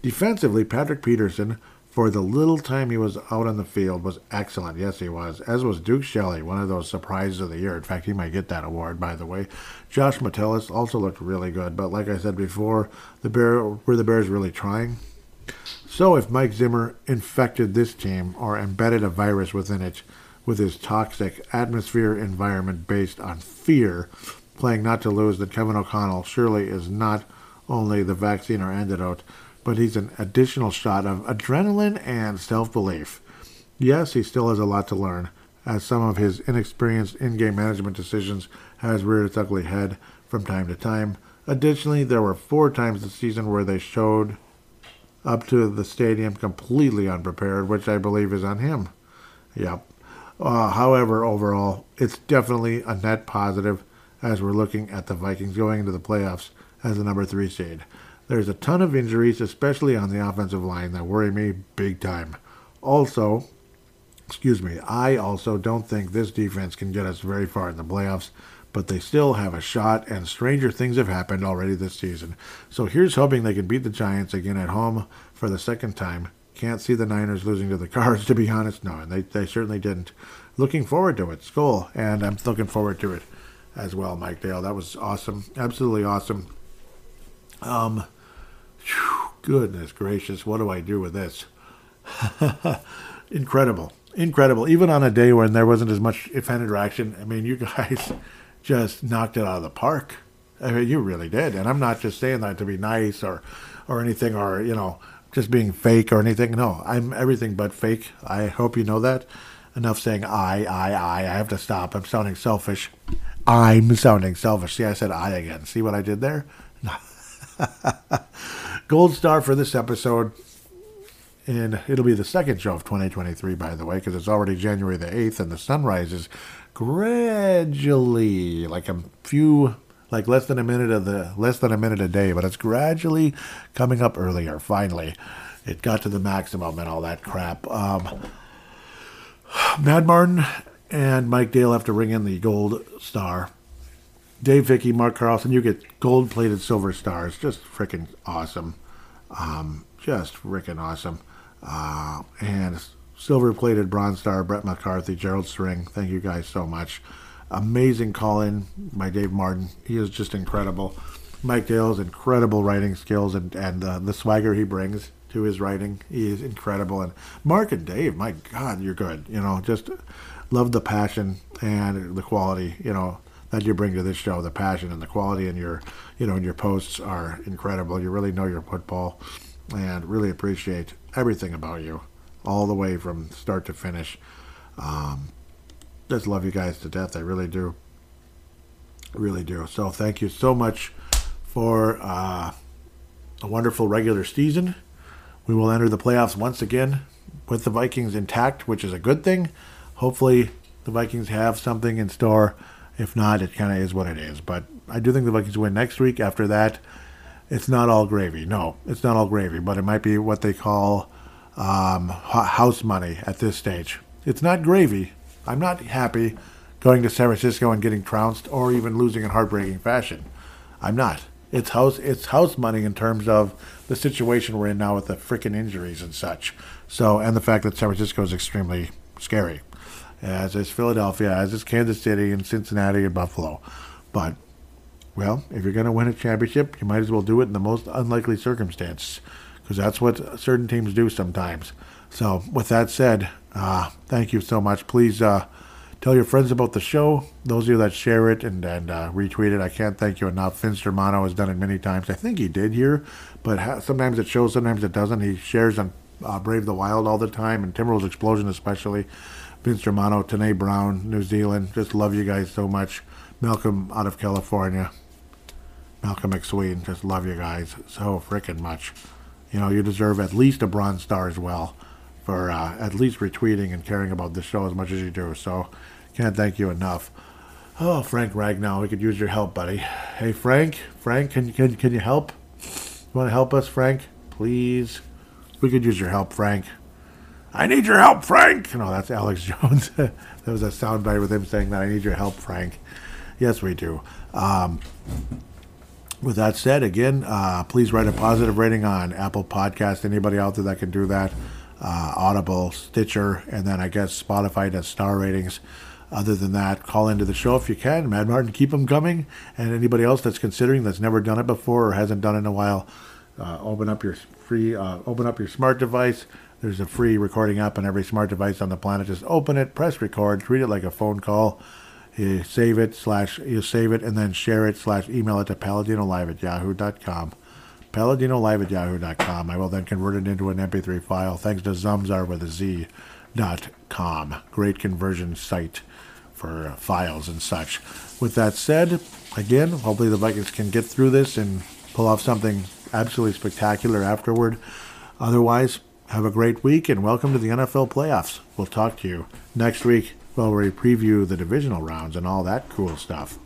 Speaker 1: Defensively, Patrick Peterson, for the little time he was out on the field, was excellent. Yes, he was. As was Duke Shelley, one of those surprises of the year. In fact, he might get that award, by the way. Josh Metellus also looked really good, but like I said before, the Bear were the Bears really trying. So if Mike Zimmer infected this team or embedded a virus within it, with his toxic atmosphere environment based on fear, playing not to lose, then Kevin O'Connell surely is not only the vaccine or antidote, but he's an additional shot of adrenaline and self belief. Yes, he still has a lot to learn, as some of his inexperienced in game management decisions has reared its ugly head from time to time. Additionally, there were four times this season where they showed up to the stadium completely unprepared, which I believe is on him. Yep. Uh, however, overall, it's definitely a net positive as we're looking at the Vikings going into the playoffs as the number three seed. There's a ton of injuries, especially on the offensive line, that worry me big time. Also, excuse me, I also don't think this defense can get us very far in the playoffs, but they still have a shot, and stranger things have happened already this season. So here's hoping they can beat the Giants again at home for the second time. Can't see the Niners losing to the Cards, to be honest. No, and they, they certainly didn't. Looking forward to it. Skull, and I'm looking forward to it as well, Mike Dale. That was awesome. Absolutely awesome. Um, whew, goodness gracious, what do I do with this? Incredible. Incredible. Even on a day when there wasn't as much fan interaction, I mean, you guys just knocked it out of the park. I mean, you really did. And I'm not just saying that to be nice or, or anything, or, you know, just being fake or anything. No, I'm everything but fake. I hope you know that. Enough saying I, I, I. I have to stop. I'm sounding selfish. I'm sounding selfish. See, I said I again. See what I did there? Gold star for this episode. And it'll be the second show of 2023, by the way, because it's already January the 8th, and the sun rises gradually, like a few, like less than a minute of the, less than a minute a day, but it's gradually coming up earlier. Finally, it got to the maximum and all that crap. Um, Mad Martin and Mike Dale have to ring in the gold star. Dave Vicky, Mark Carlson, you get gold plated silver stars. Just freaking awesome. Um, just freaking awesome. Uh, and silver plated bronze star, Brett McCarthy, Gerald String. Thank you guys so much. Amazing call in by Dave Martin. He is just incredible. Mike Dale's incredible writing skills and, and uh, the swagger he brings to his writing. He is incredible. And Mark and Dave, my God, you're good. You know, just love the passion and the quality, you know, that you bring to this show. The passion and the quality in your, you know, in your posts are incredible. You really know your football and really appreciate everything about you, all the way from start to finish. Um, just love you guys to death. I really do. Really do. So thank you so much for uh, a wonderful regular season. We will enter the playoffs once again with the Vikings intact, which is a good thing. Hopefully, the Vikings have something in store. If not, it kind of is what it is. But I do think the Vikings win next week. After that, it's not all gravy. No, it's not all gravy, but it might be what they call um, house money at this stage. It's not gravy. I'm not happy going to San Francisco and getting trounced or even losing in heartbreaking fashion. I'm not. It's house it's house money in terms of the situation we're in now with the freaking injuries and such. So and the fact that San Francisco is extremely scary, as is Philadelphia, as is Kansas City and Cincinnati and Buffalo. But well, if you're going to win a championship, you might as well do it in the most unlikely circumstances, because that's what certain teams do sometimes. So, with that said, uh, thank you so much. Please uh, tell your friends about the show. Those of you that share it and, and uh, retweet it, I can't thank you enough. Vince Germano has done it many times. I think he did here, but ha- sometimes it shows, sometimes it doesn't. He shares on uh, Brave the Wild all the time, and Timberwolves Explosion especially. Vince Germano, Tanae Brown, New Zealand. Just love you guys so much. Malcolm out of California. Malcolm McSween. Just love you guys so freaking much. You know, you deserve at least a bronze star as well for uh, at least retweeting and caring about the show as much as you do. So, can't thank you enough. Oh, Frank Ragnow, we could use your help, buddy. Hey, Frank, Frank, can can can you help? You want to help us, Frank? Please, we could use your help, Frank. I need your help, Frank. No, that's Alex Jones. that was a soundbite with him saying that I need your help, Frank. Yes, we do. Um, with that said, again, uh, please write a positive rating on Apple Podcast. Anybody out there that can do that, uh, Audible, Stitcher, and then I guess Spotify does star ratings. Other than that, call into the show if you can. Mad Martin, keep them coming. And anybody else that's considering that's never done it before or hasn't done it in a while, uh, open up your free, uh, open up your smart device. There's a free recording app on every smart device on the planet. Just open it, press record, treat it like a phone call You save it slash you save it and then share it slash email it to paladinolive at yahoo.com. Paladinolive at yahoo.com. I will then convert it into an MP3 file thanks to Zamzar with a Z dot com. Great conversion site for uh, files and such. With that said, again, hopefully the Vikings can get through this and pull off something absolutely spectacular afterward. Otherwise, have a great week and welcome to the NFL playoffs. We'll talk to you next week we preview the divisional rounds and all that cool stuff.